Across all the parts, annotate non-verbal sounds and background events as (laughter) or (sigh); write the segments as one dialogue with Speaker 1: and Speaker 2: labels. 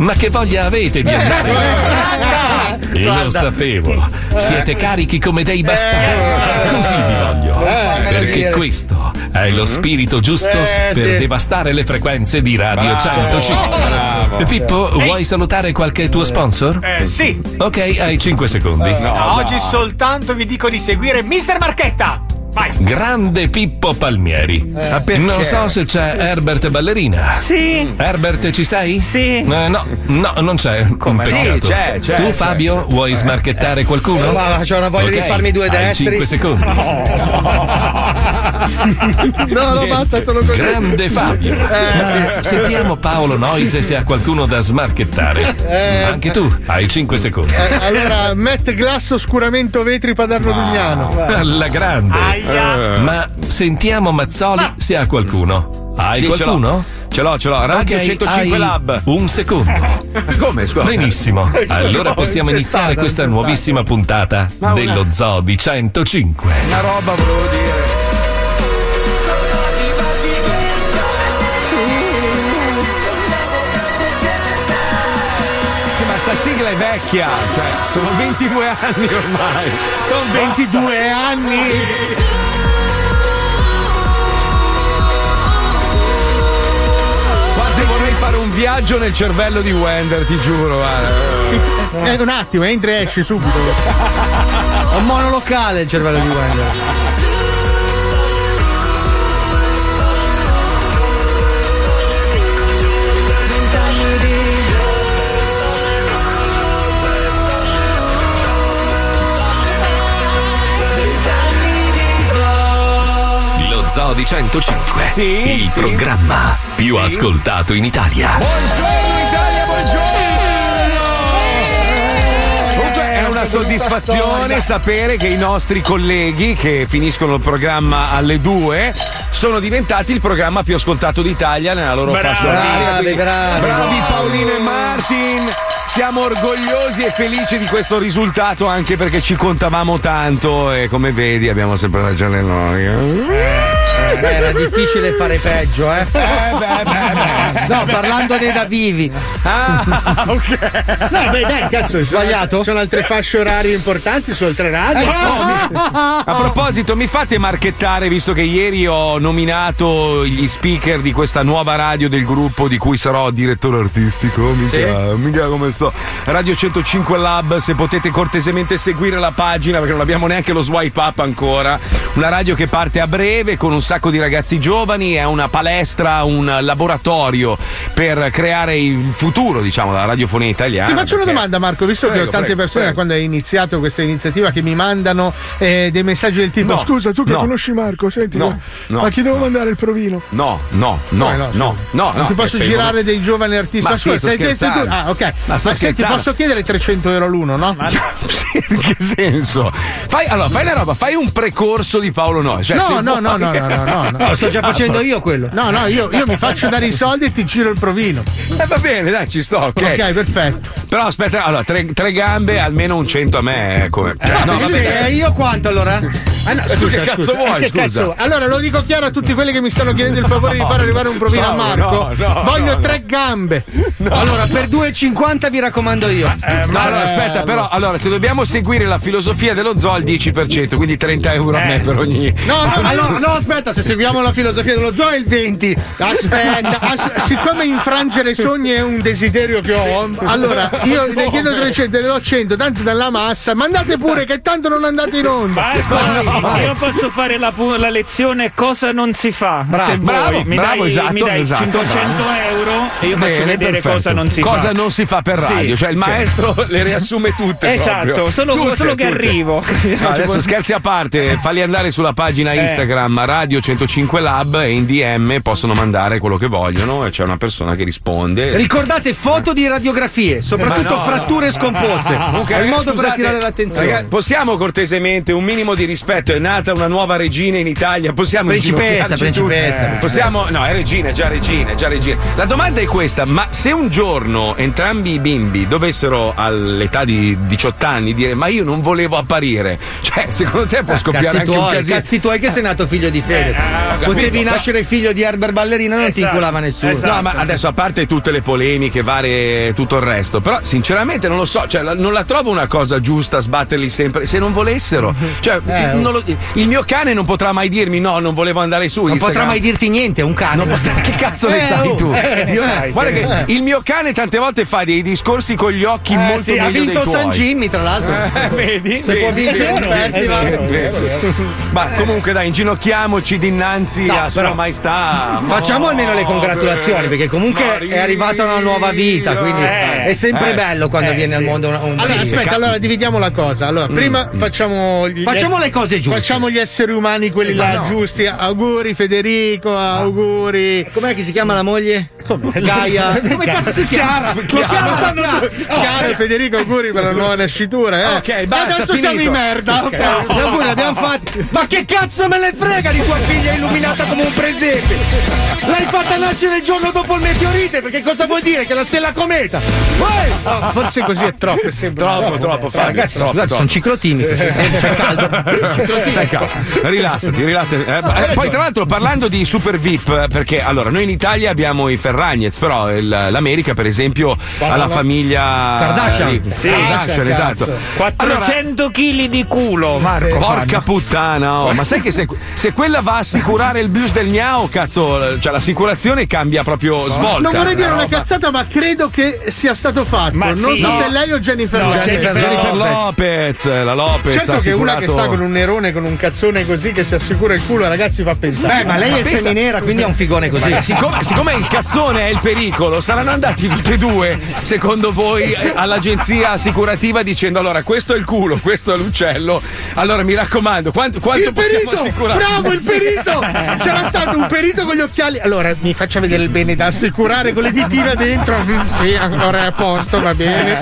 Speaker 1: ma che voglia avete di andare? Lo sapevo, siete carichi come dei bastardi. Così vi voglio. Perché questo è lo spirito giusto
Speaker 2: Eh,
Speaker 1: per devastare le frequenze di Radio 105. Pippo, vuoi salutare qualche tuo sponsor?
Speaker 3: Eh, sì.
Speaker 1: Ok, hai 5 secondi.
Speaker 3: Oggi soltanto vi dico di seguire Mister Marchetta. Vai.
Speaker 1: Grande Pippo Palmieri. non so se c'è Herbert Ballerina.
Speaker 3: Sì.
Speaker 1: Herbert, ci sei?
Speaker 3: Sì.
Speaker 1: Eh, no, no, non c'è. Come
Speaker 4: Sì, c'è, c'è,
Speaker 1: Tu,
Speaker 4: c'è.
Speaker 1: Fabio, vuoi smarchettare qualcuno?
Speaker 2: Ma c'ho una voglia di
Speaker 1: Ok,
Speaker 2: farmi due
Speaker 1: hai
Speaker 2: destri.
Speaker 1: 5 secondi.
Speaker 2: No, (laughs) no, basta, sono così.
Speaker 1: Grande Fabio. Ma Sentiamo Paolo Noise se ha qualcuno da smarchettare. Anche tu hai 5 secondi.
Speaker 2: Eh, allora, Matt Glass oscuramento vetri Paderno Dugnano.
Speaker 1: Alla grande.
Speaker 3: Aia.
Speaker 1: Ma sentiamo Mazzoli se ha qualcuno. Hai
Speaker 4: Sì,
Speaker 1: qualcuno?
Speaker 4: Ce l'ho, ce l'ho. Radio
Speaker 1: Ok,
Speaker 4: 105
Speaker 1: hai
Speaker 4: Lab.
Speaker 1: Un secondo. (laughs)
Speaker 4: Come, scusa?
Speaker 1: Benissimo. (laughs) Allora possiamo
Speaker 2: c'è
Speaker 1: iniziare questa
Speaker 2: c'è
Speaker 1: nuovissima puntata dello Zoo di 105.
Speaker 4: Una roba volevo dire. Vecchia, cioè, sono 22 anni ormai.
Speaker 2: Sono 22 anni.
Speaker 4: Guarda, vorrei fare un viaggio nel cervello di Wender, ti giuro, guarda.
Speaker 2: Eh, un attimo, entri e esci subito.
Speaker 5: È un monolocale il cervello di Wender.
Speaker 1: Zoo di 105.
Speaker 4: Sì,
Speaker 1: il
Speaker 4: sì.
Speaker 1: programma più ascoltato in Italia.
Speaker 4: Buongiorno Italia, buongiorno! Comunque è una soddisfazione sapere che i nostri colleghi che finiscono il programma alle 2 sono diventati il programma più ascoltato d'Italia nella loro
Speaker 3: Bravi,
Speaker 4: fascia oraria.
Speaker 5: bravi,
Speaker 4: Quindi,
Speaker 5: bravi.
Speaker 4: bravi Paolino e Martin. Siamo orgogliosi e felici di questo risultato anche perché ci contavamo tanto e come vedi abbiamo sempre ragione noi.
Speaker 5: Beh, era difficile fare peggio, eh.
Speaker 4: Eh, beh, beh, beh.
Speaker 5: No, parlando dei da vivi.
Speaker 4: Ah, ok.
Speaker 2: No, beh, dai, cazzo, sono-
Speaker 5: Sbagliato?
Speaker 2: Sono altre fasce orarie importanti su altre radio.
Speaker 4: A proposito, mi fate marchettare, visto che ieri ho nominato gli speaker di questa nuova radio del gruppo di cui sarò direttore artistico. Mica, mica come so. Radio 105 Lab, se potete cortesemente seguire la pagina, perché non abbiamo neanche lo swipe up ancora. Una radio che parte a breve con un sacco di ragazzi giovani, è una palestra, un laboratorio per creare il futuro, diciamo, della radiofonia italiana.
Speaker 2: Ti faccio una
Speaker 4: perché-
Speaker 2: domanda, Marco, visto che
Speaker 4: Prego,
Speaker 2: ho tante
Speaker 4: prego,
Speaker 2: persone da
Speaker 4: prego.
Speaker 2: quando hai iniziato questa iniziativa che mi mandano eh, dei messaggi del tipo:
Speaker 4: No,
Speaker 2: Scusa, tu che
Speaker 4: no.
Speaker 2: conosci Marco, senti,
Speaker 4: No,
Speaker 2: ma-
Speaker 4: no,
Speaker 2: ma chi devo mandare il provino?
Speaker 4: No, no, no, no, no, no,
Speaker 2: Non ti posso
Speaker 4: eh,
Speaker 2: girare dei giovani artisti.
Speaker 4: Ma
Speaker 2: Ma
Speaker 4: sì,
Speaker 2: scusa,
Speaker 4: sto
Speaker 2: stai- stai- tu- Ah, ok.
Speaker 4: Ma
Speaker 2: Ma, senti, posso chiedere 300 euro l'uno, no? (laughs)
Speaker 4: Sì, in che senso? Fai, allora, fai una roba, fai un precorso di Paolo Noe. Cioè,
Speaker 2: No, no, no, no, no, no, no, no.
Speaker 5: Lo sto già facendo io quello.
Speaker 2: No, no, io, io mi faccio dare i soldi e ti giro il provino.
Speaker 4: Eh, va bene, dai, ci sto, ok.
Speaker 2: Ok, perfetto.
Speaker 4: Però aspetta, allora, tre, tre gambe, almeno un 100 a me. eh, Come, cioè, no,
Speaker 5: No,
Speaker 4: vabbè.
Speaker 5: eh, io quanto allora?
Speaker 2: Ah, no,
Speaker 4: Eh, tu che cazzo vuoi,
Speaker 2: Che
Speaker 4: scusa?
Speaker 2: cazzo? Allora lo dico chiaro a tutti quelli che mi stanno chiedendo il favore di far arrivare un provino a
Speaker 4: no,
Speaker 2: Marco.
Speaker 4: no, no,
Speaker 2: Voglio
Speaker 4: no,
Speaker 2: tre gambe.
Speaker 5: Allora, per 2,50 vi raccomando io.
Speaker 4: No, allora, aspetta, però, allora, se dobbiamo seguire la filosofia dello zoo al 10%, quindi 30 euro a
Speaker 2: Eh.
Speaker 4: me per ogni.
Speaker 2: No, no, allora, (laughs) no, aspetta, se seguiamo la filosofia dello zoo è il 20. Aspetta, as- siccome infrangere i sogni è un desiderio che ho, allora io ne chiedo 300, ne do 100, tanto dalla massa, mandate pure che tanto non andate in onda.
Speaker 6: Marco, io posso fare la, pu- la lezione cosa non si fa. Se
Speaker 4: bravo,
Speaker 6: vuoi, mi
Speaker 4: bravo,
Speaker 6: dai,
Speaker 4: esatto,
Speaker 6: mi dai
Speaker 4: esatto,
Speaker 6: 500 euro e io faccio
Speaker 4: Bene,
Speaker 6: vedere
Speaker 4: perfetto.
Speaker 6: cosa non si fa.
Speaker 4: Cosa non si fa per
Speaker 6: Sì,
Speaker 4: radio, cioè il
Speaker 6: cioè-
Speaker 4: maestro le riassume tutte.
Speaker 6: Esatto, solo-
Speaker 4: Tutte,
Speaker 6: solo che
Speaker 4: tutte.
Speaker 6: arrivo.
Speaker 4: No, adesso scherzi a parte, falli andare sulla pagina
Speaker 6: Eh.
Speaker 4: Instagram Radio 105 Lab e in DM possono mandare quello che vogliono e c'è una persona che risponde.
Speaker 5: Ricordate foto di radiografie, soprattutto
Speaker 4: Ma no,
Speaker 5: fratture
Speaker 4: no.
Speaker 5: scomposte.
Speaker 4: Comunque,
Speaker 5: È il modo per
Speaker 4: scusate,
Speaker 5: attirare l'attenzione.
Speaker 4: ragazzi, possiamo cortesemente un minimo di rispetto? È nata una nuova regina in Italia. Possiamo
Speaker 5: Principessa, principessa,
Speaker 4: tutti? Possiamo. No, è regina, è già regina, è già regina. La domanda è questa: ma se un giorno entrambi i bimbi dovessero all'età di 18 anni dire ma io non volevo apparire, (laughs) cioè, secondo te può scoppiare
Speaker 5: Cazzi
Speaker 4: anche un
Speaker 5: tuoi,
Speaker 4: casino?
Speaker 5: cazzi tuoi che sei nato figlio di Fedez. Potevi nascere figlio di Herbert Ballerina, non ti
Speaker 6: Esatto,
Speaker 5: inculava nessuno.
Speaker 6: esatto.
Speaker 4: No, ma adesso a parte tutte le polemiche, varie, tutto il resto, però sinceramente non lo so, cioè, la- non la trovo una cosa giusta sbatterli sempre se non volessero. Cioè,
Speaker 5: Eh,
Speaker 4: il,
Speaker 5: oh.
Speaker 4: non lo- il mio cane non potrà mai dirmi no, non volevo andare su
Speaker 5: Non
Speaker 4: Instagram.
Speaker 5: potrà mai dirti niente, un cane.
Speaker 4: Potrà- che cazzo ne
Speaker 5: Eh,
Speaker 4: sai
Speaker 5: oh,
Speaker 4: tu?
Speaker 5: eh,
Speaker 4: Io-
Speaker 6: sai,
Speaker 4: guarda
Speaker 6: che-
Speaker 4: che il mio cane tante volte fa dei discorsi con gli occhi
Speaker 5: Eh,
Speaker 4: molto
Speaker 5: sì, ha vinto. San Jimmy, tra l'altro.
Speaker 4: Eh, vedi?
Speaker 5: Se può
Speaker 4: Vedi?
Speaker 5: vincere il festival.
Speaker 4: Ma comunque dai, inginocchiamoci dinanzi
Speaker 5: No,
Speaker 4: a Sua
Speaker 5: però-
Speaker 4: Maestà.
Speaker 5: Facciamo almeno le congratulazioni, perché comunque
Speaker 4: Maria.
Speaker 5: è arrivata una nuova vita, quindi
Speaker 6: Eh,
Speaker 5: è sempre
Speaker 4: eh,
Speaker 5: bello quando
Speaker 6: eh,
Speaker 5: viene al
Speaker 6: sì.
Speaker 5: mondo un, un
Speaker 2: Allora,
Speaker 5: sì,
Speaker 2: aspetta, allora dividiamo la cosa. Allora, prima facciamo gli
Speaker 5: Facciamo
Speaker 2: ess-
Speaker 5: le cose giuste.
Speaker 2: Facciamo gli esseri umani, quelli là
Speaker 5: Esatto.
Speaker 2: giusti. Auguri Federico, auguri.
Speaker 5: Com'è che si chiama la moglie?
Speaker 2: Come?
Speaker 5: Gaia. (laughs) Come cazzo si chiama?
Speaker 2: Lo sanno. Chiara e Federico, auguri per la nuova nascitura. Eh.
Speaker 4: Ok, basta,
Speaker 2: adesso siamo in merda. ok.
Speaker 5: Auguri abbiamo fatti. Ma che cazzo me ne frega di tua figlia illuminata come un presepe? L'hai fatta nascere il giorno dopo il meteorite, perché cosa vuol dire? Che la stella cometa? Uè!
Speaker 2: No, forse così è troppo. è sempre
Speaker 4: Troppo, troppo,
Speaker 5: Eh,
Speaker 4: Fabio.
Speaker 5: ragazzi,
Speaker 4: troppo,
Speaker 5: scusate,
Speaker 4: troppo.
Speaker 5: sono ciclotimico. C'è, (laughs) c'è caldo.
Speaker 4: Stai calmo. Rilassati, rilassati. Eh, eh, poi, tra l'altro, parlando di super VIP, perché allora noi in Italia abbiamo i Ferragnez, però il- l'America, per esempio, ha la famiglia
Speaker 5: Kardashian.
Speaker 4: eh,
Speaker 6: Sì.
Speaker 4: Kardashian, esatto.
Speaker 6: 400 kg di culo, Marco.
Speaker 4: Porca puttana, oh, ma sai che se, se quella va assicurare il bus del gnao, cazzo, cioè l'assicurazione cambia proprio svolta.
Speaker 2: Non vorrei dire una cazzata, ma credo che sia stato fatto.
Speaker 6: Ma
Speaker 2: non
Speaker 6: sì.
Speaker 2: so
Speaker 6: No.
Speaker 2: se lei o Jennifer
Speaker 6: No,
Speaker 2: Lopez.
Speaker 6: Jennifer
Speaker 4: Jennifer
Speaker 6: Lopez.
Speaker 4: Lopez, la Lopez.
Speaker 2: Certo che una che sta con un nerone con un cazzone così che si assicura il culo, ragazzi, fa pensare.
Speaker 5: Beh, ma lei è
Speaker 4: pensa-
Speaker 5: seminera, quindi ha un figone così.
Speaker 4: Siccome, siccome il cazzone è il pericolo, saranno andati tutti e due, secondo voi, all'agenzia assicurativa dicendo: allora, questo è il culo, questo è l'uccello. Allora mi raccomando, quanto, quanto possiamo
Speaker 2: perito!
Speaker 4: assicurare?
Speaker 2: Bravo, il (laughs) perito! C'era stato un perito con gli occhiali. Allora, mi faccia vedere il bene da assicurare con le ditine dentro. Mm, sì, allora è a posto, va bene.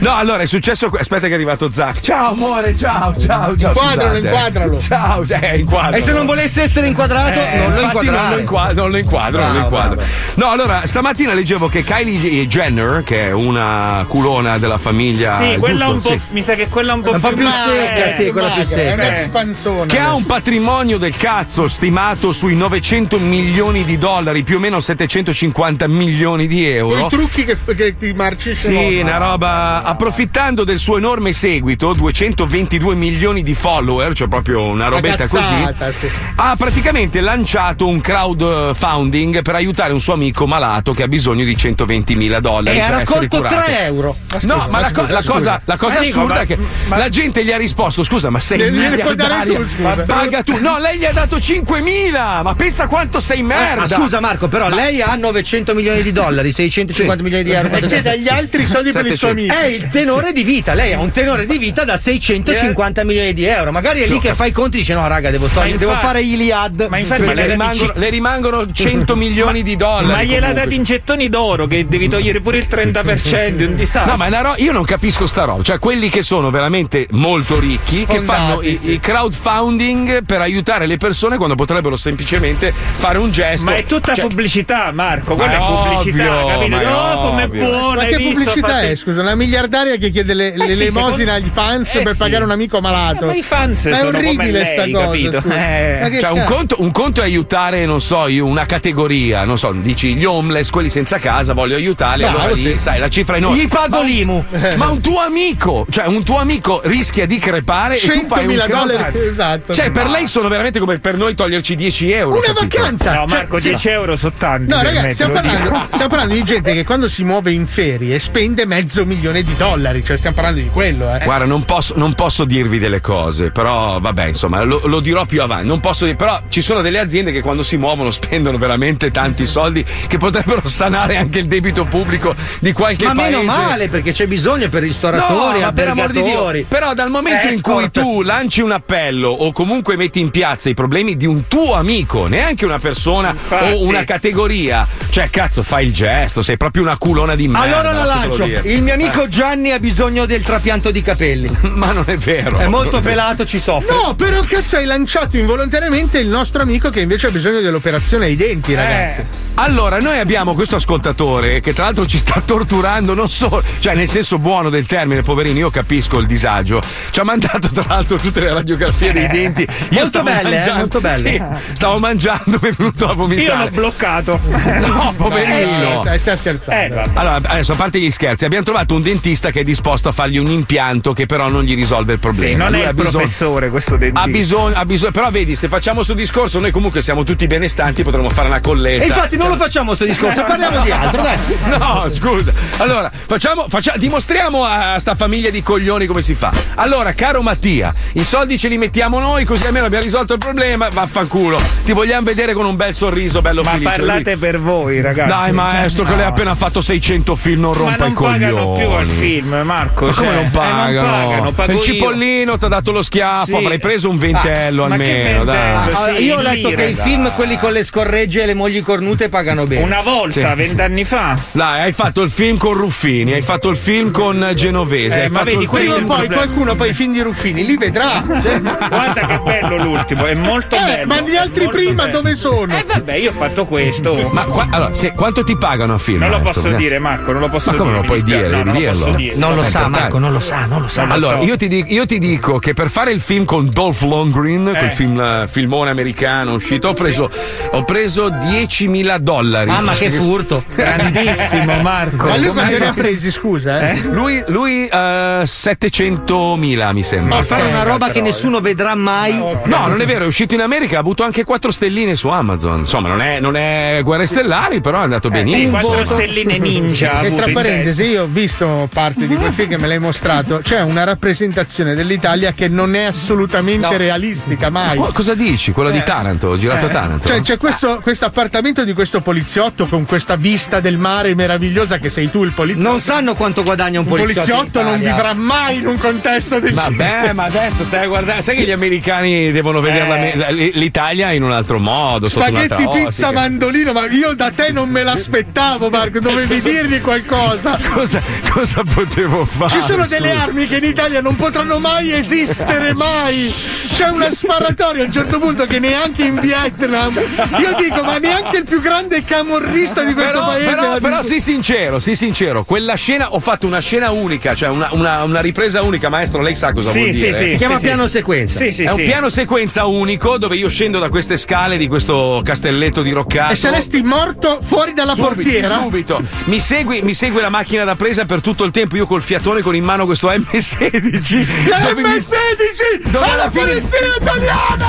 Speaker 4: No, allora è successo. Aspetta, che è arrivato Zac. Ciao, amore, ciao, ciao, ciao.
Speaker 2: Inquadralo,
Speaker 4: scusate.
Speaker 2: inquadralo.
Speaker 4: Ciao, cioè, inquadralo.
Speaker 5: E se non volesse essere inquadrato, non lo
Speaker 4: Eh, Infatti non lo, inquadro, non lo inquadro, non lo
Speaker 5: Bravo,
Speaker 4: inquadro.
Speaker 5: bravo.
Speaker 4: No, allora, stamattina leggevo che Kylie Jenner, che è una culona della famiglia.
Speaker 6: Sì, quella
Speaker 4: giusto?
Speaker 6: un po'.
Speaker 4: Sì.
Speaker 6: Mi sa che quella un po'
Speaker 5: Un po'
Speaker 6: più,
Speaker 5: più secca,
Speaker 6: eh.
Speaker 5: sì, quella più
Speaker 2: Magra, È
Speaker 5: secca.
Speaker 2: un ex.
Speaker 4: Che ha un patrimonio del cazzo stimato sui 900 milioni di dollari, più o meno 750 milioni di
Speaker 2: Con i
Speaker 4: euro.
Speaker 2: trucchi che, che ti marciscono.
Speaker 4: Sì, una roba. Approfittando del suo enorme seguito, 222 milioni di follower, cioè proprio una robetta così.
Speaker 2: cazzata, sì.
Speaker 4: Ha praticamente lanciato un crowdfunding per aiutare un suo amico malato che ha bisogno di 120 mila dollari.
Speaker 5: E ha raccolto
Speaker 4: curato.
Speaker 5: 3 euro.
Speaker 4: No, ma la, co- la
Speaker 2: scusa.
Speaker 4: cosa, la cosa
Speaker 6: Ma
Speaker 4: assurda
Speaker 6: ma-
Speaker 4: è che
Speaker 6: ma-
Speaker 4: la gente gli ha risposto: Scusa, ma sei miliardaria?
Speaker 2: tu, scusa.
Speaker 4: Ma paga tu. No, lei gli ha dato 5.000. Ma pensa quanto sei
Speaker 5: Eh,
Speaker 4: merda.
Speaker 5: ma scusa Marco, però lei ha 900 milioni di dollari, 650 milioni di euro.
Speaker 2: E chiede agli altri soldi per il suo amico.
Speaker 5: È il tenore di vita, lei ha un tenore di vita da 650 milioni di euro. Magari è lì che fa i conti e dice: No, raga, devo, togliere,
Speaker 6: Ma
Speaker 5: devo fare Iliad.
Speaker 6: Ma infatti
Speaker 4: Ma
Speaker 6: le
Speaker 4: rimangono,
Speaker 6: ci-
Speaker 4: le rimangono 100 milioni di dollari.
Speaker 6: Ma gliel'ha
Speaker 4: comunque.
Speaker 6: dati in gettoni d'oro che devi togliere pure il 30%, è un disastro.
Speaker 4: No, ma è una ro- io non capisco sta roba. Cioè, quelli che sono veramente molto ricchi, che
Speaker 2: Sfondati,
Speaker 4: fanno i,
Speaker 2: sì.
Speaker 4: i crowdfunding per aiutare le persone quando potrebbero semplicemente fare un gesto.
Speaker 6: Ma è tutta
Speaker 4: Cioè,
Speaker 6: pubblicità, Marco.
Speaker 4: Ma
Speaker 6: Quella è pubblicità,
Speaker 4: ovvio,
Speaker 6: capito?
Speaker 4: ma
Speaker 6: No,
Speaker 4: ovvio.
Speaker 6: buona,
Speaker 2: Ma che
Speaker 6: visto?
Speaker 2: pubblicità
Speaker 6: Fate-
Speaker 2: è? Scusa, una miliardaria che chiede le, le
Speaker 6: Eh sì,
Speaker 2: elemosine
Speaker 6: secondo-
Speaker 2: agli fans
Speaker 6: Eh
Speaker 2: per
Speaker 6: sì.
Speaker 2: pagare un amico malato.
Speaker 6: Eh, ma i fans
Speaker 2: Ma è
Speaker 6: sono come
Speaker 2: orribile
Speaker 6: lei,
Speaker 2: sta cosa.
Speaker 6: capito?
Speaker 2: scusa.
Speaker 6: Eh.
Speaker 2: Ma
Speaker 4: Cioè, un conto, un conto è aiutare, non so, io una categoria, non so, dici gli homeless, quelli senza casa, voglio aiutarli,
Speaker 2: Bravo,
Speaker 4: allora lì,
Speaker 2: sì.
Speaker 4: sai, la cifra è enorme.
Speaker 5: Gli pago l'IMU.
Speaker 4: Ma un tuo amico, cioè un tuo amico rischia di crepare e tu fai un
Speaker 2: 100.000 dollari. Esatto.
Speaker 4: Cioè, per lei sono veramente come per noi toglierci 10 euro.
Speaker 2: una
Speaker 4: capito?
Speaker 2: vacanza.
Speaker 6: No,
Speaker 2: Cioè,
Speaker 6: Marco,
Speaker 2: sì,
Speaker 6: 10 euro sono tanti.
Speaker 2: No, ragazzi,
Speaker 6: me,
Speaker 2: stiamo parlando, stiamo parlando di gente che quando si muove in ferie spende mezzo milione di dollari. Cioè, stiamo parlando di quello, eh.
Speaker 4: Guarda, non posso, non posso dirvi delle cose, però vabbè, insomma, lo, lo dirò più avanti. Non posso dire, però ci sono delle aziende che quando si muovono spendono veramente tanti soldi che potrebbero sanare anche il debito pubblico di qualche
Speaker 5: Ma
Speaker 4: paese.
Speaker 5: meno male perché c'è bisogno per ristoratori,
Speaker 4: No, ma per amor di Dio.
Speaker 5: albergatori.
Speaker 4: Però dal momento in cui
Speaker 5: Escort.
Speaker 4: tu lanci un appello o comunque metti in piazza i problemi di un tuo amico, neanche una persona
Speaker 6: Infatti.
Speaker 4: o una categoria. Cioè, cazzo, fai il gesto, sei proprio una culona di merda.
Speaker 5: Allora la lancio. Il mio amico Gianni ha bisogno del trapianto di capelli. (laughs)
Speaker 4: Ma non è vero.
Speaker 5: È molto pelato, ci soffre.
Speaker 2: No, però cazzo hai lanciato involontariamente il nostro amico che invece ha bisogno dell'operazione ai denti, ragazzi.
Speaker 4: Allora, noi abbiamo questo ascoltatore che tra l'altro ci sta (laughs) torturando, non solo, cioè nel senso buono del termine, poverino, io capisco il disagio. Ci ha mandato tra l'altro tutte le radiografie dei denti. Io
Speaker 5: Molto
Speaker 4: stavo
Speaker 5: belle, eh,
Speaker 4: mangiando,
Speaker 5: molto belle.
Speaker 4: Sì, stavo mangiando, (laughs) mi è venuto a vomitare.
Speaker 6: Io l'ho bloccato. (laughs)
Speaker 4: No,
Speaker 2: Eh,
Speaker 4: poverino.
Speaker 2: stai, stai scherzando.
Speaker 6: Eh.
Speaker 4: Allora, adesso a parte gli scherzi, abbiamo trovato un dentista che è disposto a fargli un impianto che però non gli risolve il problema.
Speaker 6: Sì, non
Speaker 4: Lui
Speaker 6: è il
Speaker 4: bisogno-
Speaker 6: professore questo dentista.
Speaker 4: Ha bisogno, ha bisogno, però vedi, se facciamo sto discorso, noi comunque siamo tutti benestanti, potremmo fare una colletta.
Speaker 5: E infatti non lo facciamo sto discorso, parliamo di altro, dai. (laughs)
Speaker 4: No, scusa. Allora, facciamo, faccia- dimostriamo a sta famiglia di coglioni come si fa. Allora, caro Mattia, i soldi ce li mettiamo noi, così almeno abbiamo risolto il problema. Vaffanculo. Ti vogliamo vedere con un bel sorriso, bello
Speaker 6: Ma
Speaker 4: felice.
Speaker 6: parlate per voi, ragazzi.
Speaker 4: Dai, maestro, che
Speaker 6: No.
Speaker 4: lei ha appena fatto 600 film, non
Speaker 6: Ma
Speaker 4: rompa
Speaker 6: non
Speaker 4: i coglioni.
Speaker 6: pagano più al film, Marco.
Speaker 4: Ma come
Speaker 6: cioè,
Speaker 4: non
Speaker 6: eh,
Speaker 4: pagano?
Speaker 6: non pagano,
Speaker 4: il cipollino ti ha dato lo schiaffo,
Speaker 6: Sì.
Speaker 4: avrai preso un ventello
Speaker 6: Ah, ma che
Speaker 4: almeno. dai.
Speaker 6: ventello?
Speaker 5: Ah,
Speaker 6: Sì,
Speaker 5: io ho letto
Speaker 6: lire,
Speaker 5: che i film, quelli con le scorregge e le mogli cornute, pagano bene.
Speaker 6: Una volta,
Speaker 4: Sì.
Speaker 6: vent'anni fa.
Speaker 4: Dai, hai fatto il film con Ruffini, hai fatto il film con Genovese.
Speaker 6: Eh,
Speaker 4: hai
Speaker 6: ma
Speaker 4: fatto
Speaker 6: vedi,
Speaker 4: il
Speaker 2: Prima
Speaker 4: film-
Speaker 2: o
Speaker 6: il
Speaker 2: poi
Speaker 6: problema.
Speaker 2: qualcuno poi i film di Ruffini li vedrà.
Speaker 6: Guarda che bello l'ultimo, è molto
Speaker 2: Eh,
Speaker 6: bello.
Speaker 2: ma gli altri prima
Speaker 6: bello.
Speaker 2: dove sono?
Speaker 6: Eh vabbè, io ho fatto questo.
Speaker 4: Ma qua- allora, se- quanto ti pagano a film?
Speaker 6: non lo
Speaker 4: maestro?
Speaker 6: posso dire, Marco, non lo posso
Speaker 4: Ma come
Speaker 6: dire.
Speaker 4: non lo puoi dire?
Speaker 6: No, non
Speaker 4: Devi
Speaker 6: lo
Speaker 4: dirlo.
Speaker 6: dire.
Speaker 5: Non lo
Speaker 4: È
Speaker 5: sa,
Speaker 4: importante.
Speaker 5: Marco, non lo sa, non lo sa.
Speaker 6: Non lo
Speaker 4: Allora,
Speaker 6: so.
Speaker 4: io ti, dico, io ti dico che per fare il film con Dolph Lundgren, quel
Speaker 6: Eh.
Speaker 4: film, eh, filmone americano uscito, ho preso, ho preso 10.000 dollari.
Speaker 5: Mamma che furto. (laughs)
Speaker 6: Grandissimo, Marco.
Speaker 2: Ma lui
Speaker 6: hai
Speaker 2: ne ha presi, scusa? Eh?
Speaker 4: Lui, lui eh, 700.000 mi sembra.
Speaker 5: Per fare una roba che nessuno vedrà mai.
Speaker 4: No, non è vero, è uscito in America, ha avuto anche 4 stelline su Amazon. Insomma, non è, non è Guerre Stellari, però è andato
Speaker 6: Sì,
Speaker 4: benissimo.
Speaker 6: quattro stelline ninja. (laughs)
Speaker 2: E tra parentesi, io ho visto parte di quel film che me l'hai mostrato. C'è una rappresentazione dell'Italia che non è assolutamente realistica, mai.
Speaker 4: Qu- cosa dici? Quello di Taranto, girato a Taranto?
Speaker 2: Cioè, c'è questo appartamento di questo poliziotto con questa vista del mare meravigliosa che sei tu il poliziotto.
Speaker 5: Non sanno quanto guadagna un
Speaker 2: un
Speaker 5: poliziotto.
Speaker 2: poliziotto
Speaker 5: in
Speaker 2: non vivrà mai in un contesto del.
Speaker 4: Vabbè, ma adesso stai a guardare. Sai che gli americani devono vedere la me- la- l'Italia in un altro modo.
Speaker 2: Spaghetti, pizza,
Speaker 4: ottica.
Speaker 2: mandolino, ma io da te non me l'aspettavo, Marco. Dovevi (laughs) dirgli qualcosa. (laughs)
Speaker 4: Cosa, cosa potevo fare?
Speaker 2: Ci sono delle armi che in Italia non potranno mai esistere, (laughs) mai. C'è una sparatoria a un certo punto che neanche in Vietnam. Io dico, ma neanche il più grande camorrista di questo
Speaker 4: Però,
Speaker 2: paese.
Speaker 4: però, però
Speaker 2: visto.
Speaker 4: sii sincero, sii sincero, quella scena ho fatto una scena unica, cioè una, una- una ripresa unica, maestro, lei sa cosa
Speaker 6: Sì,
Speaker 4: vuol
Speaker 6: sì,
Speaker 4: dire.
Speaker 6: sì.
Speaker 5: Si chiama
Speaker 6: sì.
Speaker 5: piano sequenza.
Speaker 6: Sì, sì,
Speaker 4: È un piano sequenza unico dove io scendo da queste scale di questo castelletto di Roccato.
Speaker 2: E saresti morto fuori dalla
Speaker 4: Subito,
Speaker 2: portiera?
Speaker 4: Subito. Mi segui, mi segue la macchina da presa per tutto il tempo. Io col fiatone con in mano questo M16.
Speaker 2: La (laughs)
Speaker 4: dove mi-
Speaker 2: M16!
Speaker 4: dove alla
Speaker 2: la
Speaker 4: fine-
Speaker 2: polizia italiana!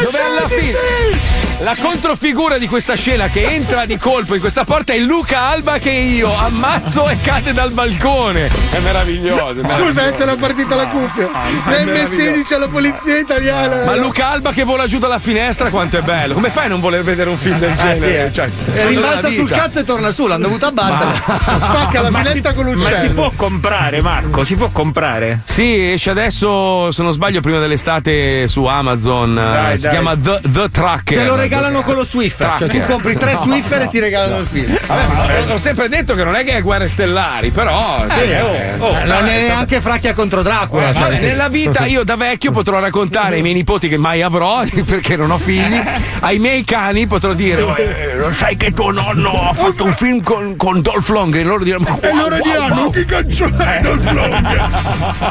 Speaker 4: Dove alla
Speaker 2: M16!
Speaker 4: fine la controfigura di questa scena che entra di colpo in questa porta è Luca Alba che io ammazzo e cade dal balcone. È meraviglioso. è
Speaker 2: Scusa, eh,
Speaker 4: meraviglioso.
Speaker 2: c'era partita la cuffia. La M16 alla polizia italiana.
Speaker 4: Ma Luca Alba che vola giù dalla finestra, quanto è bello. Come fai a non voler vedere un film del genere?
Speaker 5: sì, eh.
Speaker 4: Cioè,
Speaker 5: E
Speaker 4: sogno
Speaker 5: rimbalza sul cazzo e torna su, l'hanno dovuto abbattere. (laughs)
Speaker 2: spacca la finestra con
Speaker 6: Ma si
Speaker 2: l'uccello.
Speaker 6: può comprare, Marco, si può comprare.
Speaker 4: Sì, esce adesso, se non sbaglio, prima dell'estate su Amazon.
Speaker 6: Dai,
Speaker 4: eh, si
Speaker 6: dai.
Speaker 4: chiama The, The Tracker.
Speaker 5: Te lo regalano con lo Swiffer. Cioè, tu compri tre Swiffer e ti regalano il film.
Speaker 4: Vabbè, ma ho, sempre detto che non è che è guerre stellari, però. cioè,
Speaker 6: Eh, oh, oh,
Speaker 5: Non è neanche fracchia contro Dracula.
Speaker 4: Vabbè,
Speaker 5: cioè,
Speaker 4: nella vita io da vecchio potrò raccontare ai miei nipoti che mai avrò (laughs) perché non ho figli, ai miei cani potrò dire "Eh, lo sai che tuo nonno ha fatto un film con, con Dolph Lundgren e loro diranno
Speaker 2: E loro diranno che cazzo è Dolph Lundgren?"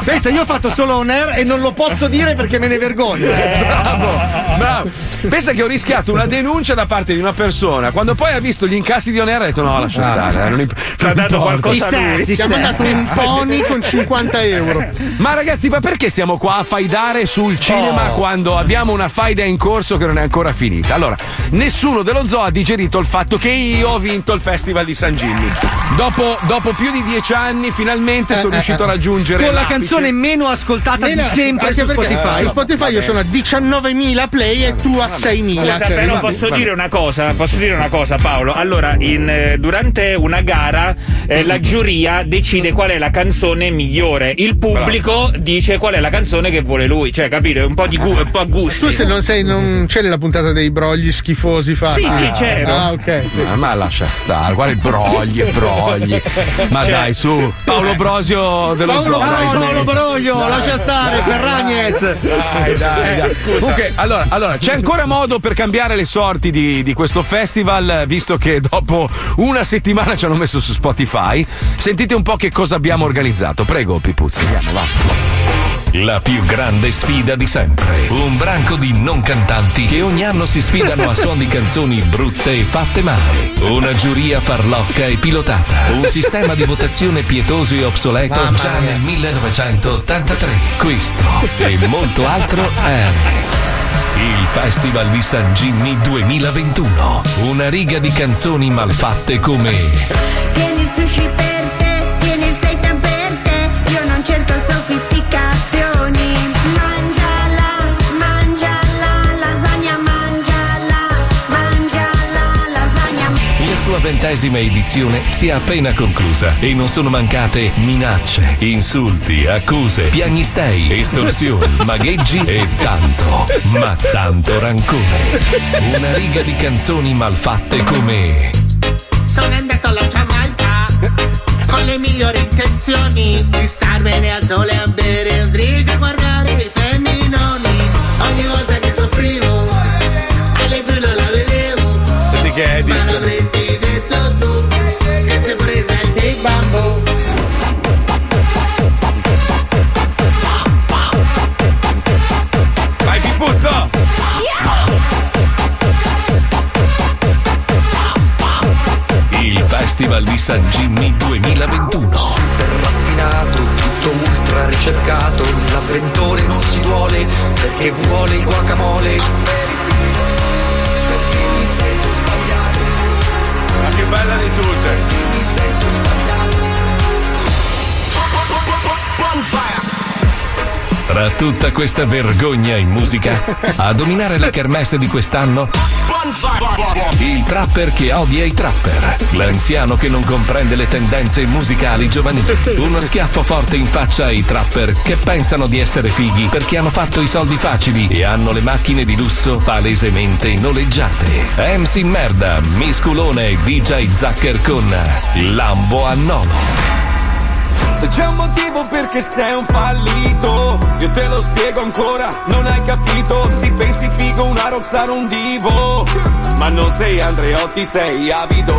Speaker 5: Pensa, io ho fatto solo on air e non lo posso dire perché me ne vergogno.
Speaker 4: bravo, bravo. Pensa che ho rischiato una denuncia da parte di una persona. Quando poi ha visto gli incassi di On Air ha detto: no, lascia stare. eh, non imp-
Speaker 6: Ti ha dato
Speaker 4: importa."
Speaker 6: qualcosa a lui.
Speaker 2: Ti ha mandato un pony con 50 euro.
Speaker 4: Ma ragazzi, ma perché siamo qua a faidare sul cinema
Speaker 6: Oh.
Speaker 4: quando abbiamo una faida in corso che non è ancora finita? Allora, nessuno dello zoo ha digerito il fatto che io ho vinto il Festival di San Gimmi. Dopo, dopo più di dieci anni, finalmente sono
Speaker 2: Eh,
Speaker 4: riuscito
Speaker 2: eh,
Speaker 4: a raggiungere.
Speaker 5: Con la canzone meno ascoltata di
Speaker 2: Meno-
Speaker 5: sempre
Speaker 2: anche
Speaker 5: su
Speaker 2: perché
Speaker 5: Spotify.
Speaker 2: Su Spotify io sono a 19.000 play e tu a 6.000.
Speaker 6: Scusa,
Speaker 2: Cioè, cioè,
Speaker 6: però
Speaker 2: va-
Speaker 6: posso dire una cosa, posso dire una cosa Paolo. Allora, in, eh, durante una gara eh, la giuria decide qual è la canzone migliore. Il pubblico dice qual è la canzone che vuole lui. Cioè, capito? Un po' di gu- un po' a gusti.
Speaker 2: Tu se non sei, non c'è nella puntata dei brogli schifosi fatti?
Speaker 6: Sì, sì, c'ero.
Speaker 2: Ah, ok. sì.
Speaker 4: Ma, ma lascia stare, guarda i brogli e (laughs) brogli. Ma
Speaker 6: Cioè-
Speaker 4: dai, su, Paolo Brosio dello
Speaker 2: Paolo Brosio,
Speaker 4: smetti.
Speaker 5: Paolo Broglio,
Speaker 4: Dai,
Speaker 5: lascia stare,
Speaker 4: dai,
Speaker 5: Ferragnez.
Speaker 4: Dai, dai, dai. Comunque, allora, allora, c'è ancora modo per cambiare le sorti di, di questo festival, visto che dopo una settimana ci hanno messo su Spotify. Sentite un po' che cosa abbiamo organizzato. Prego, Pipuzzi, andiamo, va.
Speaker 1: La più grande sfida di sempre. Un branco di non cantanti che ogni anno si sfidano a suon di canzoni brutte e fatte male. Una giuria farlocca e pilotata. Un sistema di votazione pietoso e obsoleto
Speaker 5: Mamma
Speaker 1: già
Speaker 5: mia.
Speaker 1: nel 1983. Questo e molto altro è. Il Festival di San Jimmy 2021. Una riga di canzoni malfatte come
Speaker 7: Tieni sushi per te, tieni il seitan per te, io non cerco sofisticazioni.
Speaker 1: Ventesima edizione si è appena conclusa e non sono mancate minacce, insulti, accuse, piagnistei, estorsioni, (laughs) magheggi e tanto, ma tanto rancore. Una riga di canzoni malfatte come
Speaker 8: Sono andato alla Giamaica con le migliori intenzioni di star bene al sole a bere un drink a guardare i femminoni. Ogni volta che soffrivo,
Speaker 1: Festival di San Jimmy 2021.
Speaker 9: raffinato, tutto ultra ricercato, l'avventore non si duole perché vuole il guacamole. Perché mi sento sbagliato,
Speaker 4: La più bella di tutte.
Speaker 9: mi sento sbagliato.
Speaker 1: Tra tutta questa vergogna in musica, a dominare la kermesse di quest'anno, il trapper che odia i trapper, l'anziano che non comprende le tendenze musicali giovanili, uno schiaffo forte in faccia ai trapper che pensano di essere fighi perché hanno fatto i soldi facili e hanno le macchine di lusso palesemente noleggiate. MC Merda, Misculone e DJ Zucker con Lambo a Nolo.
Speaker 10: Se c'è un motivo perché sei un fallito, io te lo spiego ancora, non hai capito. Si pensi figo, una rockstar, un divo. Ma non sei Andreotti, sei avido.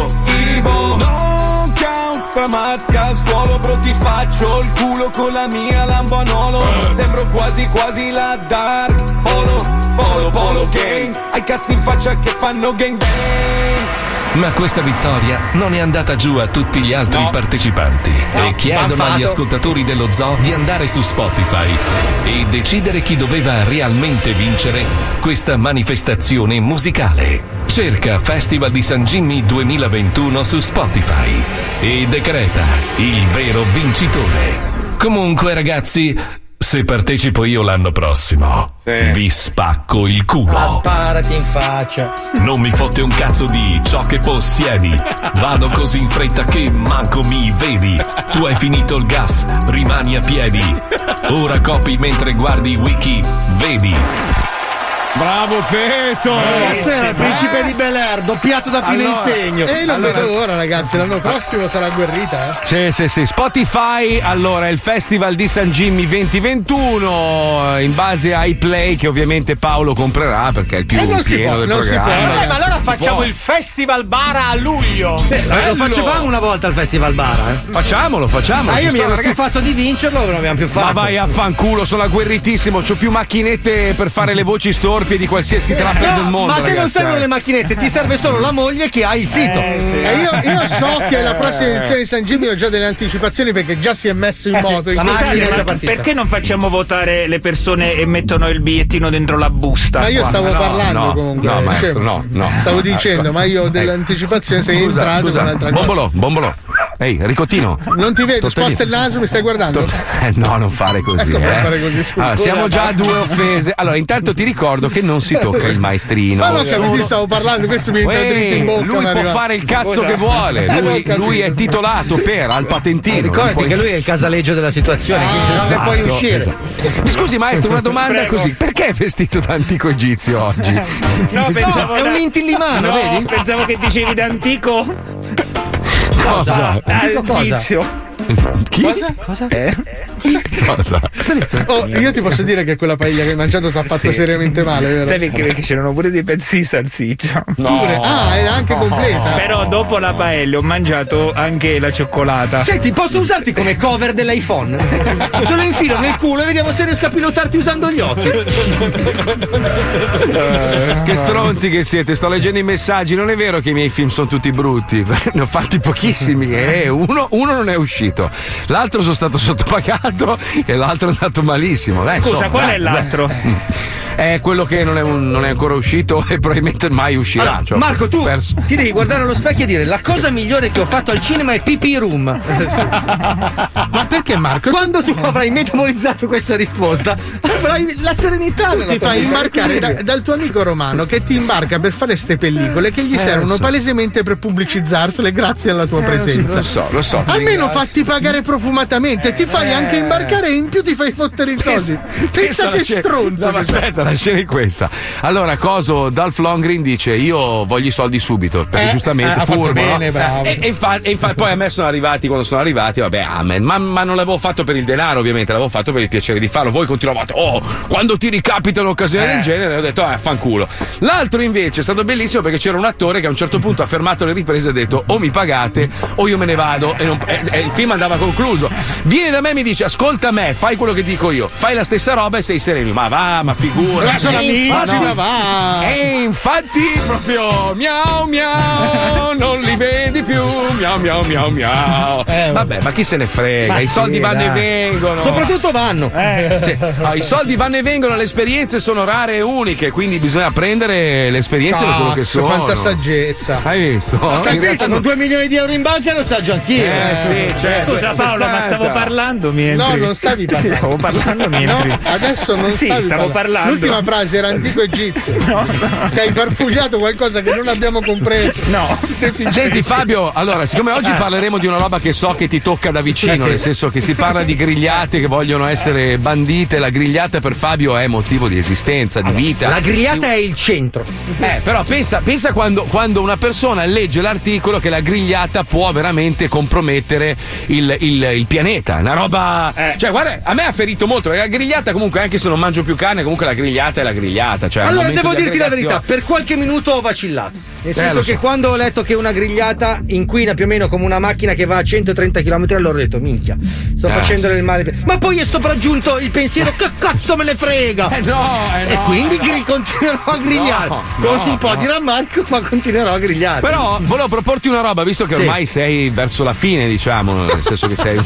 Speaker 10: Ivo. Non count stramazzi al suolo, bro, ti faccio il culo con la mia lambanolo. Sembro quasi quasi la dark. Polo, polo, polo gang. Hai cazzi in faccia che fanno gang bang.
Speaker 1: Ma questa vittoria non è andata giù a tutti gli altri partecipanti e chiedono
Speaker 5: m'ha
Speaker 1: agli ascoltatori dello zoo di andare su Spotify e decidere chi doveva realmente vincere questa manifestazione musicale. Cerca Festival di San Jimmy 2021 su Spotify e decreta il vero vincitore. Comunque ragazzi, se partecipo io l'anno prossimo, vi spacco il
Speaker 5: Ma
Speaker 1: culo.
Speaker 5: sparati in faccia.
Speaker 1: Non mi fotte un cazzo di ciò che possiedi. Vado così in fretta che manco mi vedi. Tu hai finito il gas, rimani a piedi. Ora copi mentre guardi wiki, vedi.
Speaker 4: Bravo Peto!
Speaker 5: Cazzo era il principe di Bel Air, doppiato da Pino
Speaker 4: Allora-
Speaker 5: Insegno.
Speaker 2: E non vedo l'ora, ragazzi. L'anno prossimo sarà guerrita, eh.
Speaker 4: Sì, sì, sì. Spotify, allora, il Festival di San Jimmy 2021, eh, in base ai play che ovviamente Paolo comprerà perché è il più
Speaker 2: Eh, non si
Speaker 4: pieno
Speaker 2: può,
Speaker 4: del
Speaker 2: non si
Speaker 4: programma.
Speaker 2: può,
Speaker 3: Vabbè, ma allora
Speaker 4: Si
Speaker 3: facciamo
Speaker 4: può.
Speaker 3: il Festival Bara a luglio.
Speaker 5: Lo facevamo una volta al Festival Bara, eh.
Speaker 4: Facciamolo, facciamolo.
Speaker 5: Ma
Speaker 4: ci
Speaker 5: io mi ero
Speaker 4: ragazzi.
Speaker 5: stufato di vincerlo, non abbiamo più fatto.
Speaker 4: Ma vai a fanculo, sono agguerritissimo, c'ho più macchinette per fare le voci storpie di qualsiasi trapper
Speaker 5: No,
Speaker 4: del mondo.
Speaker 5: ma te non servono
Speaker 4: eh.
Speaker 5: le macchinette, ti serve solo la moglie che ha il sito.
Speaker 2: E io, io so (laughs) che la prossima edizione di San Jimmy ho già delle anticipazioni perché già si è messo in
Speaker 5: Eh sì,
Speaker 2: moto. in
Speaker 5: la
Speaker 2: questi
Speaker 5: macchina è
Speaker 2: giorni.
Speaker 5: già partita.
Speaker 6: Perché non facciamo votare le persone e mettono il bigliettino dentro la busta?
Speaker 2: Ma io
Speaker 6: qua?
Speaker 2: stavo
Speaker 4: no,
Speaker 2: parlando
Speaker 4: no,
Speaker 2: comunque.
Speaker 4: no,
Speaker 2: Cioè,
Speaker 4: maestro, no, no.
Speaker 2: Stavo
Speaker 4: No,
Speaker 2: dicendo,
Speaker 4: ecco.
Speaker 2: ma io ho delle anticipazioni, sei
Speaker 4: Scusa,
Speaker 2: entrato
Speaker 4: scusa.
Speaker 2: con un'altra cosa.
Speaker 4: Bombolo, bombolo. Ehi, Ricottino.
Speaker 2: Non ti vedo,
Speaker 4: Tortellino.
Speaker 2: sposta il naso, mi stai guardando? (laughs)
Speaker 4: Eh, no, non fare così.
Speaker 2: Ecco,
Speaker 4: eh.
Speaker 2: fare così, scusa.
Speaker 4: Allora, siamo già a due offese. Allora, intanto ti ricordo che non si tocca il maestrino.
Speaker 2: Ma no, capito,
Speaker 4: Solo-
Speaker 2: io stavo parlando, questo mi entra dritto in bocca.
Speaker 4: lui può fare il cazzo
Speaker 2: Scusa.
Speaker 4: che vuole.
Speaker 2: Eh,
Speaker 4: Lui, lui è titolato per al patentino.
Speaker 5: Ricordati
Speaker 4: Poi-
Speaker 5: che lui è il casaleggio della situazione, quindi non
Speaker 4: Esatto,
Speaker 5: puoi uscire.
Speaker 4: esatto. Mi Scusi, maestro, una domanda
Speaker 6: Prego.
Speaker 4: così: perché è vestito da antico egizio oggi?
Speaker 6: No, pensavo
Speaker 5: è
Speaker 6: da-
Speaker 5: un intillimano,
Speaker 6: no,
Speaker 5: vedi?
Speaker 6: Pensavo che dicevi d'antico.
Speaker 4: Cosa?
Speaker 6: Al
Speaker 5: cosa?
Speaker 4: Chi?
Speaker 2: Cosa?
Speaker 5: Cosa?
Speaker 6: Eh?
Speaker 4: Cosa?
Speaker 2: Oh, io ti posso dire che quella paella che hai mangiato ti ha fatto
Speaker 6: Sì.
Speaker 2: seriamente male, vero?
Speaker 6: Sai perché? Perché c'erano pure dei pezzi di salsiccia.
Speaker 2: Pure? Ah, era anche completa.
Speaker 6: Però dopo la paella ho mangiato anche la cioccolata.
Speaker 5: Senti, posso usarti come cover dell'iPhone? Te lo infilo nel culo e vediamo se riesco a pilotarti usando gli occhi.
Speaker 4: Che stronzi che siete, sto leggendo i messaggi. Non è vero che i miei film sono tutti brutti. (laughs) Ne ho fatti pochissimi. eh. Uno, uno non è uscito, l'altro sono stato (laughs) sottopagato e l'altro è andato malissimo. Dai,
Speaker 6: Scusa,
Speaker 4: insomma,
Speaker 6: qual
Speaker 4: dai,
Speaker 6: è l'altro?
Speaker 4: dai. (laughs) È quello che non è, un- non è ancora uscito (laughs) e probabilmente mai uscirà.
Speaker 5: Allora,
Speaker 4: Cioè,
Speaker 5: Marco, tu
Speaker 4: perso-
Speaker 5: ti devi guardare allo specchio e dire la cosa migliore che ho fatto al cinema è PP Room.
Speaker 2: Ma perché Marco?
Speaker 5: Quando tu avrai metabolizzato questa risposta, avrai la serenità
Speaker 2: Tu ti fai imbarcare da- dal tuo amico romano che ti imbarca per fare ste pellicole che gli
Speaker 4: Eh,
Speaker 2: servono
Speaker 4: so.
Speaker 2: palesemente per pubblicizzarle grazie alla tua presenza.
Speaker 4: Lo so, lo so.
Speaker 2: Almeno fatti pagare profumatamente, ti fai anche imbarcare e in più ti fai fottere i soldi. Pensa
Speaker 4: alla
Speaker 2: che stronzo.
Speaker 4: No, ma la scena è questa. Allora, Coso, Dolph Longrin dice: Io voglio i soldi subito. Perché
Speaker 2: Eh,
Speaker 4: giustamente
Speaker 2: eh,
Speaker 4: furbo.
Speaker 2: bene,
Speaker 4: no?
Speaker 2: bravo.
Speaker 4: E, e infa- e infa- poi a me sono arrivati quando sono arrivati, vabbè, amen. Ma, ma non l'avevo fatto per il denaro, ovviamente, l'avevo fatto per il piacere di farlo. Voi continuavate, oh, quando ti ricapita un'occasione del genere, ho detto, eh, fanculo. L'altro invece è stato bellissimo perché c'era un attore che a un certo punto ha fermato le riprese e ha detto: o mi pagate o io me ne vado. E, non- e il film andava concluso. Viene da me e mi dice: Ascolta me, fai quello che dico io, fai la stessa roba e sei sereno. Ma va, ma figura.
Speaker 2: Ma sono amici, ma va.
Speaker 4: E infatti proprio miau miau, (laughs) non li vedi più, miau miau miau miau. Vabbè, ma chi se ne frega?
Speaker 5: Ma
Speaker 4: I
Speaker 5: sì,
Speaker 4: soldi vanno
Speaker 5: dai.
Speaker 4: e vengono.
Speaker 5: Soprattutto vanno.
Speaker 4: Sì. No, I soldi vanno e vengono, le esperienze sono rare e uniche, quindi bisogna prendere le esperienze per quello che sono.
Speaker 2: quanta saggezza.
Speaker 4: Hai visto?
Speaker 5: Stai attento, con 2 milioni di euro in banca lo saggio anch'io.
Speaker 4: Eh, sì, certo.
Speaker 6: Scusa Paolo, ma
Speaker 4: 60.
Speaker 6: stavo parlando mi entri.
Speaker 2: No, non stavi parlando.
Speaker 6: Stavo parlando mi
Speaker 2: No, adesso non
Speaker 6: Sì,
Speaker 2: stavi
Speaker 6: stavo parlando.
Speaker 2: L'ultima frase era antico egizio. (laughs) Che hai farfugliato qualcosa che non abbiamo compreso.
Speaker 6: No.
Speaker 4: Senti Fabio, allora, siccome oggi parleremo di una roba che so che ti tocca da vicino,
Speaker 5: sì.
Speaker 4: nel senso che si parla di grigliate che vogliono essere bandite, la grigliata per Fabio è motivo di esistenza, di vita.
Speaker 5: La grigliata è il centro.
Speaker 4: Eh, però pensa, pensa quando, quando una persona legge l'articolo che la grigliata può veramente compromettere il, il- il pianeta. Una roba.
Speaker 6: Eh.
Speaker 4: Cioè, guarda, a me ha ferito molto. Perché la grigliata, comunque, anche se non mangio più carne, comunque la grigliata è la grigliata. Cioè,
Speaker 5: Allora devo
Speaker 4: di
Speaker 5: dirti la verità, per qualche minuto ho vacillato. Nel senso
Speaker 4: Eh, lo
Speaker 5: che
Speaker 4: so.
Speaker 5: quando ho letto che una grigliata inquina più o meno come una macchina che va a 130 km all'ora ho detto minchia, sto
Speaker 4: Eh.
Speaker 5: facendo del male. Ma poi è sopraggiunto il pensiero che cazzo me ne frega!
Speaker 4: Eh no, eh
Speaker 5: E
Speaker 4: no.
Speaker 5: quindi gri- continuerò a grigliare.
Speaker 4: No,
Speaker 5: con
Speaker 4: no,
Speaker 5: un po'
Speaker 4: no.
Speaker 5: di rammarico, ma continuerò a grigliare.
Speaker 4: Però volevo proporti una roba, visto che
Speaker 5: Sì.
Speaker 4: ormai sei verso la fine, diciamo, nel senso che sei.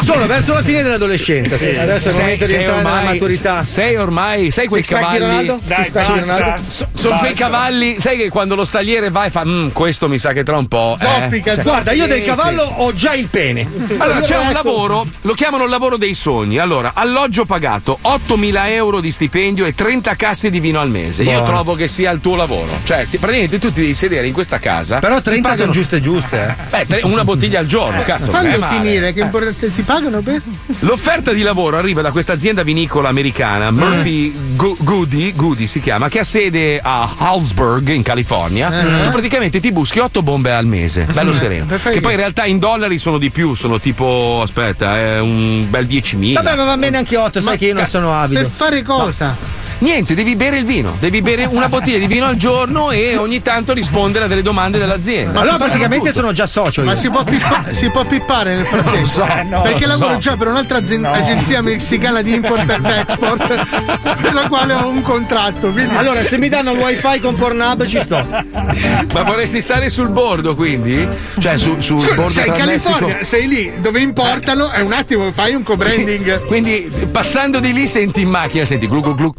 Speaker 5: Sono verso la fine dell'adolescenza, sì. Adesso è il momento di entrare nella maturità.
Speaker 4: Sei ormai, sai quei
Speaker 5: Six pack di. Ronaldo?
Speaker 6: Dai,
Speaker 5: Six pack di. Ronaldo?
Speaker 4: So- sono quei cavalli, sai che quando lo stagliere va e fa, "Mm, questo mi sa che tra un po'. eh."
Speaker 2: Zoppica,
Speaker 4: Cioè,
Speaker 5: Guarda, io
Speaker 4: sì,
Speaker 5: del cavallo
Speaker 4: sì.
Speaker 5: ho già il pene.
Speaker 4: Allora, c'è un lavoro, lo chiamano il lavoro dei sogni. Allora, alloggio pagato, 8.000 euro di stipendio e 30 casse di vino al mese. Io
Speaker 5: Buono.
Speaker 4: trovo che sia il tuo lavoro. Cioè, ti- praticamente tu ti devi sedere in questa casa.
Speaker 5: Però
Speaker 4: ti
Speaker 5: 30 sono
Speaker 4: pagano-
Speaker 5: giuste giuste, eh.
Speaker 4: Beh, tre- una bottiglia al giorno, cazzo. è
Speaker 2: Fallo
Speaker 4: male.
Speaker 2: finire, che importante ti pagano per?
Speaker 4: L'offerta di lavoro arriva da questa azienda vinicola americana, Murphy Go- Goody, Goody si chiama, che ha sede a Hallsburg in California. Tu praticamente ti buschi 8 bombe al mese, bello sereno.
Speaker 2: Perfetto.
Speaker 4: Che poi in realtà in dollari sono di più, sono tipo, aspetta, è un bel 10.000.
Speaker 5: Vabbè, ma va bene anche 8, sai che io non sono
Speaker 2: Per
Speaker 5: avido.
Speaker 2: fare cosa?
Speaker 4: Niente, devi bere il vino, devi bere una bottiglia di vino al giorno e ogni tanto rispondere a delle domande dell'azienda.
Speaker 5: Allora
Speaker 4: Ti fanno
Speaker 5: praticamente sono già socio. io.
Speaker 2: Ma si può, pippa- si può pippare nel frattempo?
Speaker 4: so,
Speaker 6: Eh, no,
Speaker 2: Perché lavoro
Speaker 4: so.
Speaker 2: già per un'altra azen- agenzia messicana di import ed export (laughs) per la quale ho un contratto. Quindi
Speaker 5: Allora, se mi danno il wifi con Pornhub ci sto.
Speaker 4: Ma vorresti stare sul bordo quindi? Cioè su- sul
Speaker 2: Scusa,
Speaker 4: bordo
Speaker 2: sei in California,
Speaker 4: Messico?
Speaker 2: sei lì dove importano e un attimo fai un co-branding.
Speaker 4: Quindi passando di lì senti in macchina, senti glu glu glu.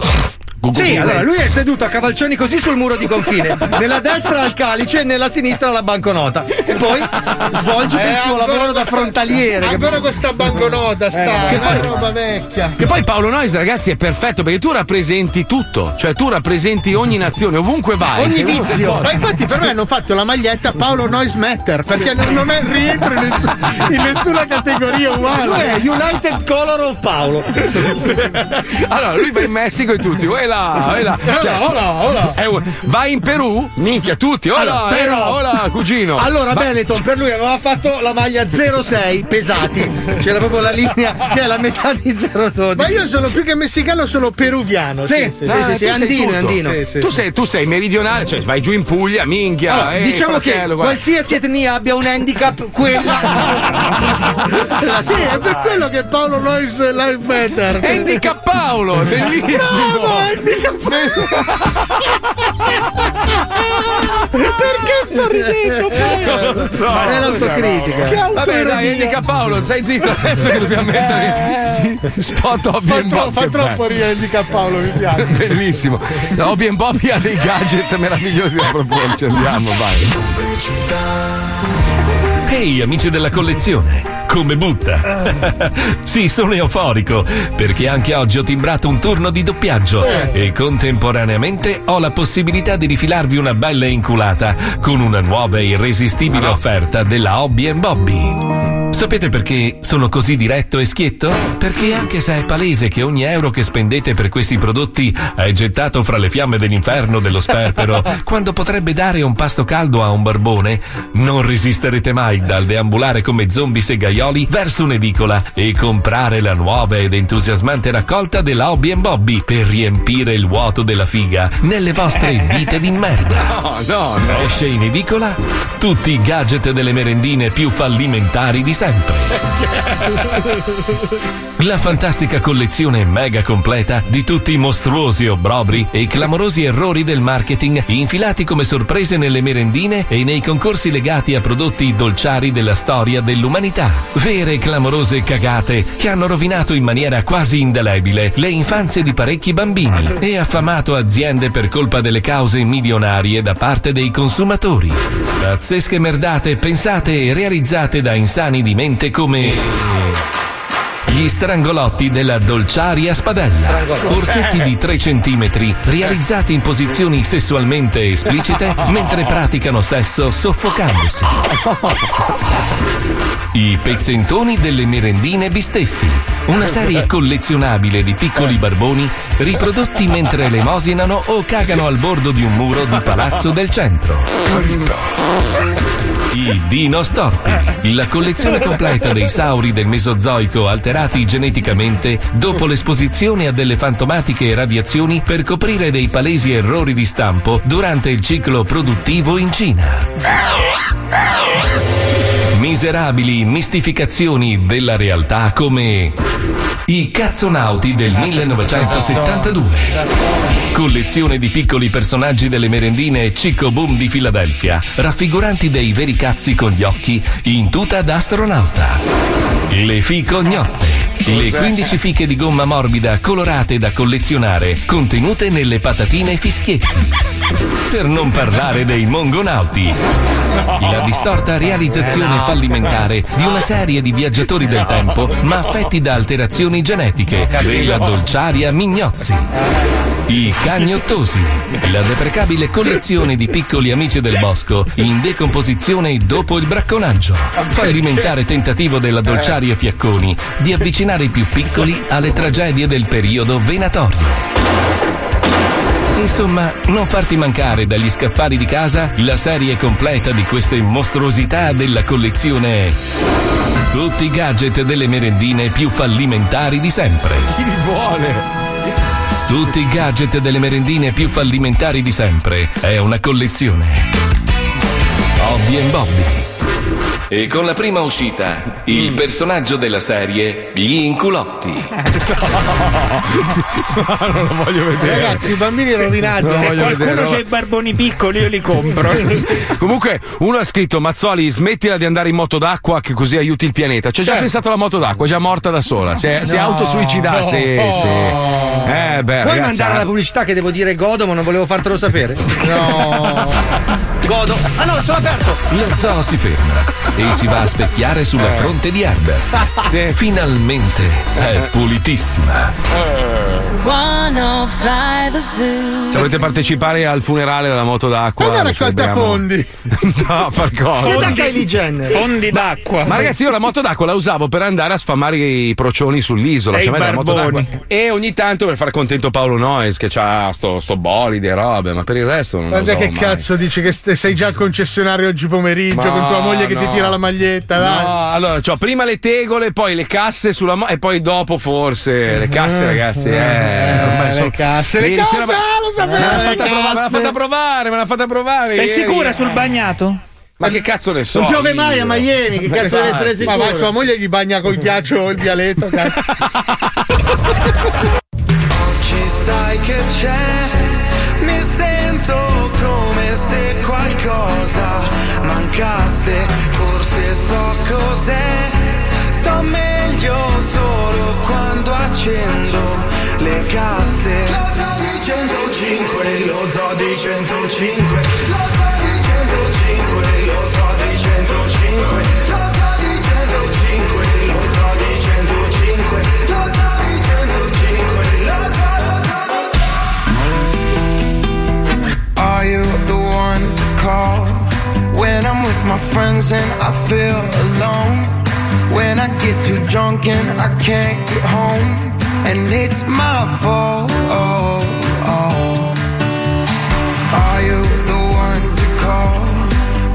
Speaker 5: Sì, allora lui è seduto a cavalcioni così sul muro di confine. (laughs) Nella destra ha il calice e nella sinistra la banconota. E poi svolge
Speaker 2: Eh,
Speaker 5: il suo lavoro da
Speaker 2: questa-
Speaker 5: frontaliere.
Speaker 2: Ancora questa banconota sta,
Speaker 4: che
Speaker 2: è
Speaker 4: poi-
Speaker 2: roba vecchia.
Speaker 4: Che poi Paolo Nois, ragazzi, è perfetto perché tu rappresenti tutto, cioè tu rappresenti ogni nazione, ovunque vai.
Speaker 2: Ogni
Speaker 4: che
Speaker 2: vizio. Ma infatti per me hanno fatto la maglietta Paolo Noise Matter perché non è, rientra in, nessu- in nessuna categoria
Speaker 5: Lui
Speaker 2: uguale.
Speaker 5: è United Color of Paolo. (laughs)
Speaker 4: Allora, lui va in Messico e tutti, ola, ola.
Speaker 2: Ola, ola, ola.
Speaker 4: È un- vai in Perù? Minchia, tutti, ola,
Speaker 5: Allora, però-
Speaker 4: ola, ola, cugino.
Speaker 5: Allora,
Speaker 4: Va-
Speaker 5: Benetton per lui aveva fatto la maglia 06 pesati. C'era proprio la linea che è la metà di 012.
Speaker 2: Ma io sono più che messicano, sono peruviano.
Speaker 5: Sì,
Speaker 2: Sì, sì,
Speaker 5: sì,
Speaker 4: Ah,
Speaker 5: sì, sì,
Speaker 4: tu sei
Speaker 5: andino, andino.
Speaker 2: Sì, sì,
Speaker 4: tu, sei, tu sei meridionale, cioè vai giù in Puglia, minchia.
Speaker 5: Allora,
Speaker 4: ehi,
Speaker 5: diciamo che
Speaker 4: guarda.
Speaker 5: qualsiasi etnia abbia un handicap, quella. (laughs)
Speaker 2: Sì, è per quello che Paolo Noise Live Matter.
Speaker 4: Handicap Paolo, è bellissimo.
Speaker 2: Perché sto ridendo?
Speaker 4: Non lo so.
Speaker 5: è l'autocritica.
Speaker 2: Che
Speaker 4: Vabbè, dai. Handicap Paolo, stai zitto adesso che dobbiamo mettere spot Hobby
Speaker 2: Fa, tro- fa troppo ridere Handicap Paolo, mi piace.
Speaker 4: Bellissimo. Hobby and Bobby ha dei gadget meravigliosi da proporci. Andiamo, vai.
Speaker 1: Ehi amici della collezione, come butta? (laughs) sì, sono euforico perché anche oggi ho timbrato un turno di doppiaggio e contemporaneamente ho la possibilità di rifilarvi una bella inculata con una nuova e irresistibile offerta della Hobby Bobby. Sapete perché sono così diretto e schietto? Perché anche se è palese che ogni euro che spendete per questi prodotti è gettato fra le fiamme dell'inferno dello sperpero, (laughs) quando potrebbe dare un pasto caldo a un barbone, non resisterete mai dal deambulare come zombie segaioli verso un'edicola e comprare la nuova ed entusiasmante raccolta della Hobby Bobby per riempire il vuoto della figa nelle vostre (laughs) vite di merda.
Speaker 4: No, no, no.
Speaker 1: Esce in edicola tutti i gadget delle merendine più fallimentari di sempre. La fantastica collezione mega completa di tutti i mostruosi obbrobri e i clamorosi errori del marketing infilati come sorprese nelle merendine e nei concorsi legati a prodotti dolciari della storia dell'umanità. Vere e clamorose cagate che hanno rovinato in maniera quasi indelebile le infanzie di parecchi bambini e affamato aziende per colpa delle cause milionarie da parte dei consumatori. Pazzesche merdate pensate e realizzate da insani di mente come gli strangolotti della Dolciaria Spadella. Orsetti di 3 cm realizzati in posizioni sessualmente esplicite (laughs) mentre praticano sesso soffocandosi. (laughs) I pezzentoni delle merendine bisteffi. Una serie collezionabile di piccoli barboni riprodotti mentre elemosinano o cagano al bordo di un muro di palazzo del centro. I Dino Storpi, la collezione completa dei sauri del Mesozoico alterati geneticamente dopo l'esposizione a delle fantomatiche radiazioni per coprire dei palesi errori di stampo durante il ciclo produttivo in Cina. Miserabili mistificazioni della realtà come i cazzonauti del 1972. Collezione di piccoli personaggi delle merendine Cicco Boom di Filadelfia, raffiguranti dei veri cazzi con gli occhi in tuta da astronauta. Le ficognotte. Le 15 fiche di gomma morbida colorate da collezionare, contenute nelle patatine fischietti. Per non parlare dei mongonauti. La distorta realizzazione fallimentare di una serie di viaggiatori del tempo, ma affetti da alterazioni genetiche, della dolciaria Mignozzi. I cagnottosi, la deprecabile collezione di piccoli amici del bosco in decomposizione dopo il bracconaggio. Fallimentare tentativo della dolciaria Fiacconi di avvicinare i più piccoli alle tragedie del periodo venatorio. Insomma, non farti mancare dagli scaffali di casa la serie completa di queste mostruosità della collezione Tutti i gadget delle merendine più fallimentari di sempre.
Speaker 4: Chi li vuole?
Speaker 1: Tutti i gadget delle merendine più fallimentari di sempre. È una collezione. Hobby Bobby. E con la prima uscita, il personaggio della serie Gli Inculotti. (laughs)
Speaker 4: non lo voglio vedere.
Speaker 2: Ragazzi, i bambini rovinati.
Speaker 4: Non lo
Speaker 6: Se
Speaker 4: voglio
Speaker 6: qualcuno
Speaker 4: vedere,
Speaker 6: c'ha i barboni piccoli, io li compro. (laughs)
Speaker 4: Comunque, uno ha scritto: Mazzoli, smettila di andare in moto d'acqua, che così aiuti il pianeta. Ci hai già
Speaker 5: Certo.
Speaker 4: pensato alla moto d'acqua, è già morta da sola. Si è, si è
Speaker 5: No.
Speaker 4: autosuicidata. Sì, sì. Eh, beh,
Speaker 5: Puoi
Speaker 4: ragazzi,
Speaker 5: mandare
Speaker 4: ah,
Speaker 5: la pubblicità che devo dire godo, ma non volevo fartelo sapere. (laughs)
Speaker 2: No.
Speaker 5: Godo. Ah no, sono aperto.
Speaker 1: Lo zoo si ferma e si va a specchiare sulla fronte di Herbert. (laughs) Finalmente è pulitissima.
Speaker 11: 105 Zoo.
Speaker 4: Se volete partecipare al funerale della moto d'acqua,
Speaker 2: È una raccolta fondi. (laughs)
Speaker 4: no, far cosa?
Speaker 5: Jenner.
Speaker 6: Fondi d'acqua.
Speaker 4: Ma ragazzi, io la moto d'acqua la usavo per andare a sfamare i procioni sull'isola.
Speaker 6: E
Speaker 4: Cioè, la moto d'acqua- E ogni tanto per far contento Paolo Noyes, che c'ha sto, sto bolide e robe, ma per il resto non
Speaker 2: Guarda
Speaker 4: lo so
Speaker 2: che
Speaker 4: mai.
Speaker 2: cazzo dici che sei già al concessionario oggi pomeriggio
Speaker 4: Ma
Speaker 2: con tua moglie che ti
Speaker 4: no.
Speaker 2: tira la maglietta, dai.
Speaker 4: No, allora, c'ho prima le tegole, poi le casse sulla moto e poi dopo forse le casse, ragazzi. Eh, ormai
Speaker 2: le
Speaker 4: sono-
Speaker 2: casse, le casse,
Speaker 4: sera-
Speaker 2: ah, lo sapevo,
Speaker 4: Me l'ha
Speaker 2: le
Speaker 4: fatta provare, me l'ha fatta provare, me l'ha fatta provare.
Speaker 6: È sicura sul bagnato?
Speaker 4: Ma che cazzo ne so?
Speaker 5: Non piove mai
Speaker 4: io?
Speaker 5: a Miami, che cazzo deve essere
Speaker 2: Ma
Speaker 5: sicuro?
Speaker 2: va, sua moglie gli bagna col ghiaccio il vialetto, (laughs) cazzo.
Speaker 12: Ci sai che c'è, mi sento come se qualcosa mancasse, forse so cos'è, sto meglio solo quando accendo le casse. Lo zoo di 105, lo zoo di 105, lo zoo di 105, lo zoo di 105, lo zoo di 105, lo zoo di 105, lo zoo di 105, lo zoo, lo zoo, lo zoo. Are you the one to call when I'm with my friends and I feel alone? When I get too drunk and I can't get home, and it's my fault. Are you the one to call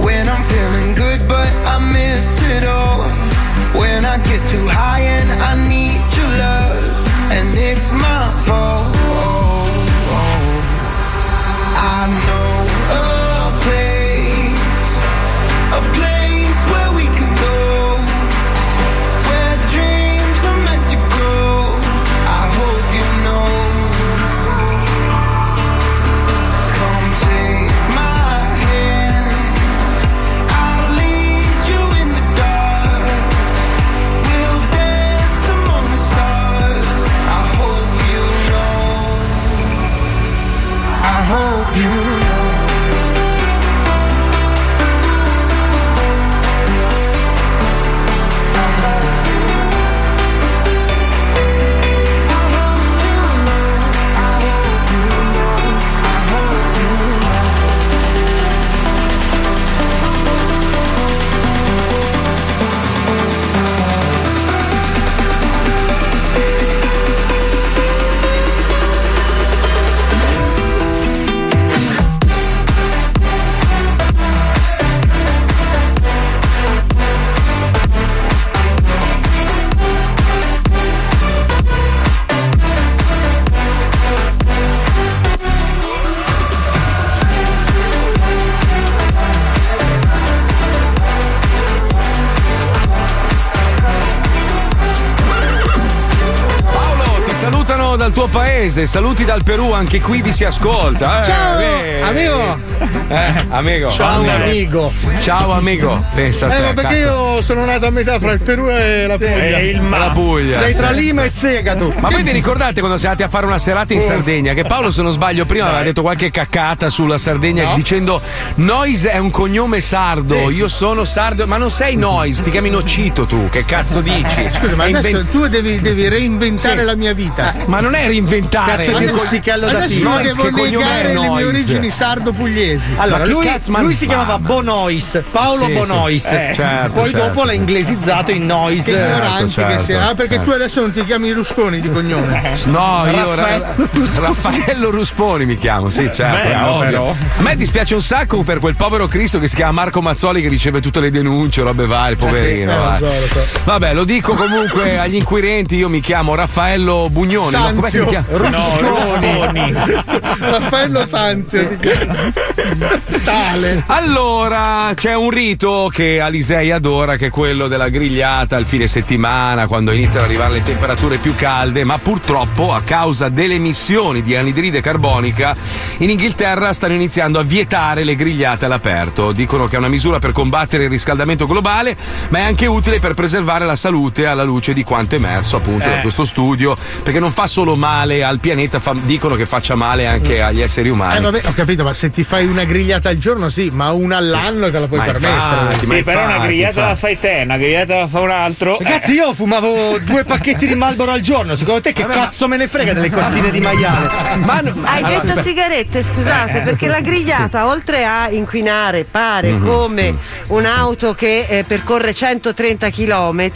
Speaker 12: when I'm feeling good but I miss it all? When I get too high and I need your love, and it's my fault.
Speaker 4: Paese, saluti dal Perù, anche qui vi si ascolta. Eh,
Speaker 2: Ciao,
Speaker 4: eh,
Speaker 2: amico.
Speaker 4: Eh, amico.
Speaker 2: Ciao, amico.
Speaker 4: Ciao amico, pensa a
Speaker 2: Eh,
Speaker 4: te.
Speaker 2: ma perché
Speaker 4: cazzo.
Speaker 2: io sono nato a metà fra il Perù e la Puglia.
Speaker 6: E il
Speaker 4: La
Speaker 6: ma.
Speaker 4: Puglia.
Speaker 5: Sei tra
Speaker 4: sì.
Speaker 5: Lima e Sega tu.
Speaker 4: Ma voi vi ricordate quando siamo andati a fare una serata in Sardegna? Che Paolo, se non sbaglio, prima aveva detto qualche caccata sulla Sardegna dicendo Nois è un cognome sardo, io sono sardo, ma non sei Nois, ti chiami Nocito tu, che cazzo dici?
Speaker 2: Scusa, ma adesso
Speaker 4: inven-
Speaker 2: tu devi, devi reinventare
Speaker 4: Sì.
Speaker 2: la mia vita.
Speaker 4: Ma non è reinventare.
Speaker 5: Cazzo di
Speaker 4: Che co-
Speaker 5: stichello da
Speaker 2: Adesso devo negare le mie origini sardo-pugliesi.
Speaker 5: Allora, lui, lui si chiamava
Speaker 4: ma-
Speaker 5: Bonois, Paolo
Speaker 4: Sì, sì.
Speaker 5: Bonois.
Speaker 4: Eh, certo,
Speaker 5: Poi
Speaker 4: certo.
Speaker 5: dopo l'ha inglesizzato in Nois.
Speaker 2: Che ignoranti
Speaker 4: certo,
Speaker 2: che siano. Ah, perché
Speaker 4: certo.
Speaker 2: tu adesso non ti chiami Rusconi di cognome.
Speaker 4: No, io
Speaker 5: Raffaello
Speaker 4: Ra- Raffaello Rusponi mi chiamo, sì, certo. È ovvio.
Speaker 6: però.
Speaker 4: A me dispiace un sacco per quel povero Cristo che si chiama Marco Mazzoli che riceve tutte le denunce, robe varie, poverino.
Speaker 2: Eh, lo
Speaker 4: vai.
Speaker 2: so, lo so.
Speaker 4: Vabbè, lo dico comunque agli inquirenti, io mi chiamo Raffaello Bugnone,
Speaker 2: Santo, Sanzio.
Speaker 4: Chiama?
Speaker 6: No, Rusconi. (laughs)
Speaker 2: Raffaello Sanzio. Tale.
Speaker 4: Allora, c'è un rito che Alisei adora, che è quello della grigliata al fine settimana, quando iniziano ad arrivare le temperature più calde, ma purtroppo a causa delle emissioni di anidride carbonica in Inghilterra stanno iniziando a vietare le grigliate all'aperto. Dicono che è una misura per combattere il riscaldamento globale, ma è anche utile per preservare la salute alla luce di quanto emerso appunto da
Speaker 2: Eh.
Speaker 4: questo studio, perché non fa solo male al pianeta, fa- dicono che faccia male anche agli esseri umani.
Speaker 2: Eh vabbè, ho capito, ma se ti fai una grigliata al giorno, sì, ma una all'anno te la puoi
Speaker 4: Ma
Speaker 2: permettere.
Speaker 4: infatti,
Speaker 6: Sì, però una
Speaker 4: infatti,
Speaker 6: grigliata la fai te, una grigliata la fa un altro.
Speaker 5: Ragazzi, io fumavo due pacchetti di Marlboro al giorno. Secondo te che cazzo me ne frega delle costine di maiale?
Speaker 4: Ma no-
Speaker 13: Hai
Speaker 4: allora,
Speaker 13: detto
Speaker 4: beh,
Speaker 13: sigarette, scusate,
Speaker 4: Eh,
Speaker 13: perché la grigliata, oltre a inquinare, pare
Speaker 4: Mhm.
Speaker 13: come un'auto che eh, percorre 130 km,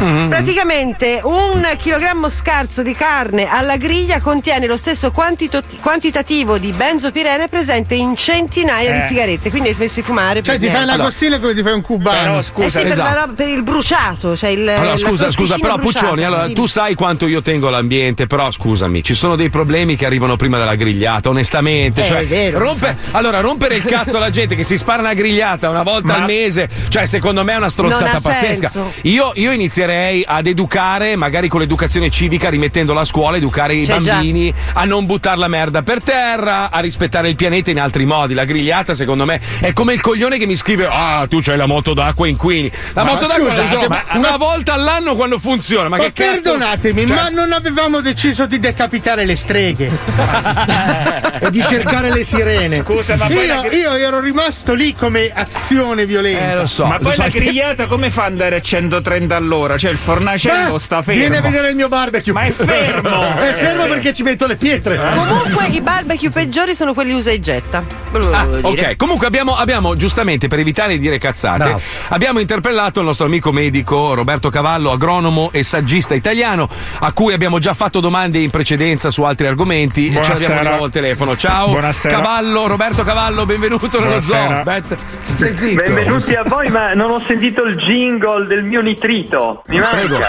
Speaker 4: Mhm.
Speaker 13: praticamente un chilogrammo scarso di carne alla griglia contiene lo stesso quantito- quantitativo di benzopirene presente in centinaia di
Speaker 6: Eh.
Speaker 13: sigarette. Quindi hai smesso di fumare.
Speaker 2: Cioè,
Speaker 13: per
Speaker 2: ti fai una costina come ti fai un cubano.
Speaker 6: Però
Speaker 13: Eh
Speaker 6: scusa,
Speaker 13: sì, per,
Speaker 4: esatto.
Speaker 13: la roba- per il bruciato, cioè il.
Speaker 4: Allora,
Speaker 13: la
Speaker 4: scusa, scusa, però
Speaker 13: bruciata.
Speaker 4: Puccioni, allora,
Speaker 13: Dimmi.
Speaker 4: tu sai quanto io tengo all'ambiente, però scusami, ci sono dei problemi che arrivano prima della grigliata, onestamente.
Speaker 13: Eh,
Speaker 4: cioè,
Speaker 13: è vero.
Speaker 4: rompe- allora, rompere il cazzo alla gente che si spara una grigliata una volta
Speaker 6: Ma-
Speaker 4: al mese, cioè, secondo me è una stronzata pazzesca. Io, io inizierei ad educare, magari con l'educazione civica, rimettendola a scuola, educare i
Speaker 13: C'è già.
Speaker 4: bambini a non buttare la merda per terra, a rispettare il pianeta in altri modi. La grigliata, secondo me, è come il coglione che mi scrive: Ah, tu c'hai la moto d'acqua inquini. La
Speaker 2: Ma
Speaker 4: moto d'acqua la
Speaker 2: scusate, ma-
Speaker 4: una volta all'anno quando funziona. Ma,
Speaker 2: Ma
Speaker 4: che cazzo?
Speaker 2: perdonatemi,
Speaker 4: Cioè-
Speaker 2: ma non avevamo deciso di decapitare le streghe. (laughs)
Speaker 5: E di cercare le sirene.
Speaker 6: Scusa, ma poi
Speaker 2: Io, io ero rimasto lì come azione violenta.
Speaker 4: Eh, lo so.
Speaker 6: ma
Speaker 4: lo
Speaker 6: poi
Speaker 4: so
Speaker 6: la grigliata come fa ad andare a 130 all'ora? Cioè il fornacello
Speaker 5: Beh,
Speaker 6: sta fermo.
Speaker 5: Vieni a vedere il mio barbecue.
Speaker 6: Ma è fermo! (laughs)
Speaker 5: È fermo perché ci metto le pietre.
Speaker 13: Comunque i barbecue peggiori sono quelli usa e getta.
Speaker 4: Ah, ok, comunque abbiamo, abbiamo, giustamente per evitare di dire cazzate,
Speaker 5: Bravo.
Speaker 4: abbiamo interpellato il nostro amico medico Roberto Cavallo, agronomo e saggista italiano, a cui abbiamo già fatto domande in precedenza su altri argomenti e
Speaker 6: Buonasera.
Speaker 4: l'abbiamo di nuovo al telefono. Ciao,
Speaker 6: Buonasera.
Speaker 4: Cavallo, Roberto Cavallo, benvenuto nello zoo.
Speaker 14: Benvenuti a voi, ma non ho sentito il jingle del mio nitrito. Mi manca.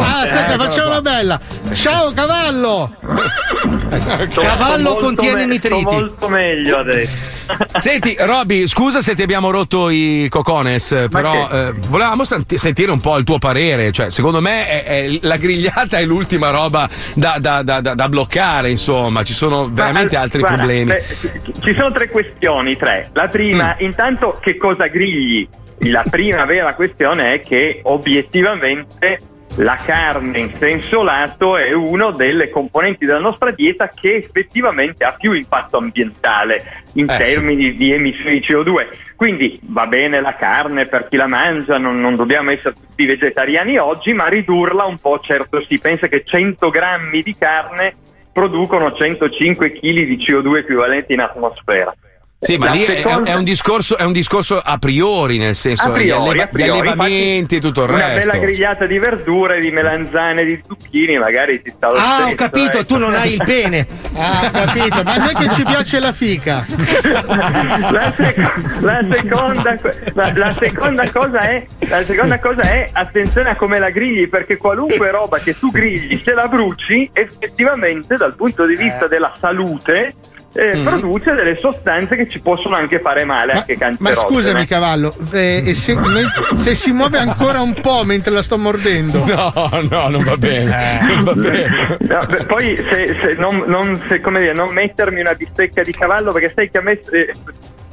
Speaker 2: Ah, aspetta, facciamola bella. Ciao cavallo!
Speaker 5: Cavallo contiene
Speaker 14: me-
Speaker 5: nitriti.
Speaker 14: Sto molto meglio adesso. (laughs)
Speaker 4: Senti, Roby, scusa se ti abbiamo rotto i cocones, però eh, volevamo senti- sentire un po' il tuo parere. Cioè, secondo me è- è- la grigliata è l'ultima roba da, da- da- da- da bloccare, insomma, ci sono veramente
Speaker 14: Ma,
Speaker 4: altri
Speaker 14: guarda,
Speaker 4: problemi.
Speaker 14: beh, ci sono tre questioni, tre. La prima,
Speaker 4: Mm.
Speaker 14: intanto che cosa grigli? La prima vera questione è che obiettivamente la carne in senso lato è una delle componenti della nostra dieta che effettivamente ha più impatto ambientale in
Speaker 4: Eh,
Speaker 14: termini di emissioni di CO2. Quindi va bene la carne per chi la mangia, non, non dobbiamo essere tutti vegetariani oggi, ma ridurla un po', certo si pensa che 100 grammi di carne producono 105 kg di CO2 equivalenti in atmosfera.
Speaker 4: Sì, ma
Speaker 14: La
Speaker 4: lì è,
Speaker 14: seconda-
Speaker 4: è un discorso, è un discorso a priori, nel senso
Speaker 14: A priori,
Speaker 4: gli, alleva-
Speaker 14: a priori.
Speaker 4: gli allevamenti e tutto il
Speaker 14: Una
Speaker 4: resto.
Speaker 14: bella grigliata di verdure, di melanzane, di zucchine, magari ti sta lo
Speaker 5: Ah, ho
Speaker 14: stesso,
Speaker 5: capito,
Speaker 14: ecco.
Speaker 5: tu non hai il pene. (laughs)
Speaker 2: Ah, capito, ma a noi che ci piace la fica. (laughs)
Speaker 14: la, sec- la seconda, la, la seconda cosa è la seconda cosa è attenzione a come la grigli perché qualunque roba che tu grigli se la bruci effettivamente dal punto di vista della salute eh,
Speaker 2: Mhm.
Speaker 14: produce delle sostanze che ci possono anche fare male
Speaker 2: Ma,
Speaker 14: anche
Speaker 2: ma
Speaker 14: cancerogene
Speaker 2: scusami, cavallo, eh, e se, se si muove ancora un po' mentre la sto mordendo.
Speaker 4: No, no, non va bene. Non va bene.
Speaker 14: No, beh, poi se, se non, non- se, come dire, non mettermi una bistecca di cavallo perché sai che a me eh,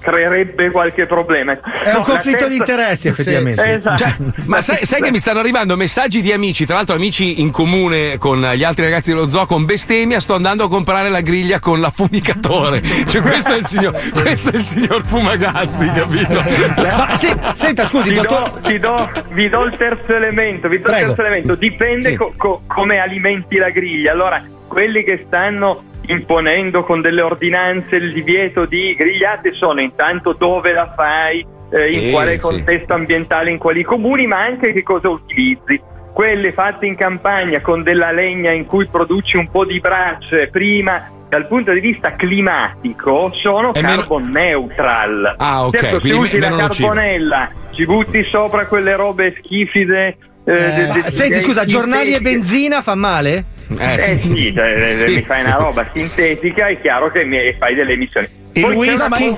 Speaker 14: creerebbe qualche problema.
Speaker 5: È un
Speaker 14: No,
Speaker 5: conflitto
Speaker 14: la
Speaker 5: di
Speaker 14: terza-
Speaker 5: interessi, effettivamente.
Speaker 14: Esatto.
Speaker 4: Cioè, ma sai, sai che mi stanno arrivando messaggi di amici, tra l'altro amici in comune con gli altri ragazzi dello zoo con bestemmia, sto andando a comprare la griglia con l'affumicatore. Cioè, questo è il signor, questo è il signor Fumagazzi, capito?
Speaker 5: Ma se- senta, scusi,
Speaker 14: Ti
Speaker 5: dottor.
Speaker 14: do, ti do- vi do il terzo elemento, vi do
Speaker 5: Prego.
Speaker 14: il terzo elemento, dipende
Speaker 4: Sì.
Speaker 14: co- co- come alimenti la griglia. Allora, quelli che stanno imponendo con delle ordinanze il divieto di grigliate sono intanto dove la fai, eh, in
Speaker 4: Sì,
Speaker 14: quale
Speaker 4: sì.
Speaker 14: contesto ambientale, in quali comuni, ma anche che cosa utilizzi. Quelle fatte in campagna con della legna in cui produci un po' di brace prima dal punto di vista climatico sono
Speaker 4: È meno-
Speaker 14: carbon neutral.
Speaker 4: Ah, ok,
Speaker 14: Certo, se
Speaker 4: quindi me-
Speaker 14: usi la
Speaker 4: meno
Speaker 14: carbonella, ci butti sopra quelle robe schifide. eh, de-
Speaker 5: Ma
Speaker 14: de-
Speaker 5: senti,
Speaker 14: de-
Speaker 5: scusa, giornali e benzina fa male?
Speaker 4: Eh,
Speaker 14: Eh
Speaker 4: sì.
Speaker 14: sì, cioè, (laughs) mi fai una roba sintetica, è chiaro che mi fai delle emissioni.
Speaker 6: Il
Speaker 14: Poi una-
Speaker 6: whisky?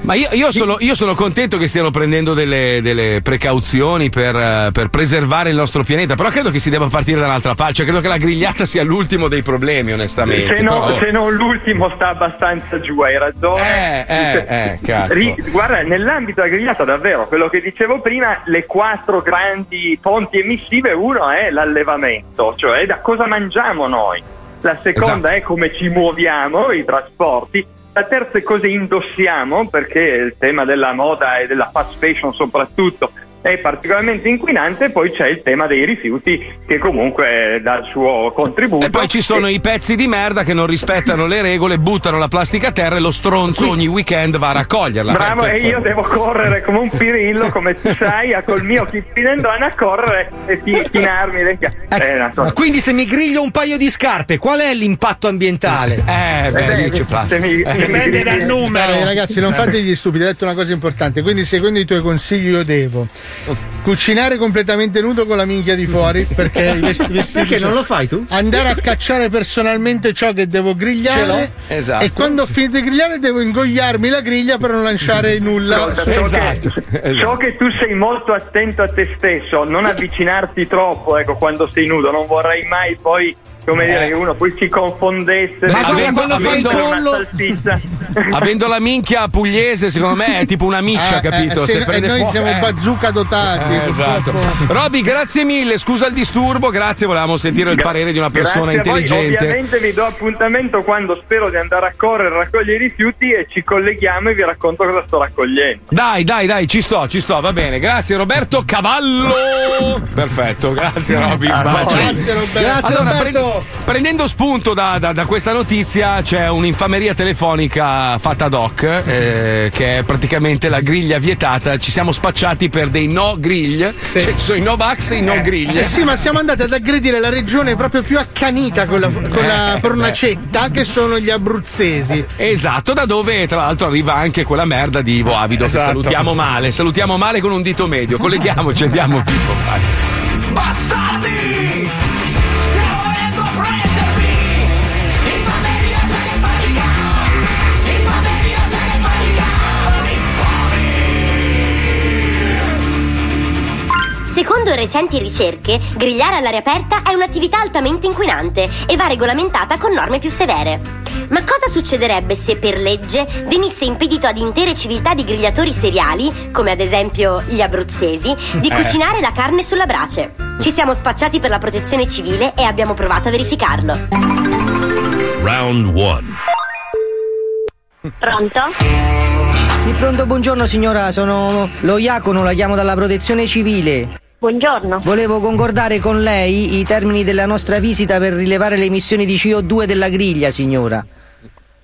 Speaker 4: Ma io, io sono, io sono contento che stiano prendendo delle, delle precauzioni per, eh, per preservare il nostro pianeta, però credo che si debba partire da un'altra parte, cioè credo che la grigliata sia l'ultimo dei problemi, onestamente.
Speaker 14: Se, no-
Speaker 4: Però-
Speaker 14: se non l'ultimo sta abbastanza giù, hai ragione.
Speaker 4: Eh, eh, eh, cazzo.
Speaker 14: Ri- guarda, nell'ambito della grigliata, davvero, quello che dicevo prima, le quattro grandi fonti emissive, uno è l'allevamento, cioè da cosa mangiamo noi. La seconda
Speaker 4: Esatto.
Speaker 14: è come ci muoviamo, i trasporti. La terza cosa indossiamo, perché il tema della moda e della fast fashion soprattutto è particolarmente inquinante, e poi c'è il tema dei rifiuti che comunque dà il suo contributo.
Speaker 4: E poi ci sono i pezzi di merda che non rispettano le regole, buttano la plastica a terra e lo stronzo ogni weekend va a raccoglierla.
Speaker 14: Bravo,
Speaker 4: Eh,
Speaker 14: e io devo correre come un pirillo, come tu sai, a col mio chipinendone a correre e chinarmi le chiappe. Eh,
Speaker 5: quindi se mi griglio un paio di scarpe, qual è l'impatto ambientale?
Speaker 4: Eh,
Speaker 14: beh, lì c'è
Speaker 2: plastica.
Speaker 14: mi- mi Dipende dal numero.
Speaker 2: Dai, ragazzi, non fate gli stupidi, hai detto una cosa importante. Quindi, seguendo i tuoi consigli, io devo cucinare completamente nudo con la minchia di fuori. Perché (laughs) i vestiti
Speaker 5: Perché non lo fai tu?
Speaker 2: Andare a cacciare personalmente ciò che devo
Speaker 5: Ce
Speaker 2: grigliare.
Speaker 5: l'ho.
Speaker 4: Esatto.
Speaker 2: E quando ho finito di grigliare, devo ingoiarmi la griglia per non lasciare (laughs) nulla. Su-
Speaker 14: so,
Speaker 4: Esatto.
Speaker 14: che, so che tu sei molto attento a te stesso, non avvicinarti troppo, ecco, quando sei nudo, non vorrei mai poi, come
Speaker 4: Eh.
Speaker 14: dire, che uno poi si confondesse.
Speaker 4: Ma guarda,
Speaker 14: Avendo- avendo. (laughs)
Speaker 4: Avendo la minchia pugliese, secondo me è tipo una miccia,
Speaker 2: Eh,
Speaker 4: capito?
Speaker 2: eh,
Speaker 4: Se
Speaker 2: e
Speaker 4: prende
Speaker 2: noi
Speaker 4: fuoco-
Speaker 2: siamo
Speaker 4: eh.
Speaker 2: bazooka dotati.
Speaker 4: Eh, esatto. Roby, grazie mille. Scusa il disturbo, grazie. Volevamo sentire il parere di una persona
Speaker 14: Grazie a
Speaker 4: intelligente.
Speaker 14: Ovviamente vi do appuntamento quando spero di andare a correre, raccogliere i rifiuti e ci colleghiamo e vi racconto cosa sto raccogliendo.
Speaker 4: Dai, dai, dai, ci sto, ci sto, va bene. Grazie Roberto Cavallo. Perfetto, grazie Robby. un bacio.
Speaker 2: Grazie, Roberto.
Speaker 5: Grazie,
Speaker 4: Allora,
Speaker 5: Roberto.
Speaker 4: Pre- prendendo spunto da, da- da questa notizia, c'è un'infameria telefonica fatta ad hoc, eh, che è praticamente la griglia vietata. Ci siamo spacciati per dei no grill. Cioè, ci sono i no vax e i no grill.
Speaker 2: Eh sì, ma siamo andati ad aggredire la regione proprio più accanita con la, con la fornacetta, che sono gli abruzzesi.
Speaker 4: Esatto, da dove tra l'altro arriva anche quella merda di Ivo Avido
Speaker 5: Esatto.
Speaker 4: che salutiamo male, salutiamo male con un dito medio. Colleghiamoci, andiamo Pippo. (laughs) vai.
Speaker 15: Recenti ricerche, grigliare all'aria aperta è un'attività altamente inquinante e va regolamentata con norme più severe. Ma cosa succederebbe se per legge venisse impedito ad intere civiltà di grigliatori seriali, come ad esempio gli abruzzesi, di
Speaker 8: Eh.
Speaker 15: cucinare la carne sulla brace? Ci siamo spacciati per la protezione civile e abbiamo provato a verificarlo.
Speaker 16: Round 1.
Speaker 15: Pronto?
Speaker 17: Sì, pronto, buongiorno signora, sono lo Iacono, la chiamo dalla protezione civile.
Speaker 15: Buongiorno.
Speaker 17: Volevo concordare con lei i termini della nostra visita per rilevare le emissioni di CO2 della griglia, signora.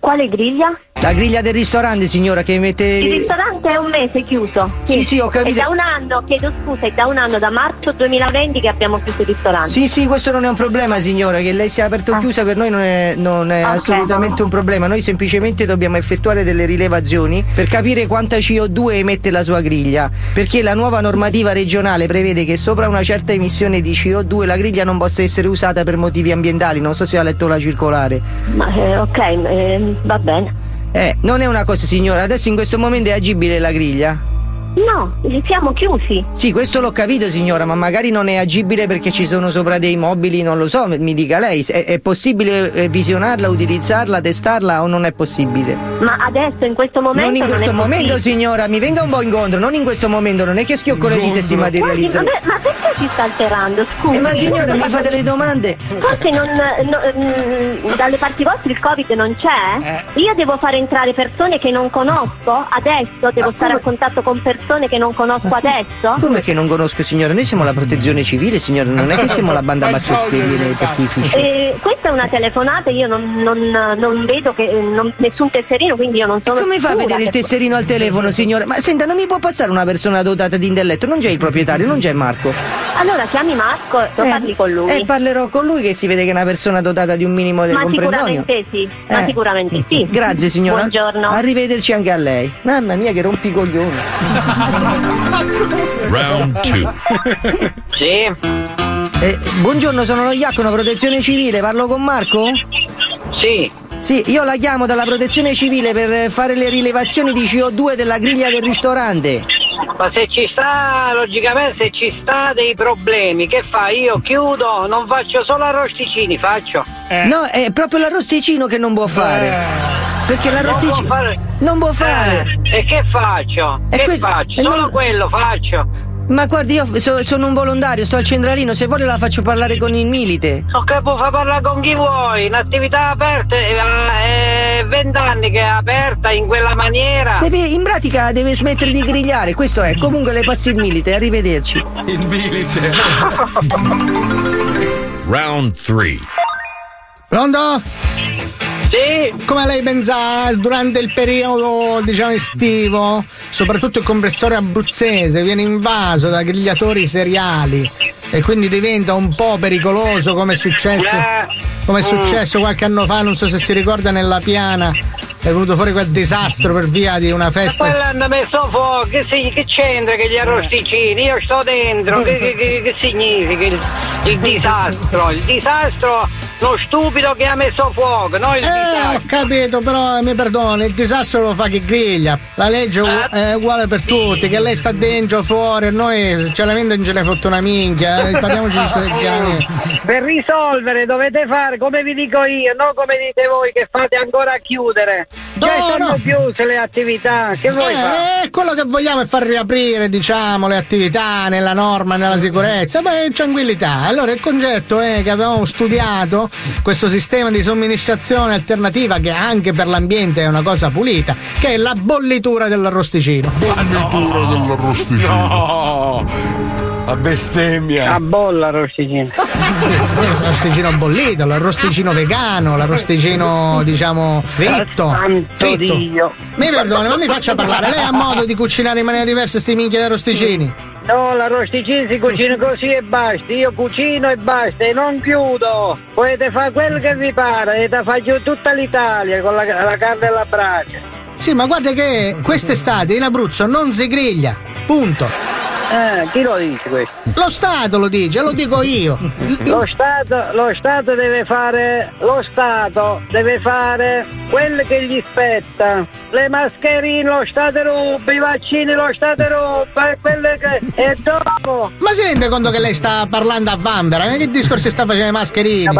Speaker 18: Quale griglia?
Speaker 17: La griglia del ristorante, signora, che mette.
Speaker 18: Il ristorante è un mese chiuso.
Speaker 17: Sì, sì, ho capito.
Speaker 18: È da un anno, chiedo scusa, è da un anno, da marzo 2020 che abbiamo chiuso il ristorante.
Speaker 17: Sì, sì, questo non è un problema, signora. Che lei sia aperto o chiusa per noi non è, non è
Speaker 18: Ok.
Speaker 17: assolutamente un problema. Noi semplicemente dobbiamo effettuare delle rilevazioni per capire quanta CO2 emette la sua griglia. Perché la nuova normativa regionale prevede che sopra una certa emissione di CO2 la griglia non possa essere usata per motivi ambientali. Non so se ha letto la circolare.
Speaker 18: Ma, eh, ok, eh, va bene.
Speaker 17: Eh, non è una cosa, signora. Adesso in questo momento è agibile la griglia?
Speaker 18: No, li siamo chiusi.
Speaker 17: Sì, questo l'ho capito, signora, ma magari non è agibile perché ci sono sopra dei mobili, non lo so, mi dica lei. È, è possibile eh, visionarla, utilizzarla, testarla o non è possibile?
Speaker 18: Ma adesso, in questo momento.
Speaker 17: non in questo
Speaker 18: è
Speaker 17: momento,
Speaker 18: possibile.
Speaker 17: signora, mi venga un po' incontro, non in questo momento, non è che schiocco le dita e si materializza.
Speaker 18: ma, ma perché si sta alterando? Scusi.
Speaker 17: Eh, ma signora, mi fate le domande?
Speaker 18: Forse non, no, mm, dalle parti vostre il Covid non c'è? Io devo fare entrare persone che non conosco adesso? Devo stare a contatto con persone che non conosco adesso?
Speaker 17: Come che non conosco, signora? Noi siamo la protezione civile, signora, non è che siamo la banda (laughs) bassotti che viene e perquisisce.
Speaker 18: Eh, questa è una telefonata, io non, non- non vedo che, eh, non- nessun tesserino, quindi io non sono
Speaker 17: Come fa a vedere il tesserino al telefono, signora? Ma senta, non mi può passare una persona dotata di intelletto? Non c'è il proprietario, non c'è Marco.
Speaker 18: Allora chiami Marco e lo parli con lui.
Speaker 17: Eh, parlerò con lui che si vede che è una persona dotata di un minimo del
Speaker 18: ma sicuramente sì, ma
Speaker 17: Eh.
Speaker 18: sicuramente sì.
Speaker 17: Grazie signora.
Speaker 18: Buongiorno.
Speaker 17: Arrivederci anche a lei. Mamma mia che rompicoglioni.
Speaker 16: Round 2.
Speaker 17: Sì. Eh, buongiorno, sono lo Iacono, protezione civile, parlo con Marco?
Speaker 19: Sì.
Speaker 17: Sì, io la chiamo dalla protezione civile per fare le rilevazioni di CO2 della griglia del ristorante.
Speaker 19: Ma se ci sta, logicamente, se ci sta dei problemi, che fa? Io chiudo, non faccio solo arrosticini, faccio.
Speaker 17: No, è proprio l'arrosticino che non può fare. Perché
Speaker 19: Non
Speaker 17: l'arrosticino.
Speaker 19: può fare-
Speaker 17: Non può fare.
Speaker 19: Eh, e che faccio?
Speaker 17: E
Speaker 19: che
Speaker 17: questo-
Speaker 19: faccio? Solo
Speaker 17: non-
Speaker 19: quello faccio.
Speaker 17: Ma guardi, io so- sono un volontario, sto al centralino, se vuole la faccio parlare con il milite.
Speaker 19: So che può far parlare con chi vuoi, un'attività aperta, eh, è vent'anni che è aperta in quella maniera.
Speaker 17: Deve, in pratica deve smettere di grigliare, questo è. Comunque le passi il milite, arrivederci.
Speaker 4: Il milite.
Speaker 16: Round 3.
Speaker 2: Pronto?
Speaker 19: Sì.
Speaker 2: Come lei ben sa, durante il periodo, diciamo, estivo, soprattutto il compressore abruzzese viene invaso da grigliatori seriali e quindi diventa un po' pericoloso come è successo, come è successo qualche anno fa, non so se si ricorda nella piana, è venuto fuori quel disastro per via di una
Speaker 19: E poi
Speaker 2: festa.
Speaker 19: l'hanno messo fuoco, che, si- che c'entra che gli arrosticini? Io sto dentro, che, che- che- che significa il, il disastro? Il disastro, lo stupido che ha messo fuoco, non il
Speaker 2: Eh,
Speaker 19: disastro.
Speaker 2: ho capito, però mi perdoni, il disastro lo fa chi griglia. La legge è ugu- è uguale per tutti, che lei sta dentro, fuori, noi chiaramente non ce ne fotte una minchia. eh, Parliamoci di chiaramente.
Speaker 19: Per risolvere dovete fare come vi dico io, non come dite voi che fate ancora a chiudere. Già
Speaker 2: No,
Speaker 19: sono
Speaker 2: no.
Speaker 19: chiuse le attività, che vuoi fare?
Speaker 2: Eh, quello che vogliamo è far riaprire, diciamo, le attività nella norma, nella sicurezza, beh, tranquillità. Allora il concetto è che avevamo studiato questo sistema di somministrazione alternativa che anche per l'ambiente è una cosa pulita, che è la bollitura dell'arrosticino.
Speaker 4: Bollitura dell'arrosticino. No! A bestemmia.
Speaker 19: A bolla arrosticino.
Speaker 2: L'arrosticino bollito, l'arrosticino vegano, l'arrosticino diciamo fritto.
Speaker 19: Santo
Speaker 2: fritto.
Speaker 19: Dio.
Speaker 2: Mi perdoni, ma mi faccia parlare. Lei ha modo di cucinare in maniera diversa sti minchia di arrosticini?
Speaker 19: No, l'arrosticino si cucina così e basta. Io cucino e basta e non chiudo. Potete fare quello che vi pare, e te faccio tutta l'Italia con la, la carne alla brace.
Speaker 2: Sì, ma guarda che quest'estate in Abruzzo non si griglia. Punto.
Speaker 19: Eh, chi lo dice questo?
Speaker 2: Lo Stato lo dice, lo dico io.
Speaker 19: Lo Stato, lo Stato deve fare, lo Stato deve fare quello che gli spetta. Le mascherine lo Stato ruba, i vaccini lo Stato ruba, e quelle che. E dopo.
Speaker 2: Ma si rende conto che lei sta parlando a Vanvera? Che discorsi sta facendo ai mascherini?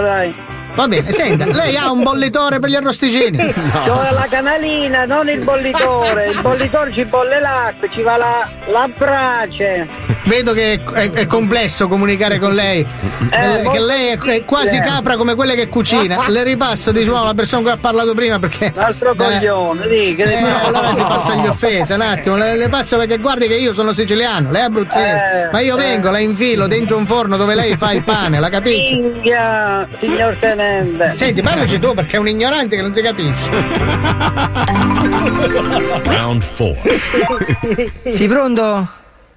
Speaker 19: dai.
Speaker 2: Va bene, senta, lei ha un bollitore per gli arrosticini? (laughs)
Speaker 19: C'ho la canalina, non il bollitore. Il bollitore ci bolle l'acqua, ci va la, la brace.
Speaker 2: Vedo che è, è- è complesso comunicare con lei. Eh, che lei è, è quasi
Speaker 19: Eh.
Speaker 2: capra come quelle che cucina. (laughs) Le ripasso, diciamo, la persona che ha parlato prima perché.
Speaker 19: L'altro coglione, di, che
Speaker 2: Eh, allora si passa agli offese, un attimo, le, le passo perché guardi che io sono siciliano, lei è abruzzese,
Speaker 19: Eh,
Speaker 2: ma io
Speaker 19: eh.
Speaker 2: vengo, la infilo dentro un forno dove lei fa il pane, la capisci?
Speaker 19: Minchia, signor tenente.
Speaker 2: Senti, parlaci tu perché è un ignorante che non si capisce.
Speaker 16: Round 4.
Speaker 17: Sì, pronto?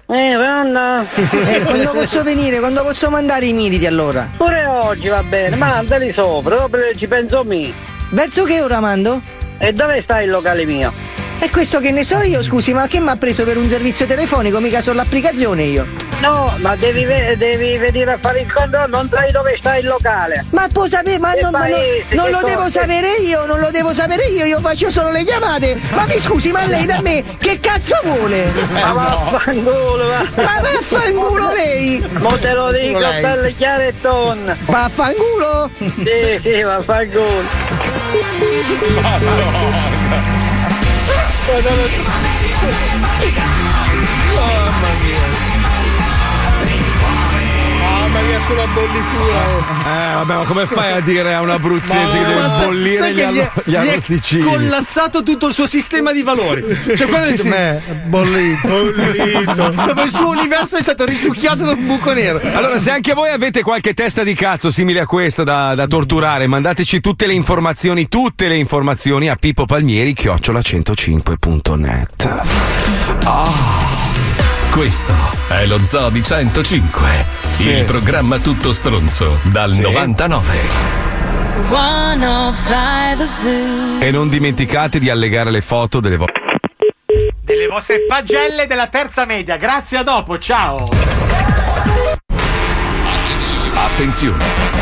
Speaker 19: Eh, Vanna.
Speaker 17: Eh, quando posso venire? Quando posso mandare i militi allora?
Speaker 19: Pure oggi va bene, mandali sopra, dopo ci penso mi.
Speaker 17: Verso che ora mando?
Speaker 19: E dove sta il locale mio?
Speaker 17: E questo che ne so io, scusi, ma che mi ha preso per un servizio telefonico? Mica sull'applicazione io.
Speaker 19: No, ma devi, devi venire a fare il controllo, non sai dove sta il locale.
Speaker 17: Ma può sapere, ma, non, ma non- non lo devo sapere io, non lo devo sapere io, io faccio solo le chiamate. Ma mi scusi, ma lei da me che cazzo vuole?
Speaker 19: Ma vaffanculo, va.
Speaker 17: Ma vaffanculo lei!
Speaker 19: Mo te lo dico, belle chiare e tonne.
Speaker 17: Vaffanculo!
Speaker 19: Sì, sì, vaffanculo. (laughs)
Speaker 2: Mamma (laughs) mia, sulla bollitura.
Speaker 4: Eh, vabbè, ma come fai a dire a un abruzzese che deve bollire gli,
Speaker 5: è-
Speaker 4: allo- gli arrosticini?
Speaker 5: collassato tutto il suo sistema di valori. Cioè, quello
Speaker 4: Sì, sì.
Speaker 5: "Beh, bollito, bollito. (laughs) Dove il suo universo è stato risucchiato da un buco nero.
Speaker 4: Allora, se anche voi avete qualche testa di cazzo simile a questa da, da torturare, mandateci tutte le informazioni, tutte le informazioni a Pippo Palmieri, chiocciola105.net.
Speaker 1: Questo è lo Zoo di 105,
Speaker 4: Sì.
Speaker 1: il programma tutto stronzo dal 99.
Speaker 20: 105 The Zoo.
Speaker 4: E non dimenticate di allegare le foto delle vostre.
Speaker 3: Delle vostre pagelle della terza media. Grazie a dopo, ciao.
Speaker 1: Attenzione!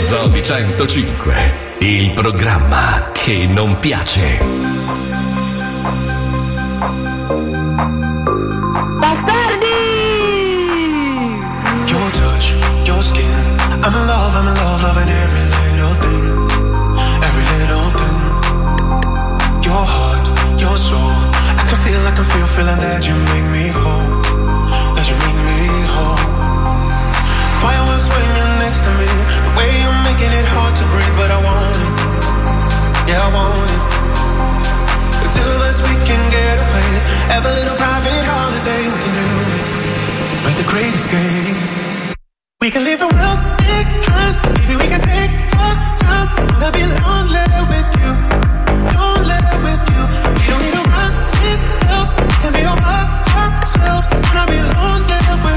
Speaker 1: Di 105, il programma che non piace.
Speaker 20: Your touch, your skin. I'm in love, I'm in love, loving every little thing. Every little thing. Your heart, your soul. I can feel, I can feel, feeling that you make me whole. We can leave the world behind. Maybe we can take our time. Wanna be lonely with you. Lonely with you. We don't need it else. We can be all by ourselves. Wanna be lonely with you.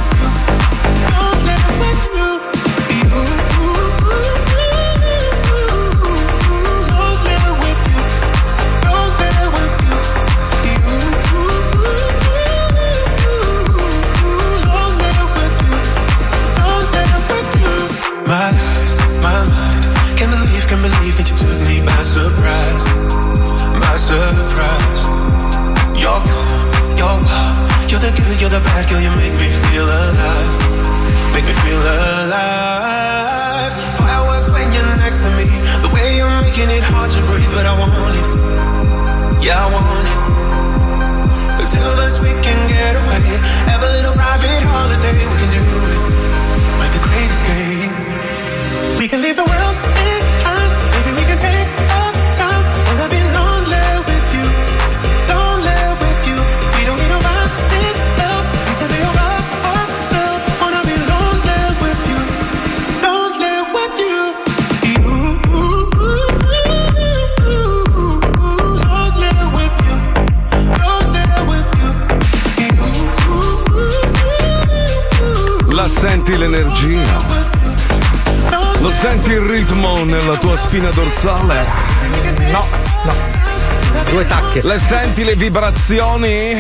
Speaker 4: Le senti le vibrazioni?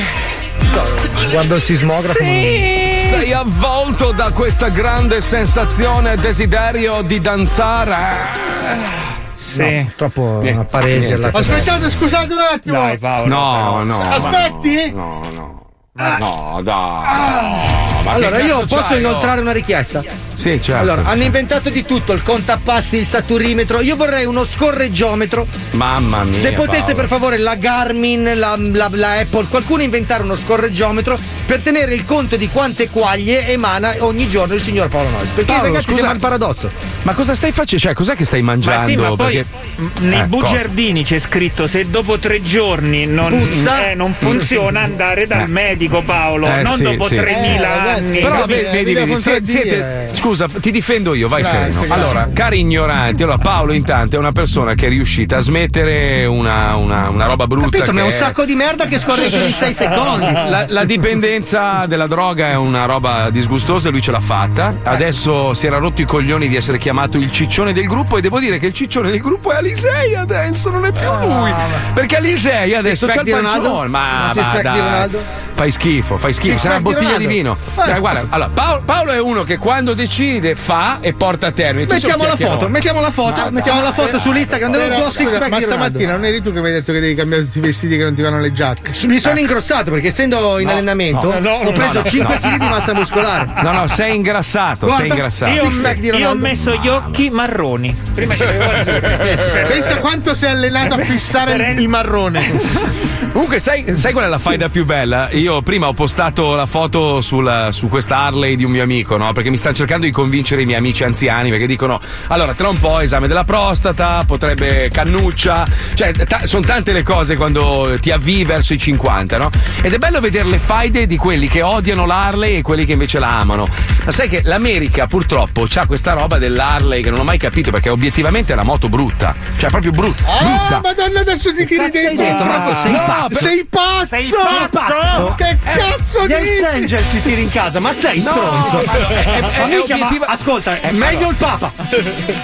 Speaker 5: Guardo il sismografo. non-
Speaker 4: Sei avvolto da questa grande sensazione e desiderio di danzare?
Speaker 5: No, troppo
Speaker 4: Niente,
Speaker 5: alla
Speaker 2: Aspettate, scusate un attimo.
Speaker 6: Dai, Paolo.
Speaker 4: No, no.
Speaker 2: Aspetti?
Speaker 4: No, no. No, dai. Ma
Speaker 17: allora,
Speaker 4: che
Speaker 17: io
Speaker 4: cazzo
Speaker 17: posso
Speaker 4: c'hai,
Speaker 17: inoltrare una richiesta?
Speaker 4: Sì, certo.
Speaker 17: Allora, hanno inventato di tutto, il contapassi, il saturimetro. Io vorrei uno scorreggiometro.
Speaker 4: Mamma mia.
Speaker 17: Se potesse,
Speaker 4: Paolo.
Speaker 17: per favore, la Garmin, la, la- la Apple, qualcuno inventare uno scorreggeometro per tenere il conto di quante quaglie emana ogni giorno il signor Paolo Nois. Perché
Speaker 4: Paolo,
Speaker 17: ragazzi
Speaker 4: scusa-
Speaker 17: sembra un paradosso.
Speaker 4: Ma cosa stai facendo? Cioè, cos'è che stai mangiando?
Speaker 6: Ma sì, ma poi
Speaker 4: Perché-
Speaker 6: nei
Speaker 4: Eh,
Speaker 6: bugiardini c'è scritto se dopo tre giorni non, eh, non funziona andare dal
Speaker 4: Eh.
Speaker 6: medico Paolo,
Speaker 4: Eh,
Speaker 6: non
Speaker 4: sì,
Speaker 6: dopo
Speaker 4: sì.
Speaker 6: 3000
Speaker 2: Eh,
Speaker 6: anni.
Speaker 4: Però vedi, vedi, siete- scusa, ti difendo io, vai
Speaker 2: Grazie,
Speaker 4: sereno.
Speaker 2: grazie.
Speaker 4: Allora, cari ignoranti, allora Paolo intanto è una persona che è riuscita a smettere una, una, una roba brutta.
Speaker 17: Capito? Ma è un sacco di merda che scorreggia ogni 6 secondi.
Speaker 4: La, la dipendenza della droga è una roba disgustosa e lui ce l'ha fatta. Adesso si era rotto i coglioni di essere chiamato chiamato il ciccione del gruppo e devo dire che il ciccione del gruppo è Alisei adesso, non è più lui. Perché Alisei adesso c'ha
Speaker 5: Six-pack
Speaker 4: il
Speaker 5: di Ronaldo?
Speaker 4: pancione. Ma, ma
Speaker 5: di
Speaker 4: dai.
Speaker 5: Ronaldo?
Speaker 4: Fai schifo, fai schifo, sei una
Speaker 5: Six-pack di
Speaker 4: bottiglia di
Speaker 5: Ronaldo?
Speaker 4: vino. Dai, guarda, allora, Paolo, Paolo è uno che quando decide fa e porta a termine.
Speaker 5: Mettiamo la foto, mettiamo la foto,
Speaker 4: Ma
Speaker 5: mettiamo
Speaker 4: dai.
Speaker 5: la foto sull'Instagram dello zoo six pack
Speaker 2: ma
Speaker 5: di
Speaker 2: stamattina non eri tu che mi hai detto che devi cambiare tutti i vestiti che non ti vanno le giacche?
Speaker 5: Mi sono ingrossato perché essendo in allenamento ho preso
Speaker 4: no, no,
Speaker 5: 5
Speaker 4: no.
Speaker 5: kg di massa muscolare.
Speaker 4: No, no, sei ingrassato, sei ingrassato.
Speaker 6: Io, ho
Speaker 5: di
Speaker 6: messo gli occhi marroni. Prima ce l'avevo azzurri. (laughs) Per-
Speaker 2: Pensa quanto sei allenato a fissare (laughs) il, il marrone.
Speaker 4: Comunque, sai, sai qual è la faida più bella? Io prima ho postato la foto sul- su questa Harley di un mio amico, no? Perché mi stanno cercando di convincere i miei amici anziani, perché dicono: allora, tra un po' esame della prostata, potrebbe cannuccia. Cioè, sono tante le cose quando ti avvii verso i 50, no? Ed è bello vedere le faide di quelli che odiano l'Harley e quelli che invece la amano. Ma sai che l'America purtroppo ha questa roba dell'Harley che non ho mai capito perché obiettivamente è una moto brutta. Cioè, proprio brutta.
Speaker 2: Ah,
Speaker 4: brutta.
Speaker 2: madonna, adesso ti tiri
Speaker 5: cazzo hai
Speaker 2: dentro.
Speaker 5: detto, Marco? Sei
Speaker 2: No,
Speaker 5: pazzo.
Speaker 2: Sei pazzo!
Speaker 5: Sei pazzo?
Speaker 2: Che cazzo
Speaker 5: Gli
Speaker 2: dici?
Speaker 5: Hells Angels ti tiri in casa, ma sei
Speaker 4: No,
Speaker 5: stronzo.
Speaker 4: allora, è- è-
Speaker 5: ma
Speaker 4: è
Speaker 5: ma
Speaker 4: obiettiva-
Speaker 5: ascolta, è
Speaker 4: Eh,
Speaker 5: meglio
Speaker 4: allora.
Speaker 5: il Papa.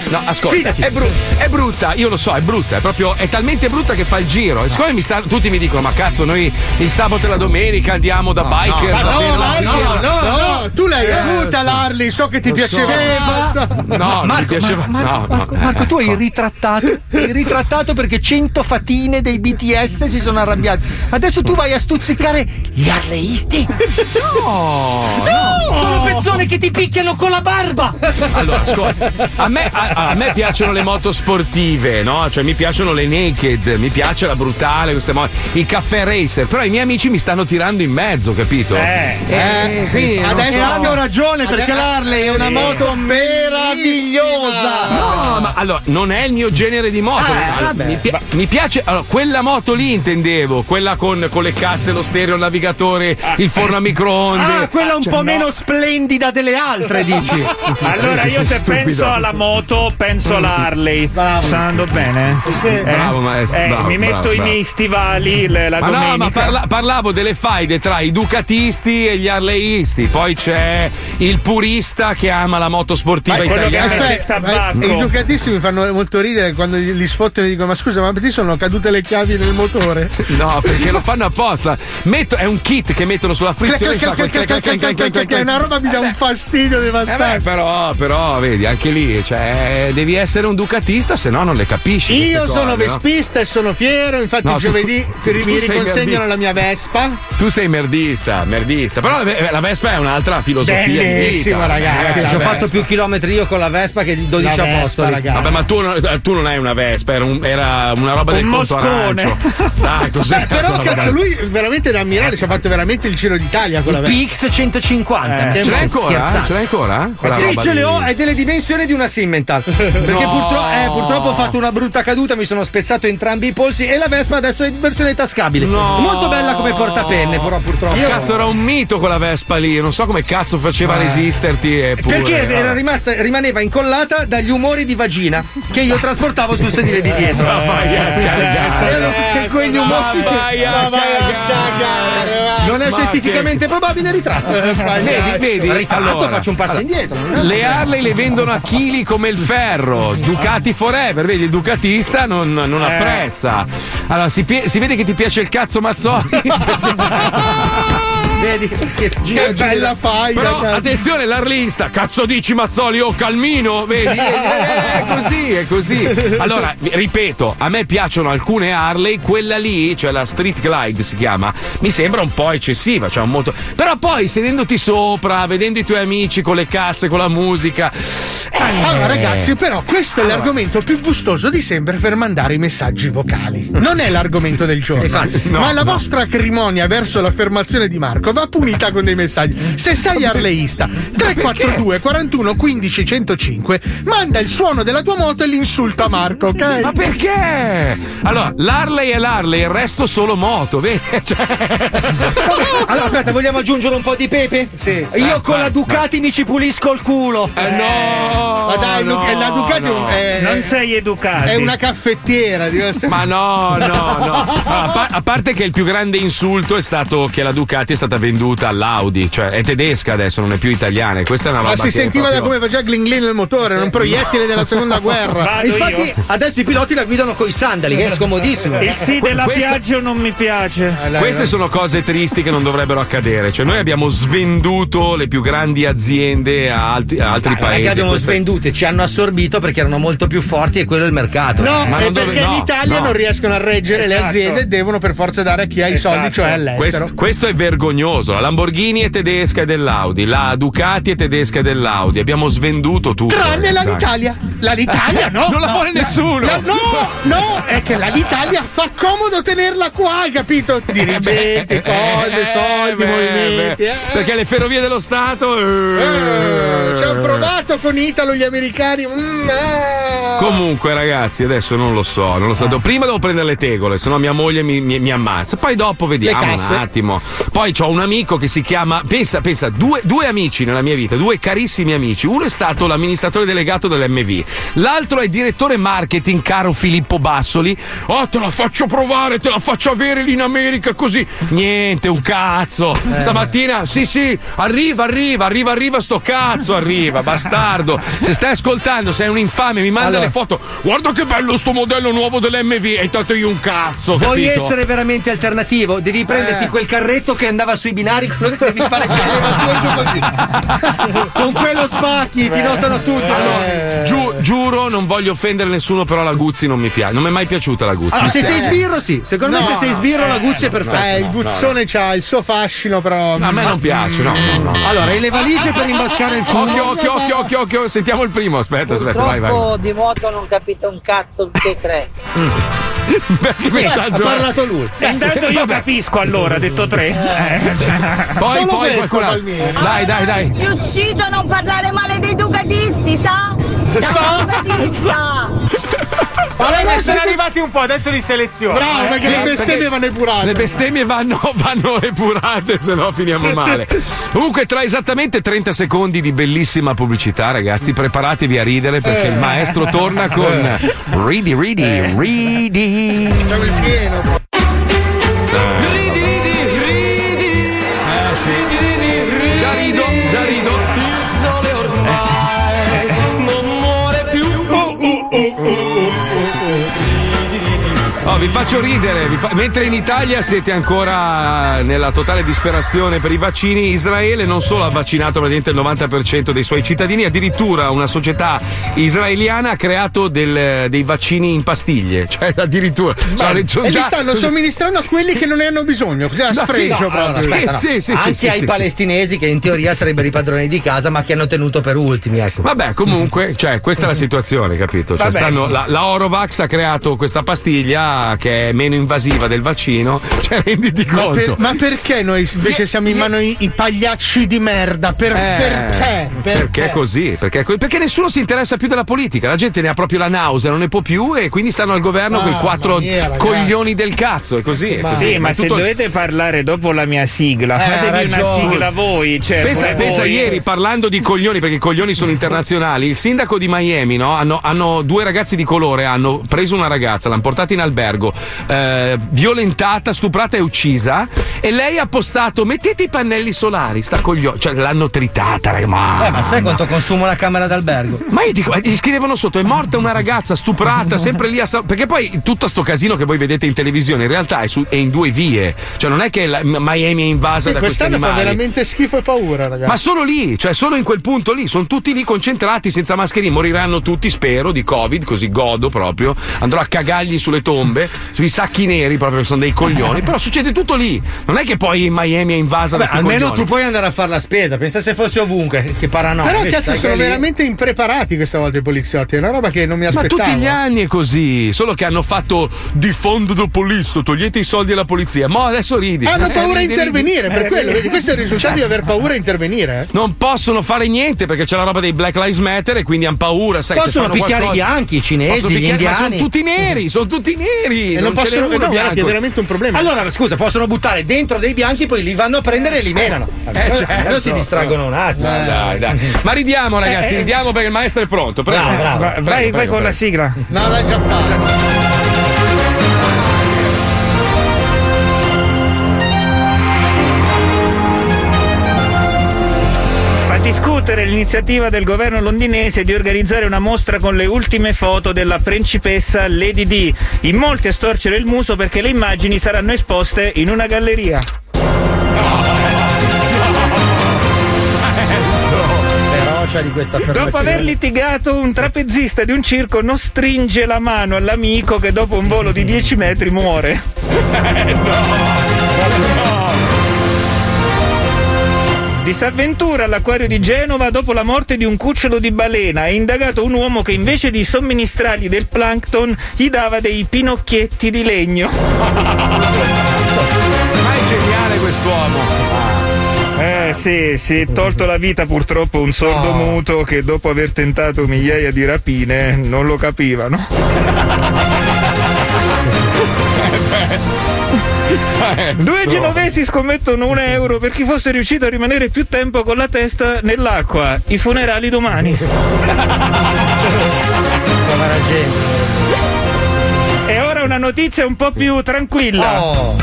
Speaker 4: No, ascolta,
Speaker 5: Fidati.
Speaker 4: è, bru- è brutta, io lo so, è brutta, è proprio, è talmente brutta che fa il giro. E siccome mi sta- tutti mi dicono, ma cazzo, noi il sabato e la domenica andiamo da bikers
Speaker 2: Ma no,
Speaker 4: la
Speaker 2: ma no,
Speaker 4: birra.
Speaker 2: no, no, tu l'hai
Speaker 4: Eh,
Speaker 2: avuta
Speaker 4: so.
Speaker 2: l'Harley, so che ti piaceva.
Speaker 4: No, non mi
Speaker 5: Marco,
Speaker 4: piaceva.
Speaker 5: Marco,
Speaker 4: no, no,
Speaker 5: Marco,
Speaker 4: eh,
Speaker 5: tu hai
Speaker 4: ecco.
Speaker 5: ritrattato, (laughs) ritrattato perché 100 fatine dei BTS si sono arrabbiati. Adesso tu vai a stuzzicare gli arleisti? (laughs)
Speaker 4: No,
Speaker 5: no, sono persone che ti picchiano con la barba.
Speaker 4: Allora, ascolta, a me, a- a me piacciono le moto sportive, no? Cioè mi piacciono le naked, mi piace la brutale, queste moto, i caffè racer, però i miei amici mi stanno tirando in mezzo, capito?
Speaker 5: Eh,
Speaker 4: Eh, quindi non
Speaker 5: adesso
Speaker 4: so.
Speaker 5: hanno ragione perché
Speaker 2: Adesso-
Speaker 5: l'Harley è una moto meravigliosa.
Speaker 4: No, ma allora non è il mio genere di moto.
Speaker 5: Eh,
Speaker 4: Allora,
Speaker 5: vabbè.
Speaker 4: mi, pi- mi piace allora, quella moto lì intendevo, quella con, con le casse, lo stereo, il navigatore, il forno a microonde.
Speaker 5: Ah, quella un
Speaker 4: Cioè,
Speaker 5: po'
Speaker 4: no.
Speaker 5: meno splendida delle altre, dici? (laughs)
Speaker 6: Allora io se
Speaker 4: stupido.
Speaker 6: penso alla moto penso alla Harley.
Speaker 5: Bravo.
Speaker 6: Sta andando bene?
Speaker 5: Sì.
Speaker 6: Eh?
Speaker 4: Bravo, maestro,
Speaker 6: Eh,
Speaker 4: bravo,
Speaker 6: mi metto
Speaker 4: bravo,
Speaker 6: i miei stivali le- la
Speaker 4: Ma
Speaker 6: domenica.
Speaker 4: no, ma parla- parlavo delle faide tra i ducatisti e gli arleisti. Poi c'è il purista che ama la moto sportiva
Speaker 6: Ma
Speaker 4: italiana.
Speaker 6: mette il tabacco.
Speaker 2: ma i ducatissimi mi fanno molto ridere quando li li sfottano e dicono: Ma scusa, ma ti sono cadute le chiavi nel motore?
Speaker 4: No, perché lo fanno apposta. Metto- è un kit che mettono sulla frizione. e
Speaker 2: È una roba mi dà un fastidio
Speaker 4: Eh beh,
Speaker 2: devastante.
Speaker 4: però, però, vedi, anche lì, cioè, devi essere un ducatista, se no non le capisci.
Speaker 2: Io sono
Speaker 4: cose, no?
Speaker 2: vespista e sono fiero, infatti
Speaker 4: No,
Speaker 2: giovedì
Speaker 4: tu
Speaker 2: mi riconsegnano la mia Vespa.
Speaker 4: Tu sei merdista, merdista. Però la, Ve- la Vespa è un'altra filosofia di
Speaker 2: Bellissima,
Speaker 4: vita.
Speaker 2: ragazzi,
Speaker 4: Eh,
Speaker 5: ci ho fatto più chilometri io con la Vespa che 12
Speaker 2: La Vespa,
Speaker 5: apostoli.
Speaker 2: ragazzi.
Speaker 4: Vabbè, ma tu, non- tu non hai una Vespa, era, un- era una roba del
Speaker 6: Un
Speaker 4: conto
Speaker 6: moscone.
Speaker 4: arancio. (laughs) Dai, cos'è?
Speaker 2: Però cazzo, lui veramente da ammirare, ci ha fatto veramente il Giro d'Italia con la
Speaker 5: Il
Speaker 2: Vespa.
Speaker 5: PX 150.
Speaker 2: Eh,
Speaker 4: Ce l'hai ancora? Ce l'hai ancora? Quella
Speaker 5: Sì, ce le ho, è delle dimensioni di una Simmental. (laughs) Perché
Speaker 4: No.
Speaker 5: purtro- eh, purtroppo ho fatto una brutta caduta, mi sono spezzato entrambi i polsi e la Vespa adesso è in versione tascabile.
Speaker 4: No.
Speaker 5: Molto bella come portapenne, però purtroppo.
Speaker 4: Io cazzo era un mito quella Vespa lì, non so come cazzo faceva a resisterti. Eppure,
Speaker 5: Perché era
Speaker 4: vabbè.
Speaker 5: rimasta, rimaneva incollata dagli umori di vagina che io trasportavo sul sedile di dietro.
Speaker 4: Ma vai a cagare.
Speaker 5: Erano quegli umori.
Speaker 4: Ma vai a cagare.
Speaker 2: cagare.
Speaker 5: Non è scientificamente probabile ritratto.
Speaker 4: Vedi, vedi?
Speaker 5: Ritratto, faccio un passo indietro.
Speaker 4: Le Harley le vendono a chili come il ferro, Ducati forever, vedi il ducatista non, non apprezza. Allora si, si vede che ti piace il cazzo Mazzoli. (laughs) (laughs)
Speaker 5: Vedi che gira,
Speaker 2: Che bella faida,
Speaker 4: Però
Speaker 2: cazzo.
Speaker 4: attenzione, l'arlista, cazzo dici Mazzoli, oh calmino, vedi? (laughs) Eh, È così, è così. Allora, ripeto, a me piacciono alcune Harley, quella lì, cioè la Street Glide si chiama, mi sembra un po' eccessiva, cioè un moto... Però poi sedendoti sopra, vedendo i tuoi amici con le casse, con la musica... eh,
Speaker 2: Allora, ragazzi, però, questo è l'argomento più gustoso di sempre per mandare i messaggi vocali. Non è l'argomento del giorno,
Speaker 5: Infatti,
Speaker 4: no,
Speaker 2: ma la
Speaker 4: no.
Speaker 2: vostra acrimonia verso l'affermazione di Marco va punita con dei messaggi. Se sei arleista, 342 41 15 105, manda il suono della tua moto e l'insulta Marco, ok?
Speaker 4: Ma perché? Allora, l'Harley è l'Harley, il resto solo moto, vedi? (laughs) Cioè...
Speaker 5: Allora, aspetta, vogliamo aggiungere un po' di pepe?
Speaker 2: Sì.
Speaker 5: Io con la Ducati mi ci pulisco il culo.
Speaker 4: Eh, no!
Speaker 2: Ma dai,
Speaker 4: no,
Speaker 2: la Ducati
Speaker 4: no.
Speaker 2: è,
Speaker 6: Non sei educato.
Speaker 2: è una caffettiera.
Speaker 4: Ma no, no, no. Allora, (laughs) a, pa- a parte che il più grande insulto è stato che la Ducati è stata venduta all'Audi, cioè è tedesca adesso, non è più italiana. Questa è una roba
Speaker 2: Ma si
Speaker 4: che
Speaker 2: sentiva
Speaker 4: proprio-
Speaker 2: da come faceva Gling Gling nel motore, un proiettile della seconda (laughs) guerra.
Speaker 5: Infatti, adesso i piloti la guidano coi sandali, che è scomodissimo.
Speaker 6: Il sì della
Speaker 4: Questa-
Speaker 6: Piaggio non mi piace.
Speaker 4: Queste sono cose tristi che non dovrebbero accadere. Cioè, noi abbiamo svenduto le più grandi aziende a, alti- a altri
Speaker 5: Non è
Speaker 4: paesi.
Speaker 5: che abbiamo
Speaker 4: Queste-
Speaker 5: svendute, ci hanno assorbito perché erano molto più forti e quello è il mercato.
Speaker 2: No,
Speaker 4: Ma
Speaker 2: è
Speaker 4: non dove-
Speaker 2: perché
Speaker 4: no,
Speaker 2: in Italia
Speaker 4: no.
Speaker 2: non riescono a reggere le
Speaker 4: Esatto.
Speaker 2: aziende e devono per forza dare a chi ha i soldi, cioè all'estero.
Speaker 4: Questo, questo è vergognoso. La Lamborghini è tedesca e dell'Audi, la Ducati è tedesca e dell'Audi. Abbiamo svenduto tutto.
Speaker 2: Tranne
Speaker 4: ragazzi.
Speaker 2: l'Italia. L'Italia no.
Speaker 4: Non la
Speaker 2: no,
Speaker 4: vuole nessuno.
Speaker 2: la- no, no, è che l'Italia fa comodo tenerla qua, hai capito? Dirigenti, cose, soldi,
Speaker 4: Eh, beh,
Speaker 2: movimenti. eh.
Speaker 4: Perché le ferrovie dello Stato.
Speaker 2: Eh,
Speaker 4: eh.
Speaker 2: ci hanno provato con Italo gli americani. mm, ah.
Speaker 4: Comunque, ragazzi, adesso non lo so. Non lo so. Prima devo prendere le tegole, sennò mia moglie mi, mi- mi ammazza. Poi dopo vediamo un attimo. Poi ho un amico che si chiama. Pensa, pensa, due, due amici nella mia vita, due carissimi amici. Uno è stato l'amministratore delegato dell'MV, l'altro è direttore marketing, caro Filippo Bassoli. Oh, te la faccio provare, te la faccio avere lì in America così. Niente, un cazzo.
Speaker 2: Eh.
Speaker 4: Stamattina, sì, sì, arriva, arriva, arriva, arriva, sto cazzo, arriva, bastardo. Se stai ascoltando, sei un infame, mi manda
Speaker 5: Allora.
Speaker 4: le foto. Guarda che bello sto modello nuovo dell'MV. E intanto io un cazzo.
Speaker 5: Vuoi
Speaker 4: capito?
Speaker 5: essere veramente alternativo? Devi prenderti
Speaker 4: Eh.
Speaker 5: quel carretto che andava sui binari, quello che devi fare che e. (laughs) Con quello spacchi, ti notano tutti.
Speaker 4: Eh. Giu- giuro, non voglio offendere nessuno, però la Guzzi non mi piace. Non mi è mai piaciuta la Guzzi.
Speaker 5: Allora, se
Speaker 4: Eh.
Speaker 5: sei sbirro, sì. Secondo me,
Speaker 2: No,
Speaker 5: se sei
Speaker 2: no.
Speaker 5: sbirro, la Guzzi è perfetta.
Speaker 2: Eh, il guzzone c'ha il suo fascino, però.
Speaker 4: A me non piace, no, no, no.
Speaker 5: Allora, hai le valigie per imboscare il fumo.
Speaker 4: Occhio, occhio, occhio, occhio, occhio. Sentiamo il primo. Aspetta, aspetta, vai, vai.
Speaker 21: Purtroppo di moto non capite un cazzo che tre. (laughs)
Speaker 4: Beh, che messaggio è?
Speaker 5: lui.
Speaker 6: E intanto io capisco allora, ha detto tre. Eh.
Speaker 4: Poi,
Speaker 2: Solo
Speaker 4: poi qualcun altro. Dai, dai, dai.
Speaker 21: Ti uccido a non parlare male dei ducatisti, sa?
Speaker 2: Sa?
Speaker 21: Ducatista!
Speaker 3: Allora ne sono arrivati un po', adesso li seleziono.
Speaker 2: Bravo, perché
Speaker 4: Sì,
Speaker 2: le bestemmie
Speaker 4: perché
Speaker 2: vanno epurate.
Speaker 4: Le bestemmie vanno, (laughs) vanno epurate, se no finiamo (laughs) male. Comunque, tra esattamente 30 secondi di bellissima pubblicità, ragazzi, preparatevi a ridere perché il maestro torna con Ridi, Ridi, Ridi.
Speaker 2: Facciamo il pieno.
Speaker 4: Vi faccio ridere, vi fa- mentre in Italia siete ancora nella totale disperazione per i vaccini, Israele non solo ha vaccinato praticamente il 90% dei suoi cittadini, addirittura una società israeliana ha creato del- dei vaccini in pastiglie, (laughs) cioè addirittura. Cioè, sono
Speaker 2: e li
Speaker 4: già-
Speaker 2: stanno somministrando a quelli che non ne hanno bisogno. Così a sfregio
Speaker 4: no,
Speaker 2: proprio.
Speaker 5: no.
Speaker 4: Sì, sì,
Speaker 5: Anche ai palestinesi che in teoria sarebbero i padroni di casa, ma che hanno tenuto per ultimi. Ecco.
Speaker 4: Vabbè, comunque, cioè, questa è la situazione, capito? Cioè,
Speaker 5: Vabbè,
Speaker 4: stanno-
Speaker 5: sì.
Speaker 4: la, la Orovax ha creato questa pastiglia che è meno invasiva del vaccino. (laughs) Cioè, renditi
Speaker 2: Ma,
Speaker 4: conto.
Speaker 2: per- ma perché noi invece siamo in mano i, i pagliacci di merda? Per-
Speaker 4: Eh,
Speaker 2: perché?
Speaker 4: Perché è così? Perché, perché nessuno si interessa più della politica, la gente ne ha proprio la nausea, non ne può più e quindi stanno al governo con i
Speaker 6: Mamma
Speaker 4: quattro
Speaker 6: mia,
Speaker 4: coglioni del cazzo. È così. È così.
Speaker 6: Sì, ma
Speaker 4: È
Speaker 6: se
Speaker 4: tutto-
Speaker 6: dovete parlare dopo la mia sigla,
Speaker 4: Eh,
Speaker 6: fatevi una sigla voi. Cioè,
Speaker 4: pensa, pensa
Speaker 6: voi.
Speaker 4: ieri parlando di coglioni, perché i coglioni sono internazionali. Il sindaco di Miami, no? Hanno, hanno due ragazzi di colore, hanno preso una ragazza, l'hanno portata in albergo, eh, violentata, stuprata e uccisa. E lei ha postato: mettete i pannelli solari, sta coglione. Cioè, l'hanno tritata, raga, ma.
Speaker 5: Eh, ma sai quanto consuma la camera d'albergo?
Speaker 4: Ma io dico, eh, gli scrivevano sotto: è morta una ragazza stuprata, sempre lì a. Perché poi tutto sto casino che voi vedete in televisione in realtà è, su- è in due vie. Cioè, non è che la- Miami è invasa
Speaker 2: Sì,
Speaker 4: da questi
Speaker 2: quest'anno fa
Speaker 4: animali.
Speaker 2: veramente schifo e paura, ragazzi.
Speaker 4: Ma solo lì, cioè solo in quel punto lì, sono tutti lì concentrati senza mascherine, moriranno tutti, spero, di Covid, così godo proprio. Andrò a cagargli sulle tombe, sui sacchi neri, proprio che sono dei coglioni. (laughs) Però succede tutto lì. Non è che poi Miami è invasa
Speaker 5: Vabbè,
Speaker 4: da
Speaker 5: almeno
Speaker 4: coglioni.
Speaker 5: tu puoi andare a fare la spesa. Pensa se fosse ovunque, che paranoia.
Speaker 2: Però cazzo sono
Speaker 5: lì-
Speaker 2: veramente impreparati questa volta i poliziotti, è una roba che non mi
Speaker 4: Ma
Speaker 2: aspettavo.
Speaker 4: tutti gli anni è così, solo che hanno fatto diffondo the police, togliete i soldi alla polizia. Ma adesso ridi.
Speaker 2: Hanno
Speaker 4: Eh,
Speaker 2: paura a intervenire,
Speaker 4: ridi.
Speaker 2: per
Speaker 4: Eh,
Speaker 2: quello, vedi, questo è il risultato di aver paura a intervenire. eh.
Speaker 4: Non possono fare niente perché c'è la roba dei Black Lives Matter e quindi hanno paura. Sai,
Speaker 5: Possono picchiare
Speaker 4: qualcosa-
Speaker 5: i bianchi, i cinesi, gli
Speaker 4: ma
Speaker 5: indiani.
Speaker 4: sono tutti neri, sono tutti neri.
Speaker 2: E non possono-
Speaker 4: uno
Speaker 2: eh no, guarda che è veramente un problema.
Speaker 5: Allora, scusa, possono buttare dentro dei bianchi, poi li vanno a prendere e li menano.
Speaker 4: Eh, certo.
Speaker 5: Almeno si distraggono un attimo.
Speaker 4: Dai, dai, dai. Ma ridiamo, ragazzi,
Speaker 6: Eh, eh.
Speaker 4: ridiamo perché il maestro è pronto. Prego.
Speaker 5: Bravo, bravo.
Speaker 4: Prego,
Speaker 6: Vai,
Speaker 4: prego,
Speaker 6: vai
Speaker 4: prego,
Speaker 6: con la sigla.
Speaker 2: No, l'hai già fatto.
Speaker 6: Discutere l'iniziativa del governo londinese di organizzare una mostra con le ultime foto della principessa Lady D. In molti a storcere il muso perché le immagini saranno esposte in una galleria.
Speaker 5: Di.
Speaker 6: Dopo aver litigato, un trapezista di un circo non stringe la mano all'amico che dopo un volo di 10 metri muore. Disavventura all'acquario di Genova dopo la morte di un cucciolo di balena. È indagato un uomo che invece di somministrargli del plankton gli dava dei pinocchietti di legno. (laughs)
Speaker 4: Ma è geniale quest'uomo.
Speaker 6: Eh sì, si è tolto la vita purtroppo un sordo muto che dopo aver tentato migliaia di rapine non lo capivano. (laughs) Due genovesi scommettono un euro per chi fosse riuscito a rimanere più tempo con la testa nell'acqua. I funerali domani.
Speaker 5: Povera gente.
Speaker 6: E ora una notizia un po' più tranquilla.
Speaker 4: Oh.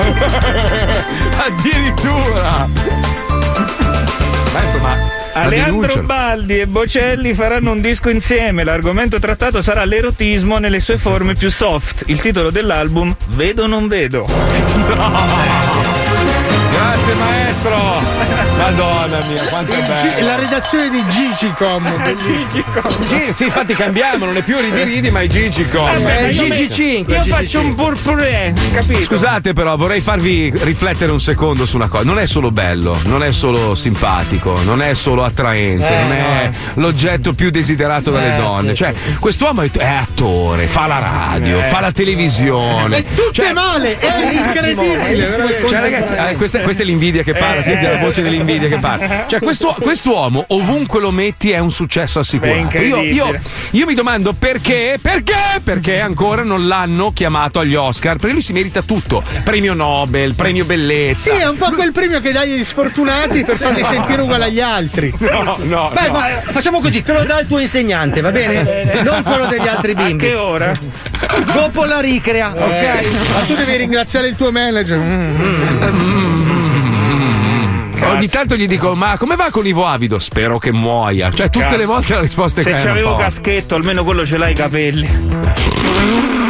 Speaker 4: (laughs) Addirittura. Maestro, ma
Speaker 6: Aleandro. Baldi e Bocelli faranno un disco insieme. L'argomento trattato sarà l'erotismo nelle sue forme più soft. Il titolo dell'album Vedo non vedo. (laughs) (laughs)
Speaker 4: Grazie maestro. Madonna mia, quanto è
Speaker 2: G-
Speaker 4: bello.
Speaker 2: la redazione di Gigicom. (laughs)
Speaker 4: Gi- sì, infatti cambiamo, non è più ridi ridi, ma è Gigicom.
Speaker 6: Vabbè, io metto- Io faccio un purpurè, capito?
Speaker 4: Scusate però, vorrei farvi riflettere un secondo su una cosa. Non è solo bello, non è solo simpatico, non è solo attraente,
Speaker 5: Eh,
Speaker 4: non è l'oggetto più desiderato dalle
Speaker 5: Eh,
Speaker 4: donne.
Speaker 5: sì,
Speaker 4: cioè, quest'uomo è, è attore, fa la radio,
Speaker 2: Eh.
Speaker 4: fa la televisione.
Speaker 2: È tutte male, è incredibile.
Speaker 4: Cioè, ragazzi, eh, questa, questa è l'invidia che parla,
Speaker 2: Eh,
Speaker 4: senti la voce dell'invidia che parla. Cioè, questo, (laughs) quest'uomo, ovunque lo metti, è un successo assicurato. Io,
Speaker 6: incredibile.
Speaker 4: io- io mi domando perché, perché, perché ancora non l'hanno chiamato agli Oscar? Perché lui si merita tutto: premio Nobel, premio bellezza.
Speaker 2: Sì, è un po' quel premio che dai agli sfortunati per farli sentire uguali agli altri.
Speaker 4: No, no,
Speaker 5: Beh,
Speaker 4: no.
Speaker 5: ma facciamo così, te lo dà il tuo insegnante, va bene? Non quello degli altri bimbi.
Speaker 6: A che ora?
Speaker 5: Dopo la ricrea,
Speaker 2: Eh,
Speaker 5: ok?
Speaker 2: Ma tu devi ringraziare il tuo manager.
Speaker 4: Ogni tanto gli dico: Ma come va con Ivo Avido? Spero che muoia. Cioè, tutte
Speaker 6: Cazzo.
Speaker 4: le volte la risposta è
Speaker 6: Se
Speaker 4: che è
Speaker 6: c'avevo caschetto, almeno quello ce l'hai i capelli.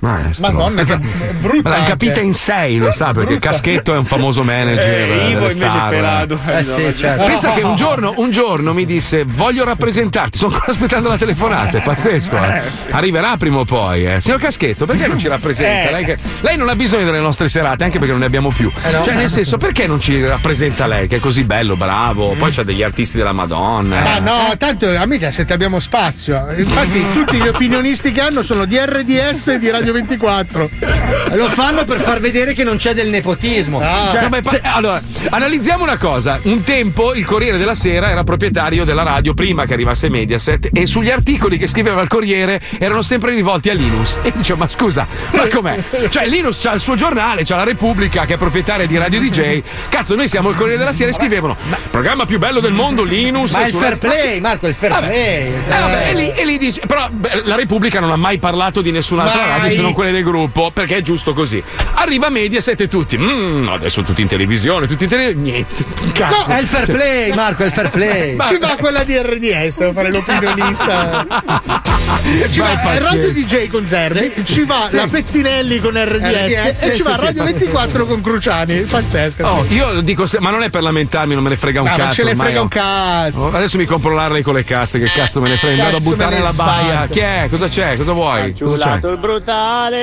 Speaker 4: Maestro.
Speaker 2: Madonna,
Speaker 4: Questa-
Speaker 2: che brutta
Speaker 4: Ma l'hanno capita in sei, lo sa, perché il caschetto è un famoso manager.
Speaker 6: Eh, Ivo invece è
Speaker 4: star.
Speaker 6: pelato.
Speaker 5: Eh sì, certo.
Speaker 4: Pensa che un giorno, un giorno mi disse: Voglio rappresentarti. Sto ancora aspettando la telefonata. È pazzesco. eh. Arriverà prima o poi. Eh. Signor Caschetto, perché non ci (laughs) rappresenta?
Speaker 6: Eh.
Speaker 4: Lei, che- lei non ha bisogno delle nostre serate, anche perché non ne abbiamo più.
Speaker 5: no.
Speaker 4: Cioè, nel senso, perché non ci rappresenta lei, che è così bello, bravo? Poi c'ha degli artisti della Madonna.
Speaker 2: Ma
Speaker 4: eh.
Speaker 2: no, tanto a me se abbiamo spazio. Infatti, (laughs) tutti gli opinionisti che hanno sono di RDS e di Radio 24.
Speaker 5: Lo fanno per far vedere che non c'è del nepotismo.
Speaker 2: Ah.
Speaker 5: Cioè,
Speaker 4: No, ma
Speaker 5: se-
Speaker 4: allora, analizziamo una cosa. Un tempo il Corriere della Sera era proprietario della radio prima che arrivasse Mediaset e sugli articoli che scriveva il Corriere erano sempre rivolti a Linus. E dice: Ma scusa, ma com'è? Cioè, Linus c'ha il suo giornale, c'ha la Repubblica che è proprietaria di Radio DJ. Cazzo, noi siamo il Corriere della Sera e scrivevano: Programma più bello del mondo, Linus.
Speaker 5: ma il
Speaker 4: sulla-
Speaker 5: fair play, Marco, il fair
Speaker 4: Vabbè.
Speaker 5: play.
Speaker 4: Eh, vabbè, e, lì, e lì dice, però beh, la Repubblica non ha mai parlato di nessun'altra
Speaker 2: Mai.
Speaker 4: radio se non quelle del gruppo, perché è giusto così. Arriva Mediaset e tutti, "Mm, adesso tutti in televisione, tutti in televisione, niente, cazzo.
Speaker 5: È il fair play, Marco, è il fair play. (laughs)
Speaker 2: Ci va quella di RDS a fare l'opinionista. (laughs) Ci
Speaker 4: Vai,
Speaker 2: va
Speaker 4: pazienza.
Speaker 2: Radio DJ con Zerbi, ci va
Speaker 5: Sì.
Speaker 2: la Pettinelli con RDS,
Speaker 5: RDS,
Speaker 2: e ci va
Speaker 5: sì, sì,
Speaker 2: Radio
Speaker 5: pazzesco.
Speaker 2: 24 con Cruciani. Pazzesca.
Speaker 4: Oh, io dico, se- ma non è per lamentarmi, non me ne frega un
Speaker 2: Ah, ma
Speaker 4: cazzo.
Speaker 2: ce ne frega
Speaker 4: ho-
Speaker 2: un cazzo.
Speaker 4: Oh, adesso mi compro l'Harley con le casse, che cazzo me ne frega? Vado a
Speaker 2: Cazzo
Speaker 4: buttare la baia. Chi è? Cosa c'è? Cosa vuoi? Cosa c'è?
Speaker 19: il brutale,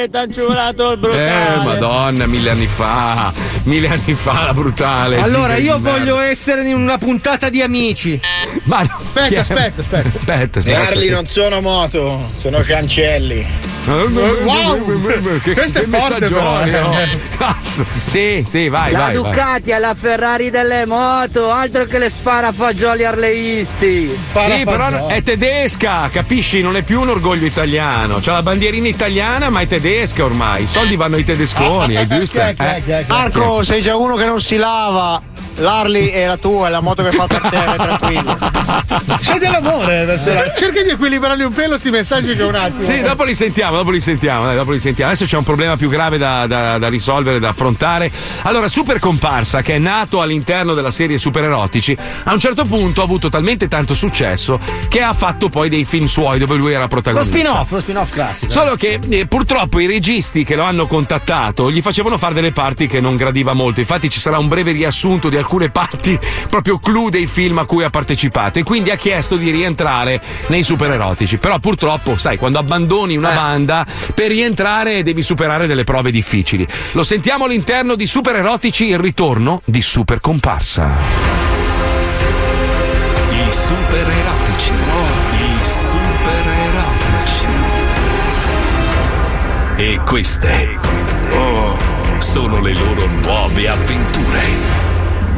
Speaker 19: t'ha giurato il
Speaker 4: Eh, madonna, mille anni fa. Mille anni fa, la brutale.
Speaker 5: Allora, io voglio essere in una puntata di amici.
Speaker 4: Ma no,
Speaker 2: Aspetta, aspetta, aspetta.
Speaker 4: Aspetta, aspetta.
Speaker 19: Carli
Speaker 4: sì.
Speaker 19: non sono moto, sono cancelli.
Speaker 2: Wow!
Speaker 4: Che,
Speaker 2: Questo è
Speaker 4: che
Speaker 2: forte,
Speaker 4: messaggione,
Speaker 2: però,
Speaker 4: oh.
Speaker 2: eh.
Speaker 4: Cazzo. Sì, sì, vai,
Speaker 22: la
Speaker 4: vai. vai.
Speaker 22: Ducati è la Ferrari delle moto, altro che le sparafagioli arleisti.
Speaker 4: Sì, però è tedesca, capisci? Non è più un orgoglio italiano. C'ha la bandierina italiana, ma è tedesca ormai. I soldi vanno ai tedesconi, hai visto?
Speaker 2: È, è,
Speaker 4: Eh.
Speaker 2: è, è?
Speaker 19: Marco, sei già uno che non si lava. L'Harley è la tua, è la moto che fa per te, vai tranquillo.
Speaker 2: C'è dell'amore verso la... Cerca di equilibrarli un pelo sti messaggi che un attimo.
Speaker 4: Sì, dopo li sentiamo. Sentiamo, dopo li sentiamo, dai, dopo li sentiamo. Adesso c'è un problema più grave da, da- da risolvere, da affrontare. Allora, Super Comparsa, che è nato all'interno della serie Super Erotici, a un certo punto ha avuto talmente tanto successo che ha fatto poi dei film suoi dove lui era
Speaker 5: Lo
Speaker 4: protagonista.
Speaker 5: spin-off, lo spin-off classico.
Speaker 4: Solo che eh, purtroppo i registi che lo hanno contattato gli facevano fare delle parti che non gradiva molto. Infatti ci sarà un breve riassunto di alcune parti, (laughs) proprio clou dei film a cui ha partecipato. E quindi ha chiesto di rientrare nei super erotici. Però purtroppo, sai, quando abbandoni una banda, per rientrare devi superare delle prove difficili. Lo sentiamo all'interno di Super Erotici, il ritorno di Super Comparsa.
Speaker 1: I super erotici. I super erotici. E queste oh, sono le loro nuove avventure.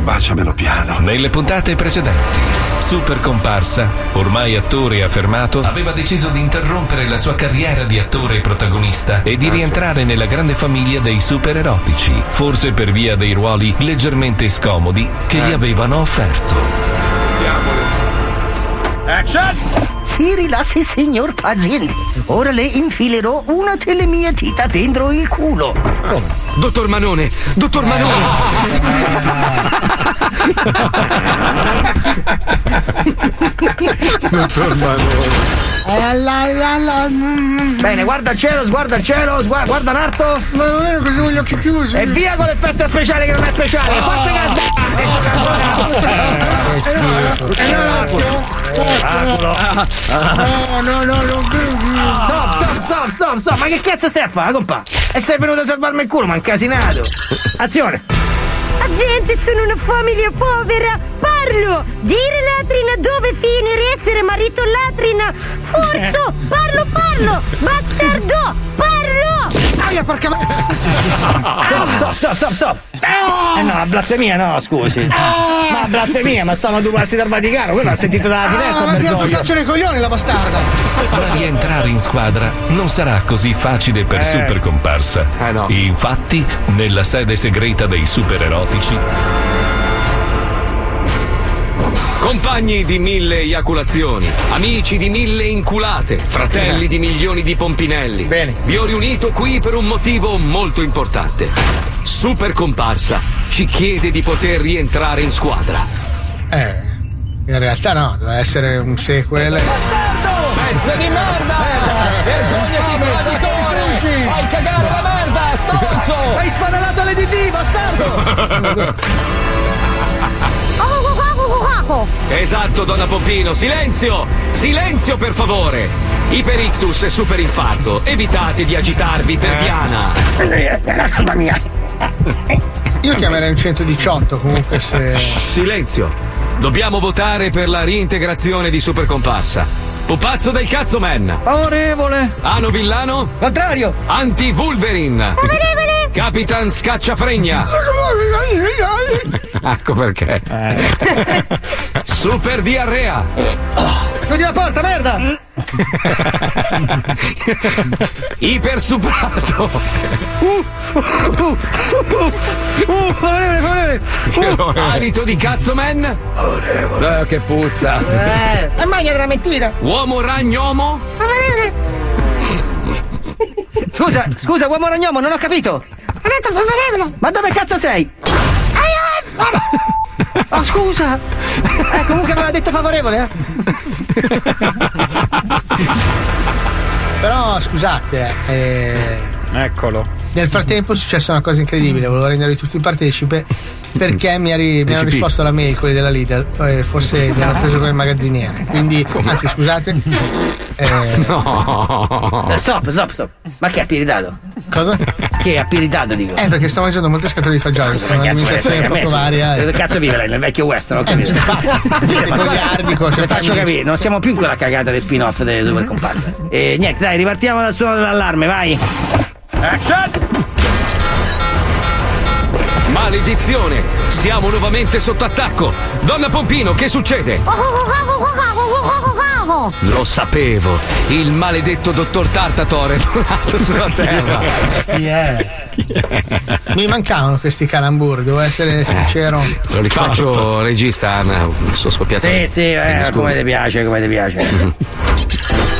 Speaker 16: Baciamelo piano.
Speaker 1: Nelle puntate precedenti, Super Comparsa, ormai attore affermato, aveva deciso di interrompere la sua carriera di attore protagonista e di rientrare nella grande famiglia dei super erotici, forse per via dei ruoli leggermente scomodi che gli avevano offerto.
Speaker 17: Action! Si rilassi, signor paziente. Ora le infilerò una delle mie dita dentro il culo.
Speaker 4: Dottor Manone, dottor Manone.
Speaker 2: Dottor Manone.
Speaker 17: Bene, guarda il cielo, sguarda il cielo, sguarda, guarda Narto.
Speaker 2: Ma non è così con gli occhi chiusi.
Speaker 17: E via con l'effetto speciale che non è speciale. Forza
Speaker 2: No, no, no, non
Speaker 17: Stop, stop, stop, stop, stop. Ma che cazzo stai a fare, compa? E sei venuto a salvarmi il culo, ma incasinato. Azione.
Speaker 7: Gente, sono una famiglia povera. Parlo! Dire latrina dove finire essere marito latrina. Forzo! (laughs) Parlo, parlo! Bastardo! Parlo!
Speaker 17: Aia, porca Stop, stop, stop, stop. Eh no, blasfemia no, scusi. Ma blasfemia, ma stanno a due passi dal Vaticano, quello ha sentito dalla finestra,
Speaker 2: Ah, ma prima
Speaker 17: Bergoglio.
Speaker 2: caccia nei coglioni la bastarda.
Speaker 1: Ma rientrare in squadra non sarà così facile per
Speaker 2: Eh.
Speaker 1: Super Comparsa. Infatti, nella sede segreta dei super erotici,
Speaker 4: Compagni di mille eiaculazioni, amici di mille inculate, fratelli di milioni di pompinelli. Bene. Vi ho riunito qui per un motivo molto importante. Super Comparsa ci chiede di poter rientrare in squadra.
Speaker 2: Eh, in realtà no, deve essere un sequel.
Speaker 4: Pezzo di merda! Vergognati, traditore! Fai cagare la merda, stronzo!
Speaker 17: Hai sfanalato l'EDT, bastardo! (laughs)
Speaker 4: Esatto, donna Pompino, silenzio! Silenzio, per favore! Iperictus e superinfarto, evitate di agitarvi per Diana.
Speaker 17: È colpa mia.
Speaker 2: Io chiamerei un 118 comunque se.
Speaker 4: Silenzio! Dobbiamo votare per la reintegrazione di Super Comparsa. Pupazzo del cazzo man!
Speaker 5: Favorevole!
Speaker 4: Ano Villano?
Speaker 17: Contrario!
Speaker 4: Anti-Wolverine!
Speaker 7: Favorevole!
Speaker 4: Capitan Scacciafregna! Ecco perché. (laughs) Super Diarrea!
Speaker 17: Chiudi la porta, merda!
Speaker 4: Iperstuprato!
Speaker 17: Uh, uh, favorevole, favorevole!
Speaker 4: Alito di cazzo man? Eh, che puzza!
Speaker 17: Eh, e maglia della mentira!
Speaker 4: Uomo ragnomo?
Speaker 17: Scusa, scusa, uomo ragnomo, non ho capito!
Speaker 7: Ha detto favorevole!
Speaker 17: Ma dove cazzo sei? Oh, scusa! Eh, comunque aveva detto favorevole, eh?
Speaker 2: Però scusate, eh,
Speaker 6: Eccolo.
Speaker 2: nel frattempo è successa una cosa incredibile, volevo rendere tutti partecipe perché mi, ha ri- mi hanno risposto alla mail quelli della leader, eh, forse mi hanno preso come magazziniere. Quindi, (laughs) anzi scusate. eh,
Speaker 4: No!
Speaker 17: Stop, stop, stop. Ma che ha piritato?
Speaker 2: Cosa?
Speaker 17: Che ha piritato, dico?
Speaker 2: Eh, perché sto mangiando molte scatole di fagioli, sono un'amministrazione un po' varia.
Speaker 17: Dove cazzo vive lei? Nel vecchio Western, ho capito.
Speaker 2: Eh,
Speaker 17: Ma
Speaker 2: goliardico, cioè,
Speaker 17: Le faccio
Speaker 2: fammi-
Speaker 17: capire, non siamo più in quella cagata dei spin-off delle super comparse. E niente, dai, ripartiamo dal suono dell'allarme, vai! Action!
Speaker 4: Maledizione! Siamo nuovamente sotto attacco! Donna Pompino, che succede? Lo sapevo! Il maledetto dottor Tartatore è tornato sulla (laughs) terra!
Speaker 2: Chi è? Mi mancavano questi calambur, devo essere sincero.
Speaker 4: Lo rifaccio, regista, Anna, sono scoppiato.
Speaker 17: Sì, sì, eh, come ti piace, come ti piace. (laughs)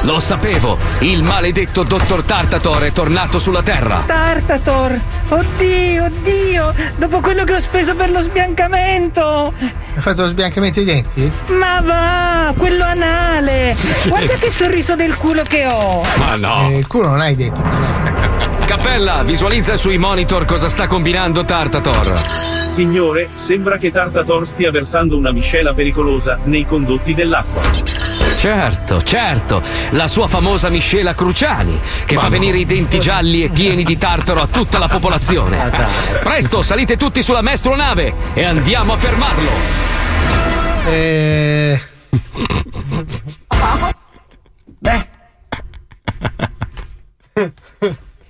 Speaker 11: Lo sapevo, il maledetto dottor Tartator è tornato sulla Terra.
Speaker 17: Tartator! Oddio, oddio! Dopo quello che ho speso per lo sbiancamento!
Speaker 2: Hai fatto lo sbiancamento dei denti?
Speaker 17: Ma va! Quello anale! Guarda che sorriso del culo che ho!
Speaker 11: Ma no.
Speaker 2: Eh, il culo non hai i denti.
Speaker 11: Cappella, visualizza sui monitor cosa sta combinando Tartator.
Speaker 23: Signore, sembra che Tartator stia versando una miscela pericolosa nei condotti dell'acqua.
Speaker 11: Certo, certo, la sua famosa miscela Cruciani, che fa venire i denti gialli e pieni di tartaro a tutta la popolazione. Presto, salite tutti sulla maestronave e andiamo a fermarlo.
Speaker 2: Eh.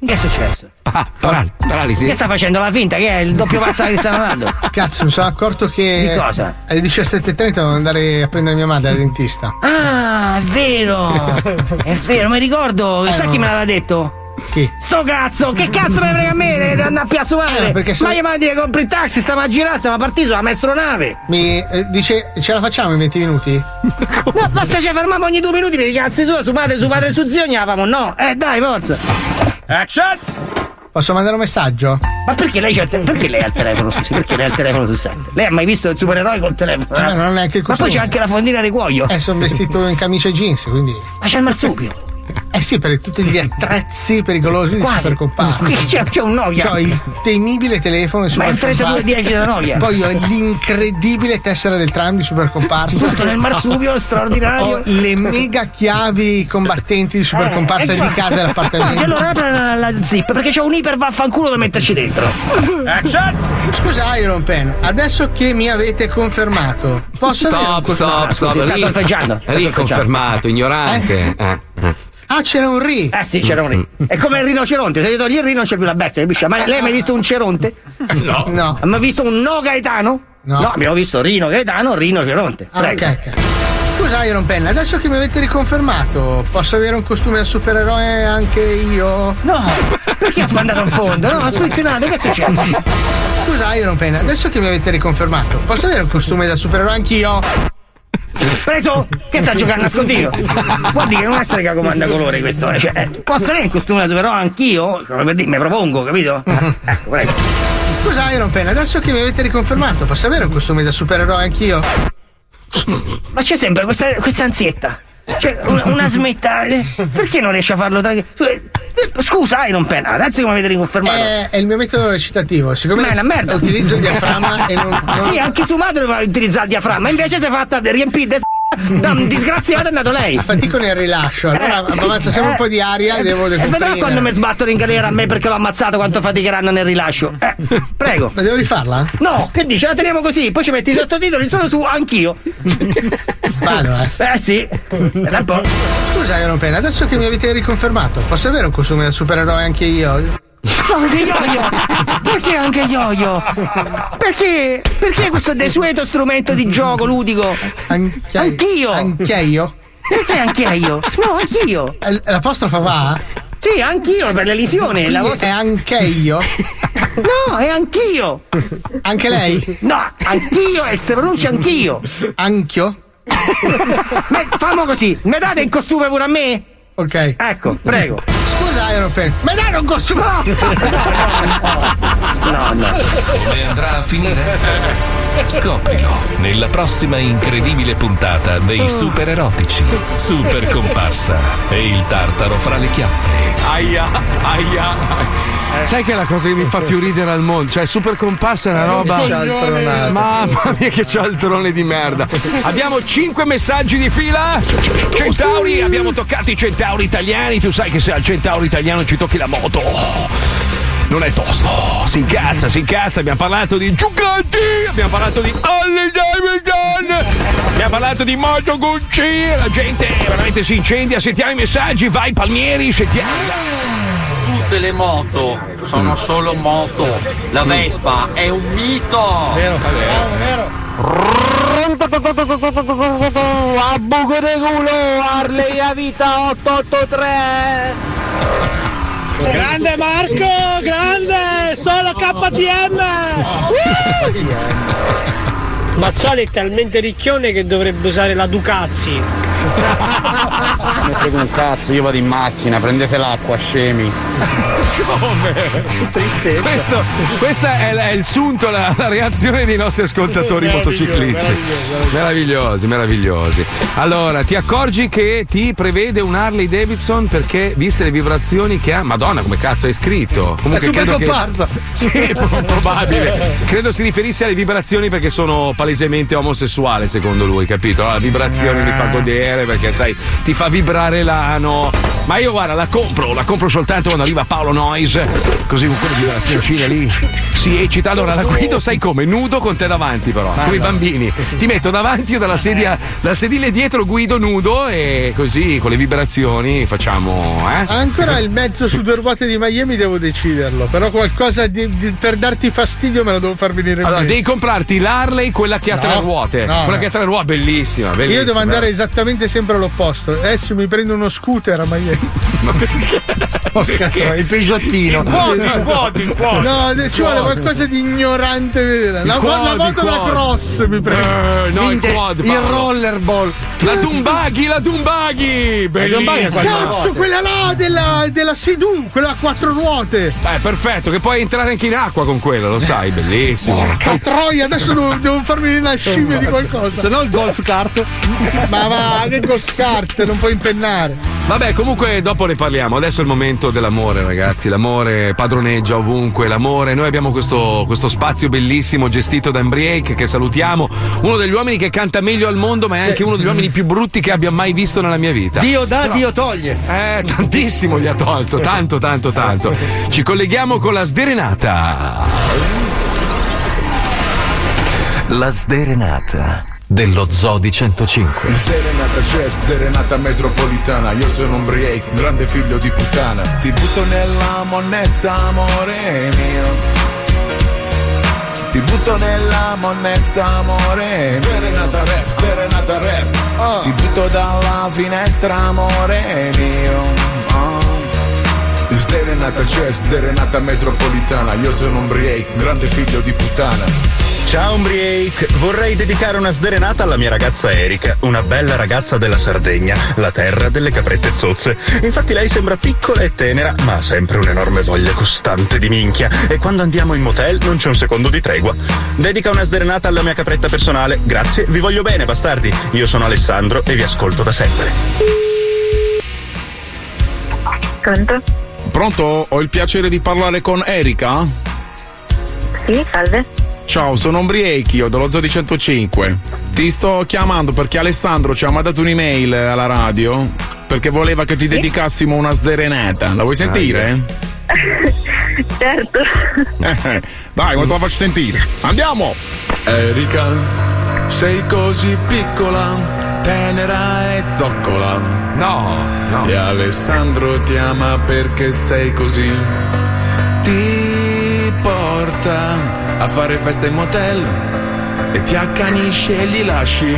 Speaker 17: Che è successo?
Speaker 11: Ah, paral- paralisi.
Speaker 17: Che sta facendo la finta? Che è il doppio passa che stanno dando? (laughs)
Speaker 2: Cazzo, mi sono accorto che.
Speaker 17: Di cosa?
Speaker 2: Alle 17.30 devo andare a prendere mia madre al dentista.
Speaker 17: Ah, è vero! (laughs) È vero, mi ricordo.
Speaker 2: Eh,
Speaker 17: Sai
Speaker 2: no.
Speaker 17: chi me l'aveva detto?
Speaker 2: Chi?
Speaker 17: Sto cazzo! Che cazzo me ne frega a me? Devi andare a Piazza Uale!
Speaker 2: Eh, perché se-
Speaker 17: Ma io mi dire compri il taxi, stiamo a girare, stiamo a partire sulla maestronave!
Speaker 2: Mi eh, dice, ce la facciamo in 20 minuti? (laughs)
Speaker 17: No, basta ci fermiamo ogni due minuti per i cazzi sua, su madre, su padre su zio, famo, no? Eh dai, forza!
Speaker 2: Action! Posso mandare un messaggio?
Speaker 17: Ma perché lei, c'ha il te- perché lei ha il telefono? Scusi, perché lei ha il telefono su set? Lei ha mai visto il supereroe col telefono?
Speaker 2: Eh, non è neanche il
Speaker 17: Ma poi c'è anche la fondina di cuoio!
Speaker 2: Eh, sono vestito in camicia e jeans, quindi.
Speaker 17: Ma c'è il marsupio!
Speaker 2: Eh sì, per tutti gli attrezzi pericolosi di
Speaker 17: Quali?
Speaker 2: super comparsa.
Speaker 17: Sì, c'è- c'è un Nokia.
Speaker 2: C'ho il temibile telefono di
Speaker 17: Ma è
Speaker 2: super
Speaker 17: il 3210 della Nokia.
Speaker 2: Poi ho l'incredibile tessera del tram di super comparsa.
Speaker 17: Tutto nel marsupio, straordinario.
Speaker 2: Ho le mega chiavi combattenti di super comparsa
Speaker 17: Eh,
Speaker 2: di
Speaker 17: qua-
Speaker 2: casa e
Speaker 17: E
Speaker 2: dell'appartamento.
Speaker 17: allora apri la, la zip perché c'è un iper vaffanculo da metterci dentro.
Speaker 2: Scusa Iron Pen, adesso che mi avete confermato, posso
Speaker 11: Stop, stop, stop.
Speaker 17: Sta solfeggiando, sta
Speaker 11: Riconfermato, ignorante. Eh, eh.
Speaker 2: Ah, c'era un ri.
Speaker 17: Eh sì, c'era un ri. È come il rinoceronte, se gli togli il ri non c'è più la bestia, capisci? Ma lei ha mai visto un ceronte?
Speaker 2: No. No.
Speaker 17: Ha mai visto un no gaetano?
Speaker 2: No.
Speaker 17: abbiamo visto Rino Gaetano, rinoceronte.
Speaker 2: Ah,
Speaker 17: Prego.
Speaker 2: ok, ok. Scusa Iron Pen, adesso che mi avete riconfermato, posso avere un costume da supereroe anche io?
Speaker 17: No, perché ha sbandato in fondo? No, ha squizionato, che succede?
Speaker 2: Scusa Iron Pen, adesso che mi avete riconfermato, posso avere un costume da supereroe anch'io?
Speaker 17: Preso? Che sta giocando a nascondino? Guardi che non è strega comanda colore questo, eh. Cioè, posso avere il costume da supereroe anch'io? Come per dire, mi propongo, capito? Ecco, prego.
Speaker 2: Scusa Iron Pen, adesso che mi avete riconfermato, posso avere un costume da supereroe anch'io?
Speaker 17: Ma c'è sempre questa, questa ansietta. Cioè, una, una smetta. eh, Perché non riesce a farlo tra. eh, Scusa, Iron Pen, adesso che mi avete riconfermato.
Speaker 2: È, è il mio metodo recitativo, siccome
Speaker 17: Ma è una merda.
Speaker 2: utilizzo il diaframma e non. non-
Speaker 17: Sì, anche su madre doveva utilizzare il diaframma, invece si è fatta riempire da un disgraziato è andato lei.
Speaker 2: Fatico nel rilascio, allora avanza sempre un po' di aria, devo
Speaker 17: E vedrà quando mi sbattono in galera a me perché l'ho ammazzato quanto faticheranno nel rilascio. Eh, prego.
Speaker 2: Ma devo rifarla?
Speaker 17: No, che dici? La teniamo così, poi ci metti i sottotitoli solo su anch'io.
Speaker 2: Vado, eh.
Speaker 17: Eh sì. Po'.
Speaker 2: Scusa Iron Pen, adesso che mi avete riconfermato, posso avere un costume da supereroe anche io?
Speaker 17: No, anche Yo-Yo! Perché anche Yo-Yo? Perché? Perché questo desueto strumento di gioco ludico? Anch'io!
Speaker 2: Anche io?
Speaker 17: Perché anche io? No, anch'io!
Speaker 2: L- L'apostrofo va?
Speaker 17: Sì, anch'io per l'elisione. La vostra-
Speaker 2: è anche io?
Speaker 17: No, è anch'io!
Speaker 2: Anche lei?
Speaker 17: No, anch'io e si pronuncia anch'io!
Speaker 2: Anch'io?
Speaker 17: Ma famo così, mi date il costume pure a me?
Speaker 2: Ok.
Speaker 17: Ecco, prego.
Speaker 2: Scusa Pen, ma dai un costume! (laughs)
Speaker 17: No, no.
Speaker 1: Come andrà a finire? (laughs) Scoprilo nella prossima incredibile puntata dei super erotici, super comparsa e il tartaro fra le chiappe.
Speaker 4: Aia, aia. Sai che è la cosa che mi fa più ridere al mondo? Cioè, super comparsa è una roba. Mamma mia, che cialtrone di merda. Abbiamo 5 messaggi di fila. Centauri, abbiamo toccato i centauri italiani. Tu sai che se al centauro italiano ci tocchi la moto. Non è tosto, si incazza, si incazza. Abbiamo parlato di giganti, abbiamo parlato di Harley Davidson, abbiamo parlato di Moto Gucci. La gente veramente si incendia. Sentiamo i messaggi, vai Palmieri, sentiamo.
Speaker 24: Tutte le moto sono solo moto. La Vespa è un mito.
Speaker 2: Vero, vero.
Speaker 22: A buco di culo, Harley a vita 883. (laughs)
Speaker 19: Grande Marco, grande, solo KTM. Mazzoli è talmente ricchione che dovrebbe usare la Ducazzi.
Speaker 22: frega un cazzo, io vado in macchina, prendete l'acqua, scemi.
Speaker 4: Come?
Speaker 17: Tristezza.
Speaker 4: Questo, questa è, è il sunto, la, la reazione dei nostri ascoltatori
Speaker 2: Meraviglioso,
Speaker 4: motociclisti. Meravigliosi, meravigliosi. Allora, ti accorgi che ti prevede un Harley Davidson perché, viste le vibrazioni che ha, Madonna, come cazzo hai scritto?
Speaker 5: È super
Speaker 4: credo che-
Speaker 5: comparsa. (laughs)
Speaker 4: Sì, probabile. Credo si riferisse alle vibrazioni perché sono palesemente omosessuale, secondo lui, capito? La vibrazione mi fa godere perché, sai, ti fa vibrare l'ano. Ma io guarda, la compro, la compro soltanto quando arriva Paolo Noise, così con quelle vibrazioncine lì. Si eccita, allora la guido, sai come? Nudo con te davanti, però, come i bambini. Ti metto davanti io dalla sedia, dalla sedile dietro, guido nudo e così con le vibrazioni facciamo, eh?
Speaker 2: Ancora il mezzo su due ruote di Miami devo deciderlo. Però qualcosa di- di- per darti fastidio me lo devo far venire
Speaker 4: Allora,
Speaker 2: mente.
Speaker 4: devi comprarti l'Harley, quella che ha
Speaker 2: No,
Speaker 4: tre ruote.
Speaker 2: no,
Speaker 4: quella
Speaker 2: no.
Speaker 4: che ha tre ruote, bellissima, bellissima.
Speaker 2: Io devo andare esattamente sempre all'opposto. Adesso mi prendo uno scooter a Miami.
Speaker 4: Ma perché?
Speaker 5: Il Peugeottino.
Speaker 2: Quadi, quadi, quadi. No, ci vuole qualcosa di ignorante. La,
Speaker 4: Il
Speaker 2: la
Speaker 4: quad,
Speaker 2: moto
Speaker 4: il
Speaker 2: da
Speaker 4: quad.
Speaker 2: cross mi prendo.
Speaker 4: Eh, no, il quad,
Speaker 2: il
Speaker 4: Paolo.
Speaker 2: rollerball.
Speaker 4: La Dumbaghi, la Dumbaghi! Bellissima!
Speaker 2: Cazzo, quella là della, della Sidù, quella a quattro ruote.
Speaker 4: Eh, perfetto, che puoi entrare anche in acqua con quella, lo sai, bellissimo.
Speaker 2: Porca troia, adesso devo, devo farmi una scimmia di qualcosa.
Speaker 5: Se no il golf kart.
Speaker 2: Ma va, che golf kart, non puoi impennare.
Speaker 4: Vabbè, comunque dopo ne parliamo. Adesso è il momento dell'amore, ragazzi. L'amore padroneggia ovunque. L'amore. Noi abbiamo questo, questo spazio bellissimo gestito da Embriake, che salutiamo. Uno degli uomini che canta meglio al mondo, ma è anche uno degli uomini più brutti che abbia mai visto nella mia vita.
Speaker 5: Dio dà,
Speaker 4: Però-
Speaker 5: Dio toglie.
Speaker 4: Eh, tantissimo gli ha tolto, tanto, tanto, tanto. (laughs) Ci colleghiamo con la sderenata.
Speaker 25: La sderenata dello Zodi 105.
Speaker 16: Sderenata c'è, sderenata metropolitana. Io sono un break, grande figlio di puttana. Ti butto nella monnezza, amore mio. Ti butto nella monnezza, amore Sderenata rap, sderenata rap Ti butto dalla finestra, amore mio. Ah. Sderenata c'è, sderenata metropolitana. Io sono un break, grande figlio di puttana
Speaker 26: Ciao Umbriake, vorrei dedicare una sderenata alla mia ragazza Erika, una bella ragazza della Sardegna, la terra delle caprette zozze. Infatti lei sembra piccola e tenera, ma ha sempre un'enorme voglia costante di minchia e quando andiamo in motel non c'è un secondo di tregua. Dedica una sderenata alla mia capretta personale, grazie, vi voglio bene bastardi. Io sono Alessandro e vi ascolto da sempre.
Speaker 27: Pronto?
Speaker 16: Pronto? Ho il piacere di parlare con Erika?
Speaker 27: Sì, salve.
Speaker 16: Ciao, sono Ombrieki, io dello Zodi 105. Ti sto chiamando perché Alessandro ci ha mandato un'email alla radio perché voleva che ti dedicassimo una sderenata. La vuoi sentire? (laughs)
Speaker 27: certo.
Speaker 16: Eh, Dai, quando te la faccio sentire. Andiamo! Erika, sei così piccola, tenera e zoccola.
Speaker 4: No, no.
Speaker 16: E Alessandro ti ama perché sei così. Ti porta a fare festa in motel e ti accanisce e gli lasci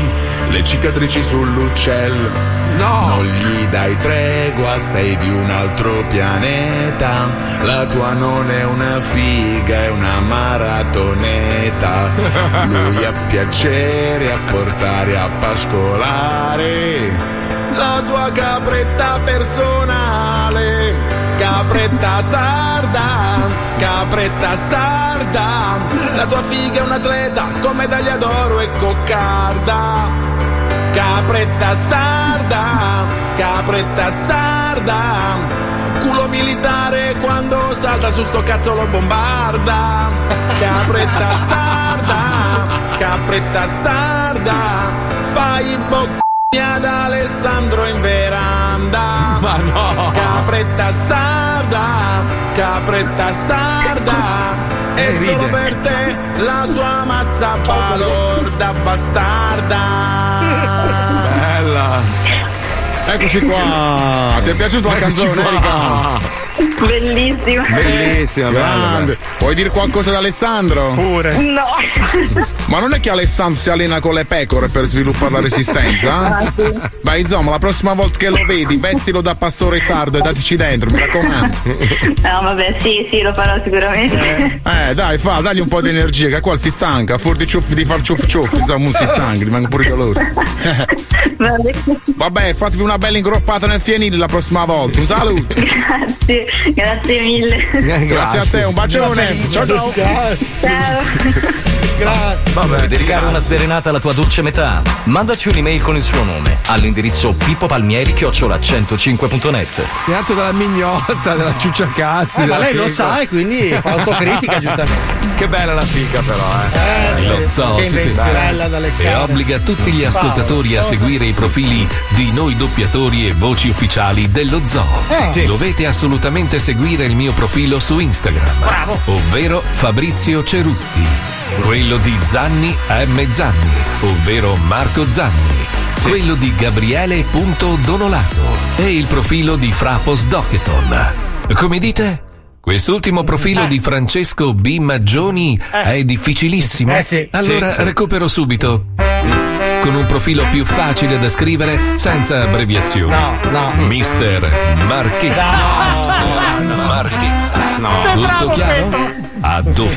Speaker 16: le cicatrici sull'uccello.
Speaker 4: No!
Speaker 16: Non gli dai tregua, sei di un altro pianeta. La tua non è una figa, è una maratoneta. (laughs) Lui ha piacere a portare a pascolare la sua capretta personale. Capretta sarda, capretta sarda, la tua figa è un atleta medaglia d'oro e coccarda. Capretta sarda, capretta sarda, culo militare quando salta su sto cazzo lo bombarda. Capretta sarda, capretta sarda, fai bocca ad Alessandro in veranda.
Speaker 4: Ma no!
Speaker 16: Capretta sarda, capretta sarda. E solo per te la sua mazza balorda bastarda.
Speaker 4: Bella!
Speaker 16: Eccoci qua. Ti è piaciuta la
Speaker 4: Eccoci
Speaker 16: canzone,
Speaker 4: qua.
Speaker 16: Erika?
Speaker 18: Bellissima.
Speaker 4: Bellissima, bella,
Speaker 16: Grande. Vuoi dire qualcosa ad Alessandro?
Speaker 28: Pure.
Speaker 18: No. (laughs)
Speaker 16: Ma non è che Alessandro si allena con le pecore per sviluppare la resistenza?
Speaker 18: Ah, sì.
Speaker 16: Ma insomma, la prossima volta che lo vedi, vestilo da pastore sardo e datici dentro, mi raccomando.
Speaker 18: No, vabbè, sì, sì, lo farò sicuramente.
Speaker 16: Eh, dai, fa, dagli un po' di energia, che qua si stanca, fuori di, ciuff, di far ciuff ciuff, insomma, non si stanca, rimango pure calore. Vabbè, fatevi una bella ingroppata nel fienile la prossima volta. Un saluto.
Speaker 18: Grazie, grazie mille.
Speaker 16: Grazie a te, un bacione. Ciao ciao.
Speaker 18: Ciao.
Speaker 2: Grazie.
Speaker 25: Vabbè, Vuoi dedicare una serenata alla tua dolce metà? Mandaci un'email con il suo nome all'indirizzo pippopalmieri-105.net.
Speaker 4: Tirato dalla mignotta, della ciucciacazzi.
Speaker 5: Eh, ma lei lo
Speaker 4: figa.
Speaker 5: sa e quindi fa autocritica (laughs) giustamente.
Speaker 4: Che bella la figa, però, eh.
Speaker 1: Lo zoo
Speaker 5: Che
Speaker 1: si e obbliga tutti gli ascoltatori a seguire i profili di noi doppiatori e voci ufficiali dello zoo.
Speaker 5: Eh. Sì.
Speaker 1: Dovete assolutamente seguire il mio profilo su Instagram,
Speaker 5: Bravo.
Speaker 1: ovvero Fabrizio Cerutti, quello di Zanni M. Zanni, ovvero Marco Zanni, quello di Gabriele.donolato e il profilo di Frapos Docketon. Come dite? Quest'ultimo profilo di Francesco B. Maggioni è difficilissimo.
Speaker 5: Eh sì.
Speaker 1: Allora
Speaker 5: Sì, sì.
Speaker 1: recupero subito. Con un profilo più facile da scrivere senza abbreviazioni.
Speaker 5: No, no.
Speaker 1: Mister Marchetta. Mister Marchetta.
Speaker 4: No.
Speaker 1: Tutto chiaro? A dopo.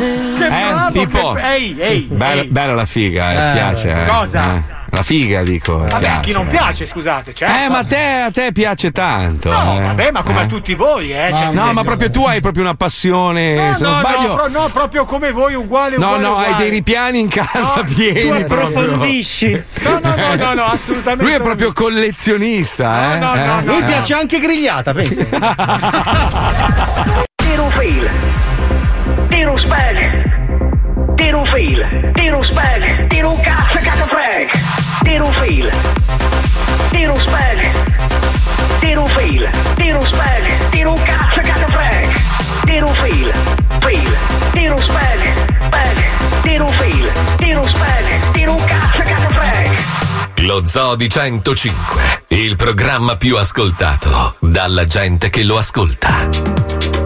Speaker 4: Eh, Pippo.
Speaker 6: Ehi, ehi.
Speaker 4: Bella, bella la figa, eh, ti
Speaker 6: Eh,
Speaker 4: piace? eh?
Speaker 6: cosa?
Speaker 4: Eh, La figa, dico. eh,
Speaker 6: Vabbè, a
Speaker 4: piace,
Speaker 6: chi non
Speaker 4: eh.
Speaker 6: piace, scusate, certo.
Speaker 4: Eh, ma a te, a te piace tanto.
Speaker 6: No,
Speaker 4: eh.
Speaker 6: vabbè, ma come
Speaker 4: Eh.
Speaker 6: a tutti voi, eh.
Speaker 4: No,
Speaker 6: cioè,
Speaker 4: no,
Speaker 6: senso-
Speaker 4: ma proprio tu hai proprio una passione.
Speaker 6: No,
Speaker 4: se
Speaker 6: no,
Speaker 4: non sbaglio.
Speaker 6: no, pro- no, proprio come voi, uguale,
Speaker 4: No,
Speaker 6: uguale.
Speaker 4: no, hai
Speaker 6: uguale.
Speaker 4: dei ripiani in casa pieni.
Speaker 6: tu approfondisci. No, no, no, no, no, assolutamente.
Speaker 4: Lui è proprio collezionista, eh?
Speaker 6: no, no,
Speaker 4: Eh.
Speaker 6: no,
Speaker 5: Lui piace anche grigliata, pensa.
Speaker 29: Tira un fil. Fil. Tira un spag. Tira un fil. Tira un spag. Tira un cazzo cazzo freg. Tira un fil. Fil. Tira un spag. Spag. Tira un fil. Tira un spag. Tira un cazzo cazzo freg.
Speaker 1: Lo Zoo di 105, il programma più ascoltato dalla gente che lo ascolta.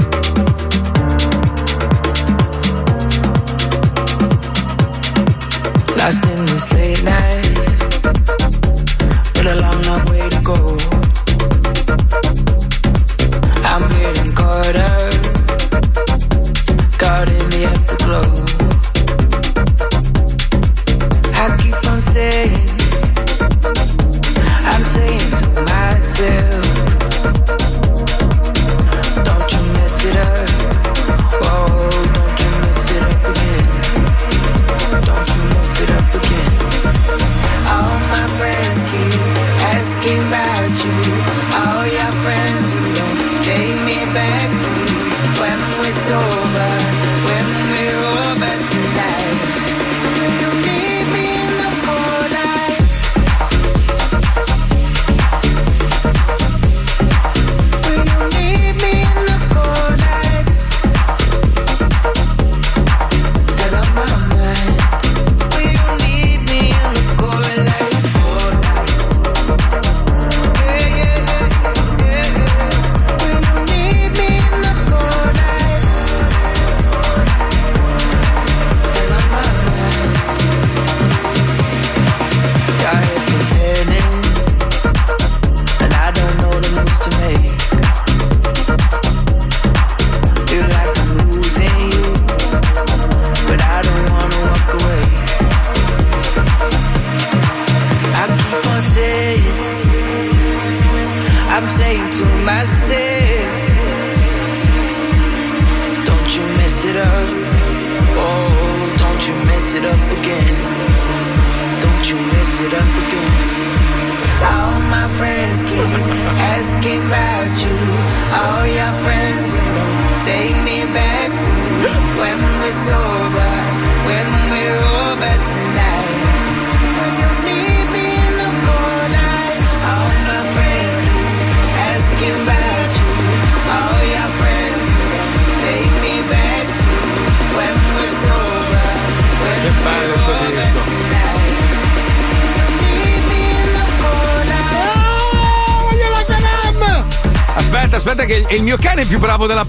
Speaker 12: Lost in this late night, with a long, long way to go. I'm getting caught up, caught in the afterglow. I keep on saying, I'm saying to myself,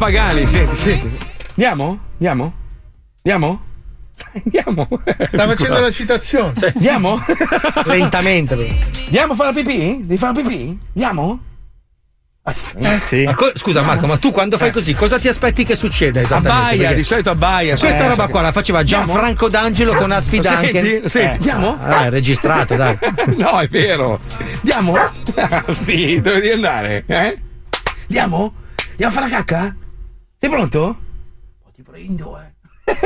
Speaker 4: Pagani. Senti, senti. Andiamo? Andiamo? Andiamo? Andiamo.
Speaker 2: Sta facendo la citazione.
Speaker 4: Andiamo?
Speaker 5: Lentamente.
Speaker 4: Andiamo a fare la pipì? Devi fare la pipì? Andiamo?
Speaker 5: Eh sì. Ma co- scusa Marco, ma tu quando fai così cosa ti aspetti che succeda esattamente?
Speaker 4: Abbaia,
Speaker 5: Perché
Speaker 4: di solito abbaia.
Speaker 5: Questa
Speaker 4: Eh,
Speaker 5: roba
Speaker 4: so
Speaker 5: qua
Speaker 4: che-
Speaker 5: la faceva Gianfranco D'Angelo con Asfi
Speaker 4: Lo
Speaker 5: Duncan.
Speaker 4: senti? Senti,
Speaker 5: Eh.
Speaker 4: andiamo?
Speaker 5: Ah, è registrato, dai. (laughs)
Speaker 4: No, è vero. Andiamo? (laughs) Ah, sì, dove devi andare? Eh? Andiamo? Andiamo a fare la cacca? Pronto? Ti prendo, eh.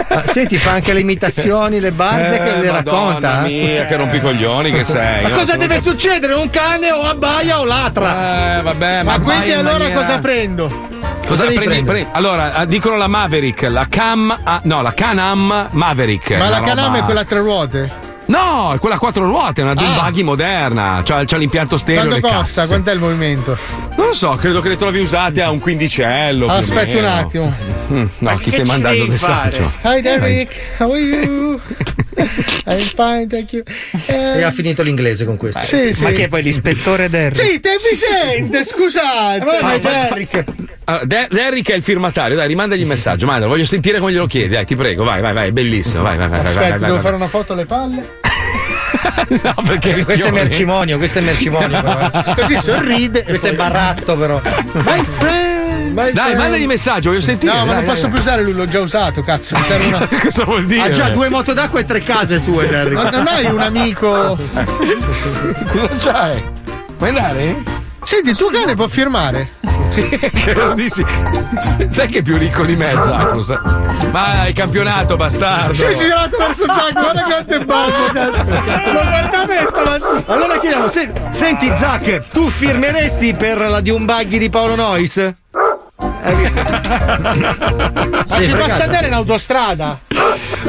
Speaker 5: Ah, Senti, fa anche le imitazioni, le barze che
Speaker 4: Eh,
Speaker 5: le
Speaker 4: Madonna
Speaker 5: racconta. eh.
Speaker 4: mia, che rompicoglioni che sei.
Speaker 5: Ma cosa deve succedere? Un cane o abbaia o latra?
Speaker 4: Eh, vabbè,
Speaker 2: Ma
Speaker 4: ma
Speaker 2: quindi allora
Speaker 4: maniera-
Speaker 2: cosa prendo?
Speaker 4: Cosa
Speaker 5: devi
Speaker 4: prendi, prendi- Allora, ah, dicono la Maverick, la Cam. ah, no, la Canam Maverick.
Speaker 2: Ma la Canam
Speaker 4: roba-
Speaker 2: è quella a tre ruote?
Speaker 4: No, è quella a quattro ruote, è una dune
Speaker 2: Ah.
Speaker 4: buggy moderna. C'ha, c'ha l'impianto stereo.
Speaker 2: Quanto
Speaker 4: le
Speaker 2: costa?
Speaker 4: casse.
Speaker 2: Quant'è il movimento?
Speaker 4: Non lo so, credo che le trovi usate a un quindicello.
Speaker 2: Aspetta un attimo.
Speaker 4: Mm, no, chi stai mandando il messaggio?
Speaker 2: Hi Derek, how are you? (laughs) I'm fine, thank you.
Speaker 5: E
Speaker 2: Eh,
Speaker 5: ha finito l'inglese con questo.
Speaker 2: Sì, sì.
Speaker 6: Ma che poi l'ispettore Derry?
Speaker 2: Sì, te mi sente, scusate.
Speaker 5: ma è
Speaker 2: fa-
Speaker 5: Derrick.
Speaker 4: Allora, Der- Derrick è il firmatario, dai, rimandagli il messaggio, mandalo, voglio sentire come glielo chiedi, dai, ti prego, vai, vai, vai, è bellissimo, vai, vai, vai, vai,
Speaker 2: Aspetta,
Speaker 4: vai, vai,
Speaker 2: devo
Speaker 4: vai,
Speaker 2: fare una foto alle palle. (laughs)
Speaker 4: No, perché
Speaker 5: Questo è mercimonio, questo è mercimonio. però, eh. (laughs)
Speaker 2: Così sorride.
Speaker 5: Questo è baratto, però.
Speaker 2: My friend. my
Speaker 4: Dai, mandagli il messaggio, voglio sentire.
Speaker 2: No, ma
Speaker 4: dai,
Speaker 2: non
Speaker 4: dai,
Speaker 2: posso
Speaker 4: dai.
Speaker 2: più usare lui, l'ho già usato, cazzo. Mi serve una. (laughs)
Speaker 4: Cosa vuol dire?
Speaker 5: Ha già due moto d'acqua e tre case sue, Derrick.
Speaker 2: Ma non hai un amico.
Speaker 4: Cosa c'hai? Vuoi andare?
Speaker 2: Senti, il tuo cane può firmare?
Speaker 4: Sì, (laughs) credo di sì. Sai che è più ricco di me, Zacco? Ma hai campionato, bastardo.
Speaker 2: Si è girato verso Zac, guarda quanto è bello. Lo guarda me stamattina.
Speaker 5: Allora chiediamo, se- senti Zac, tu firmeresti per la di un buggy di Paolo Nois? Hai visto? (laughs)
Speaker 2: Ma ci posso andare in autostrada?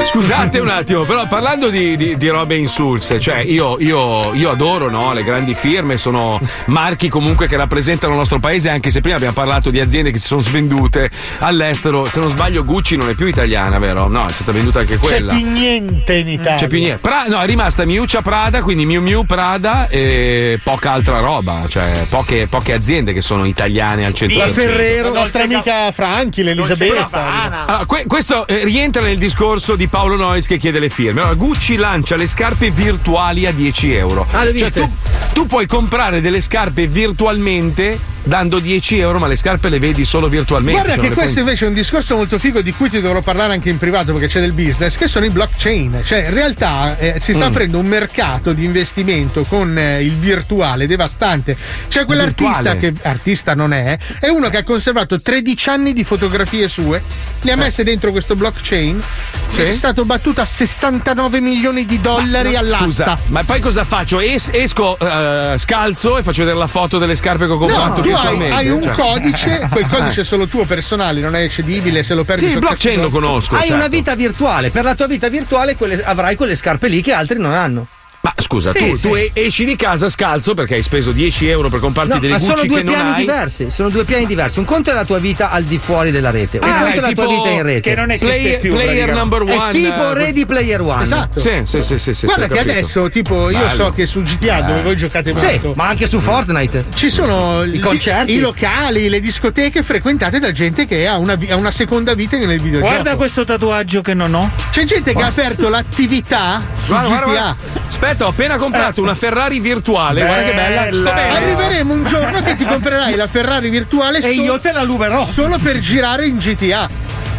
Speaker 4: Scusate un attimo, però parlando di, di- di robe insulse, cioè io, io- io adoro no, le grandi firme, sono marchi comunque che rappresentano il nostro paese, anche se prima abbiamo parlato di aziende che si sono svendute all'estero. Se non sbaglio, Gucci non è più italiana, vero? No, è stata venduta anche
Speaker 2: C'è
Speaker 4: quella.
Speaker 2: più niente in Italia.
Speaker 4: C'è più niente. Pra- no, è rimasta Miuccia Prada, quindi Miu Miu Prada e poca altra roba, cioè poche, poche aziende che sono italiane al centro.
Speaker 2: La Ferrero, la nostra amica Franchi, l'Elisabetta.
Speaker 4: allora, que- questo eh, rientra nel discorso di Paolo Nois che chiede le firme. Allora, Gucci lancia le scarpe virtuali a 10 euro.
Speaker 5: Ah, le
Speaker 4: cioè, tu, tu puoi comprare delle scarpe virtualmente dando 10 euro, ma le scarpe le vedi solo virtualmente.
Speaker 2: Guarda che questo
Speaker 4: puoi-
Speaker 2: invece è un discorso molto figo di cui ti dovrò parlare anche in privato perché c'è del business, che sono i blockchain. Cioè, in realtà eh, si sta
Speaker 4: Mm.
Speaker 2: aprendo un mercato di investimento con eh, il virtuale devastante. C'è quell'artista
Speaker 4: virtuale?
Speaker 2: che artista non è, è uno che ha conservato 13 anni di fotografie sue, le ha messe dentro questo blockchain,
Speaker 4: Sì?
Speaker 2: è stato battuto a 69 milioni di dollari all'asta.
Speaker 4: Scusa, ma poi cosa faccio? Es- esco eh, scalzo e faccio vedere la foto delle scarpe che ho comprato
Speaker 2: No, tu hai, hai un
Speaker 4: cioè.
Speaker 2: codice, quel codice è solo tuo personale, non è cedibile, se lo perdi
Speaker 4: Sì, il
Speaker 2: sul
Speaker 4: blockchain lo conosco.
Speaker 5: Hai
Speaker 4: certo.
Speaker 5: una vita virtuale, per la tua vita virtuale quelle- avrai quelle scarpe lì che altri non hanno.
Speaker 4: Ma scusa,
Speaker 5: Sì,
Speaker 4: tu,
Speaker 5: sì.
Speaker 4: tu esci di casa scalzo perché hai speso 10 euro per comprarti
Speaker 5: No,
Speaker 4: delle
Speaker 5: ma
Speaker 4: Gucci
Speaker 5: sono due piani diversi, sono due piani diversi. Un conto è la tua vita al di fuori della rete, un
Speaker 4: Ah,
Speaker 5: conto
Speaker 4: è
Speaker 5: la tua vita in rete.
Speaker 6: che non esiste
Speaker 4: Player,
Speaker 6: più,
Speaker 4: player number one.
Speaker 5: È tipo
Speaker 4: eh,
Speaker 5: Ready Player One.
Speaker 2: Esatto.
Speaker 4: Sì, sì, sì, sì, sì,
Speaker 2: Guarda che
Speaker 4: capito.
Speaker 2: adesso, tipo, io
Speaker 4: Bello.
Speaker 2: so che su GTA, dove
Speaker 4: Eh.
Speaker 2: voi giocate
Speaker 5: Sì,
Speaker 2: molto,
Speaker 5: ma anche su Fortnite.
Speaker 2: ci sono
Speaker 5: I concerti.
Speaker 2: i locali, le discoteche frequentate da gente che ha una, vi- ha una seconda vita nel videogioco.
Speaker 6: Guarda questo tatuaggio che non ho.
Speaker 2: C'è gente che ha aperto l'attività su
Speaker 4: Guarda,
Speaker 2: GTA.
Speaker 4: guarda, guarda. Aspetta, ho appena comprato una Ferrari virtuale. Guarda che bella. Sto
Speaker 6: Bella.
Speaker 4: bene.
Speaker 2: Arriveremo un giorno che ti comprerai la Ferrari virtuale
Speaker 5: E
Speaker 2: solo-
Speaker 5: io te la ruberò.
Speaker 2: solo per girare in GTA.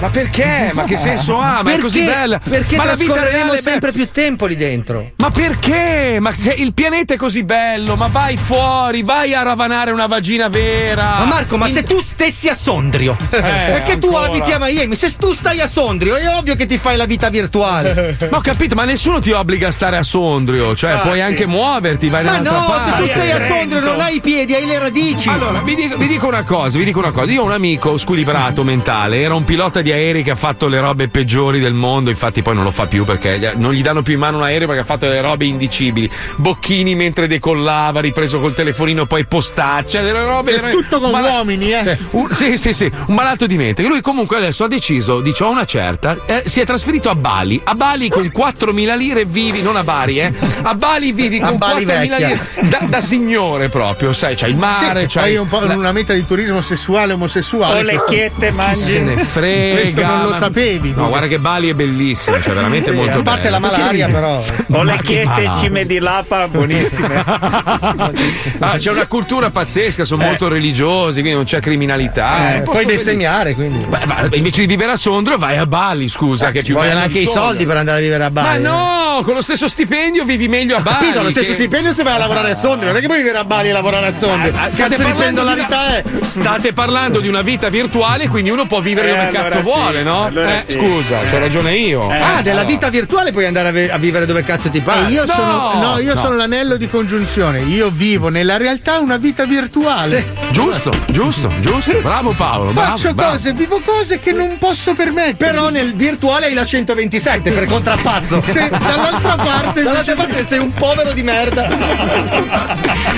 Speaker 4: Ma perché? Ma che senso ha? Ma è così bella.
Speaker 5: Perché
Speaker 4: ma la vita
Speaker 5: trascorreremo sempre più tempo lì dentro.
Speaker 4: Ma perché? Ma se il pianeta è così bello, ma vai fuori, vai a ravanare una vagina vera.
Speaker 5: Ma Marco, ma
Speaker 4: In-
Speaker 5: se tu stessi a Sondrio, (laughs) perché tu
Speaker 4: ancora.
Speaker 5: abiti a Miami, se tu stai a Sondrio, è ovvio che ti fai la vita virtuale.
Speaker 4: Ma ho capito, ma nessuno ti obbliga a stare a Sondrio, cioè
Speaker 6: Infatti.
Speaker 4: puoi anche muoverti, vai
Speaker 5: Ma
Speaker 4: da un'altra
Speaker 5: no, se
Speaker 4: parte.
Speaker 5: tu sei a. Sondrio non hai i piedi, hai le radici.
Speaker 4: Allora, vi dico, vi dico una cosa, vi dico una cosa. Io ho un amico squilibrato mentale, era un pilota di di aerei che ha fatto le robe peggiori del mondo, infatti poi non lo fa più perché non gli danno più in mano un aereo perché ha fatto delle robe indicibili. Bocchini mentre decollava, ripreso col telefonino, poi postaccia, delle robe.
Speaker 2: È tutto con uomini, eh.
Speaker 4: Cioè, un- sì, sì, sì, un malato di mente. Lui comunque adesso ha deciso, dice, ho una certa, eh, si è trasferito a Bali. A Bali con 4.000 lire vivi, non a Bari, eh. A Bali vivi con
Speaker 2: Bali
Speaker 4: 4.000
Speaker 2: vecchia.
Speaker 4: lire. Da, da signore proprio, sai, c'hai il mare,
Speaker 2: Sì,
Speaker 4: c'hai...
Speaker 2: poi un po'
Speaker 4: la-
Speaker 2: una meta di turismo sessuale omosessuale.
Speaker 6: O le chiette mangi.
Speaker 4: se ne frega.
Speaker 2: Questo non lo
Speaker 4: ma-
Speaker 2: sapevi.
Speaker 4: No, guarda che Bali è bellissimo, cioè veramente
Speaker 2: Sì,
Speaker 4: molto
Speaker 2: a parte
Speaker 4: bello.
Speaker 2: la malaria, però.
Speaker 6: O le
Speaker 4: Ma che
Speaker 6: chiette cime di lapa, buonissime. (laughs)
Speaker 4: Ah, c'è una cultura pazzesca, sono molto religiosi, quindi non c'è criminalità.
Speaker 5: Eh,
Speaker 4: posto
Speaker 5: puoi bestemmiare, quindi.
Speaker 4: Beh, va- invece di vivere a Sondrio, vai a Bali, scusa. che è
Speaker 5: Ci
Speaker 4: più
Speaker 5: vogliono
Speaker 4: bello
Speaker 5: anche i soldi per andare a vivere a
Speaker 4: Ma
Speaker 5: Bali.
Speaker 4: no, con lo stesso stipendio vivi meglio a Bali.
Speaker 2: Capito, lo stesso
Speaker 4: che-
Speaker 2: stipendio se vai a lavorare a Sondrio, non è che puoi vivere a Bali e lavorare a Sondrio.
Speaker 4: Ah,
Speaker 2: Cazzo di
Speaker 4: parlando di
Speaker 2: è?
Speaker 4: una- State parlando di una vita virtuale, quindi uno può vivere
Speaker 2: Eh,
Speaker 4: dove
Speaker 2: allora
Speaker 4: cazzo
Speaker 2: sì,
Speaker 4: vuole, no?
Speaker 2: allora
Speaker 4: Eh,
Speaker 2: sì.
Speaker 4: Scusa, c'ho ragione io.
Speaker 5: Ah, della
Speaker 4: Allora.
Speaker 5: vita virtuale puoi andare a, ve- a vivere dove cazzo ti pare.
Speaker 2: Eh, io
Speaker 4: No,
Speaker 2: sono, no, io
Speaker 4: no.
Speaker 2: sono l'anello di congiunzione. Io vivo nella realtà una vita virtuale.
Speaker 4: Giusto, giusto, giusto. Bravo Paolo. bravo,
Speaker 2: Faccio
Speaker 4: bravo.
Speaker 2: cose, vivo cose che non posso permettere.
Speaker 5: Però nel virtuale hai la 127 per contrappasso.
Speaker 2: Sì, dall'altra parte
Speaker 5: Dall'altra parte sei un povero di merda.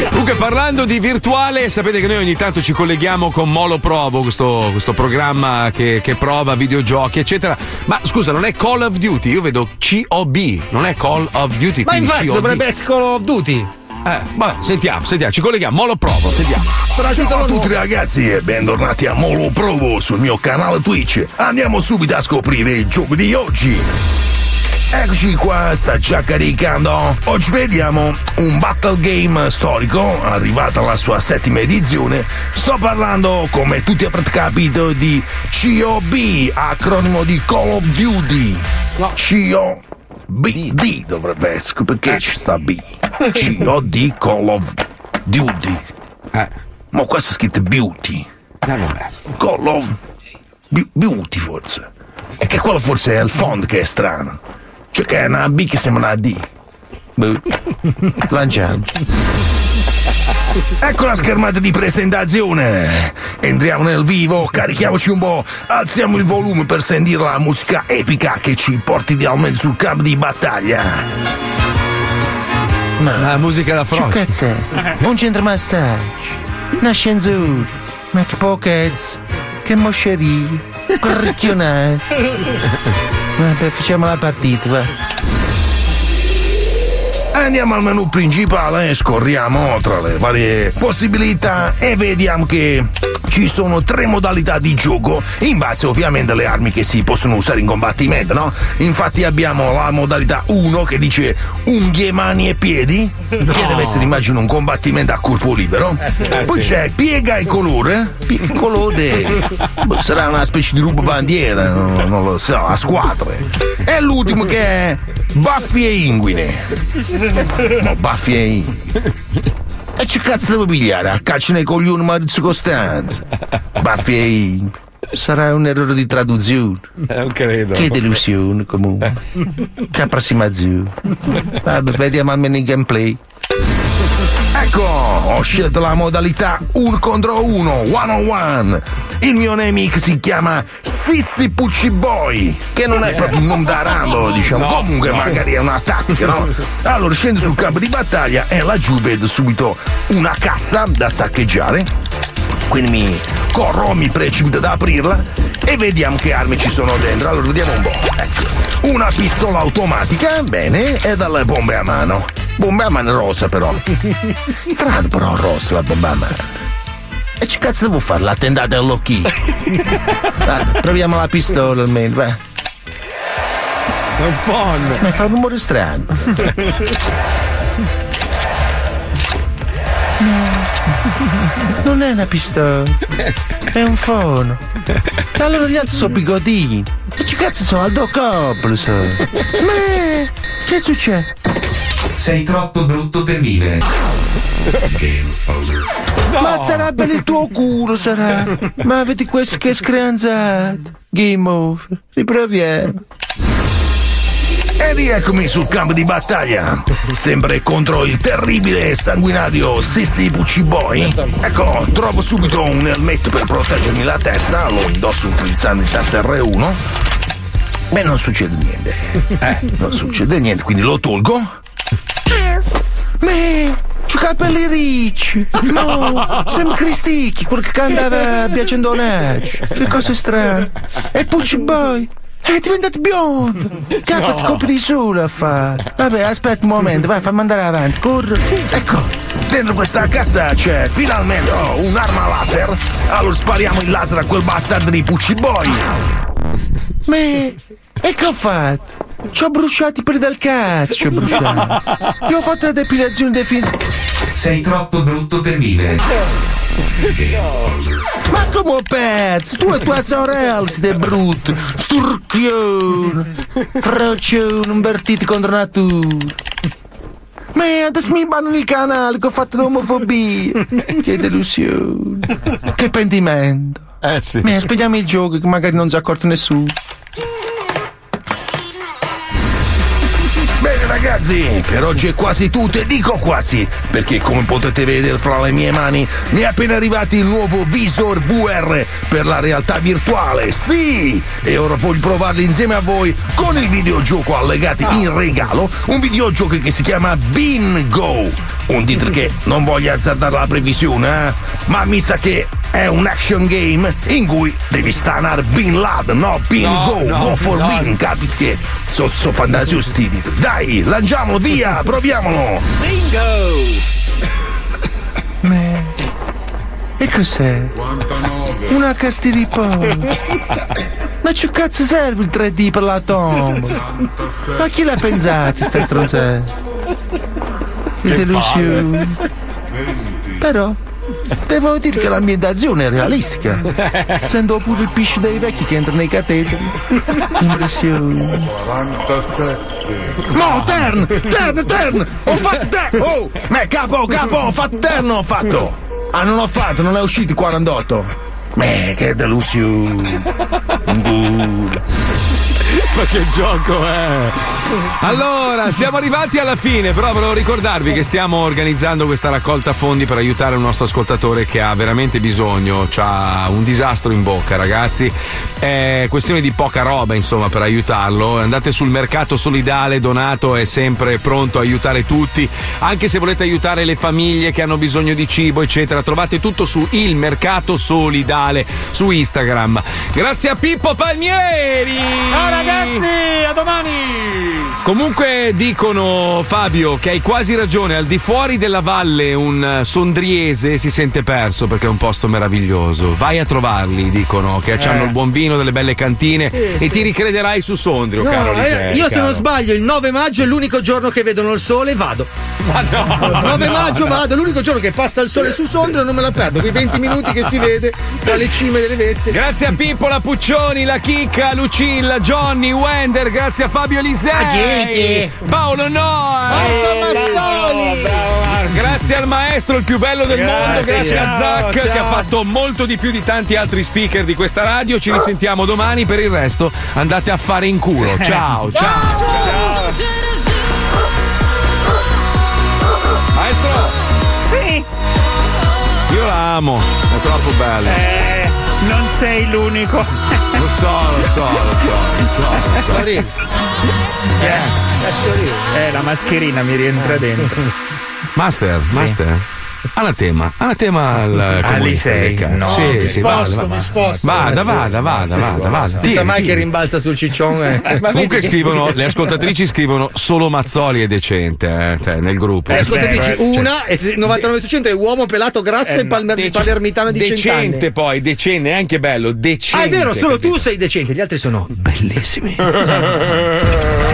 Speaker 4: Comunque parlando di virtuale, sapete che noi ogni tanto ci colleghiamo con Molo Provo, questo, questo programma che, che prova videogiochi, eccetera. Ma scusa, non è Call of Duty, io vedo COB, non è Call of Duty.
Speaker 5: Ma
Speaker 4: quindi
Speaker 5: infatti
Speaker 4: COB.
Speaker 5: dovrebbe essere Call of Duty.
Speaker 4: Eh, vabbè, sentiamo, sentiamo, ci colleghiamo, Molo Provo, sentiamo.
Speaker 30: Ciao a tutti ragazzi e bentornati a Molo Provo sul mio canale Twitch. Andiamo subito a scoprire il gioco di oggi. Eccoci qua, sta già caricando. Oggi vediamo un battle game storico, arrivata alla sua settima edizione. Sto parlando, come tutti avrete capito, di COB, acronimo di Call of Duty. COBD dovrebbe essere, perché ci sta B? COD Call of Duty. Ma qua sta scritto Beauty. Call of Be- Beauty forse. E che quello forse è il font che è strano. Cioè che è una B che sembra una D. Boh. (laughs) Lanciamo. Ecco la schermata di presentazione. Entriamo nel vivo, carichiamoci un po', alziamo il volume per sentire la musica epica che ci porti idealmente sul campo di battaglia.
Speaker 4: La musica da Frost.
Speaker 30: cazzo è? Un centro massaggio, una scenzoura, ma che mosceria, corricchionare. (laughs) Vabbè, facciamo la partita, va. Andiamo al menu principale e scorriamo tra le varie possibilità e vediamo che ci sono tre modalità di gioco in base ovviamente alle armi che si possono usare in combattimento, no? Infatti abbiamo la modalità 1 che dice unghie, mani e piedi, che deve essere immagino un combattimento a corpo libero. Eh, Poi sì. c'è piega e colore. Piega colore. Boh, sarà una specie di rubo bandiera, non, non lo so, a squadre. E l'ultimo che è baffi e inguine. (laughs) No, baffi e inguine. E che cazzo devo pigliare? A caccia nei coglioni Maurizio Costanza. Baffi. Sarà un errore di traduzione.
Speaker 4: Non credo.
Speaker 30: Che delusione comunque. Che approssimazione. Vabbè, vediamo almeno il gameplay. Ecco, ho scelto la modalità 1 contro 1, one on one. Il mio nemico si chiama Sissi Pucci Boy, che non è proprio un nome da Rambo, diciamo.
Speaker 31: No,
Speaker 30: Comunque
Speaker 31: no.
Speaker 30: magari è una tattica, no? Allora scendo sul campo di battaglia e laggiù vedo subito una cassa da saccheggiare. Quindi mi corro, mi precipito ad aprirla e vediamo che armi ci sono dentro. Allora vediamo un po'. Ecco. Una pistola automatica, bene, e dalle bombe a mano. Bombe a mano rosa però. (laughs) Strano però rosa la bomba a mano. E che cazzo devo fare? L'attendata all'occhio? (laughs) Vabbè, proviamo la pistola almeno, va.
Speaker 4: È un phon.
Speaker 30: Mi fa un rumore strano. (laughs) Non è una pistola, è un fono. Allora gli altri sono bigodini. E che cazzo sono? Aldo Cop, so. Ma che succede?
Speaker 32: Sei troppo brutto per vivere.
Speaker 30: Ma sarà bello il tuo culo, sarà. Ma vedi questo che è screanzato. Game over. Riproviamo. E rieccomi sul campo di battaglia, sempre contro il terribile e sanguinario Sissi Pucci Boy. Ecco, trovo subito un elmetto per proteggermi la testa, lo indosso utilizzando il tasto R1. Beh, non succede niente. Eh, non succede niente, quindi lo tolgo. Me, c'ho capelli ricci. No, sembra Cristicchi, quel che cantava piacendo Legge. Che cosa strana. E Pucci Boy. È diventato biondo! (laughs) Che ha
Speaker 12: No.
Speaker 30: fatto colpi di sole a fare? Vabbè, aspetta un momento, vai, fammi andare avanti, corro. Ecco, dentro questa cassa c'è finalmente oh, un'arma laser. Allora spariamo il laser a quel bastardo di Pucci Boy. Me, e che ho fatto? Ci ho bruciato i peli del cazzo, ci ho bruciato. (laughs) Io ho fatto la depilazione definitiva.
Speaker 32: Sei troppo brutto per vivere.
Speaker 30: Ma come pezzo? Tu e tua sorella siete brutti, sturchione, frocione, invertiti contro natura. Ma adesso mi bannano il canale che ho fatto l'omofobia. Che delusione. Che pentimento.
Speaker 4: Eh sì.
Speaker 30: Ma spieghiamo il gioco che magari non si è accorto nessuno. Ragazzi, per oggi è quasi tutto e dico quasi, perché come potete vedere fra le mie mani mi è appena arrivato il nuovo visor VR per la realtà virtuale, sì! E ora voglio provarli insieme a voi con il videogioco allegato in regalo, un videogioco che si chiama Bingo, un titolo che non voglio azzardare la previsione, eh? ma mi sa che è un action game in cui devi stanare Bin Laden, no? Bin
Speaker 12: No,
Speaker 30: Go,
Speaker 12: no,
Speaker 30: go for
Speaker 12: no.
Speaker 30: win, capito che sono so fantasiosi titoli. Dai, lanciamolo via, (laughs) proviamolo! Me. E cos'è? Una casti di poi. Ma che cazzo serve il 3D per la tombola? Ma chi l'ha pensato, sta stronzata? Delusione. Però, devo dire che l'ambientazione è realistica. Essendo pure il pisci dei vecchi che entra nei cateteri. Impressione.
Speaker 12: 47.
Speaker 30: No, turn! Turn, turn! Ho fatto turn! Oh! Me, capo, capo, ho fatto turn, ho fatto! Ah, non ho fatto, non è uscito il 48. Me, che delusione. (laughs)
Speaker 4: Ma che gioco è? Allora, siamo arrivati alla fine, però volevo ricordarvi che stiamo organizzando questa raccolta fondi per aiutare un nostro ascoltatore che ha veramente bisogno, ha un disastro in bocca, ragazzi. È questione di poca roba, insomma, per aiutarlo. Andate sul mercato solidale, Donato è sempre pronto a aiutare tutti, anche se volete aiutare le famiglie che hanno bisogno di cibo, eccetera. Trovate tutto su Il Mercato Solidale su Instagram. Grazie a Pippo Palmieri!
Speaker 3: Ragazzi, a domani!
Speaker 4: Comunque dicono Fabio che hai quasi ragione, al di fuori della valle un eh, sondriese si sente perso perché è un posto meraviglioso. Vai a trovarli, dicono, che
Speaker 5: Eh.
Speaker 4: hanno il buon vino, delle belle cantine
Speaker 5: Sì,
Speaker 4: e
Speaker 5: sì.
Speaker 4: ti ricrederai su Sondrio,
Speaker 5: No,
Speaker 4: caro
Speaker 5: eh,
Speaker 4: Lisei,
Speaker 5: io se
Speaker 4: caro.
Speaker 5: non sbaglio il 9 maggio è l'unico giorno che vedono il sole vado.
Speaker 4: Ma no,
Speaker 5: Il 9
Speaker 4: no,
Speaker 5: maggio
Speaker 4: no.
Speaker 5: vado, l'unico giorno che passa il sole su Sondrio non me la perdo, quei 20 minuti che si vede tra le cime delle vette.
Speaker 4: Grazie a Pippo, la Puccioni, la Chicca, Lucilla, Johnny, Wender, grazie a Fabio Lisei. Paolo
Speaker 12: Mazzoli.
Speaker 4: grazie al maestro, il più bello del
Speaker 12: Grazie.
Speaker 4: mondo, grazie a
Speaker 12: Ciao,
Speaker 4: Zac che
Speaker 12: ciao.
Speaker 4: ha fatto molto di più di tanti altri speaker di questa radio. Ci risentiamo domani, per il resto andate a fare in culo. Ciao, ciao. Maestro!
Speaker 6: Sì!
Speaker 4: Io la amo, è troppo bella.
Speaker 6: Eh, non sei l'unico.
Speaker 4: Lo so, lo so, lo so, lo so. Lo so.
Speaker 6: Sorry. Eh, la mascherina mi rientra dentro.
Speaker 4: Master, master. Anatema, anatema al
Speaker 6: Alisei,
Speaker 4: cazzo.
Speaker 6: no,
Speaker 4: sì,
Speaker 6: mi
Speaker 4: sì,
Speaker 6: sposto,
Speaker 4: vada,
Speaker 6: mi
Speaker 4: vada.
Speaker 6: sposto.
Speaker 4: Vada,
Speaker 6: Eh,
Speaker 4: vada, vada, vada, vada.
Speaker 5: Non sa mai che rimbalza sul ciccione. (laughs)
Speaker 4: Comunque scrivono, le ascoltatrici scrivono solo Mazzoli è decente, eh, cioè, nel gruppo.
Speaker 5: Eh, ascoltatrici,
Speaker 4: Beh, cioè,
Speaker 5: una e 99 su 100 è uomo pelato grasso e palmer-
Speaker 4: dec-
Speaker 5: palermitano di
Speaker 4: decente
Speaker 5: cent'anni.
Speaker 4: poi, decente, è anche bello, decente.
Speaker 5: Ah, è vero, solo tu sei decente, gli altri sono bellissimi. (laughs)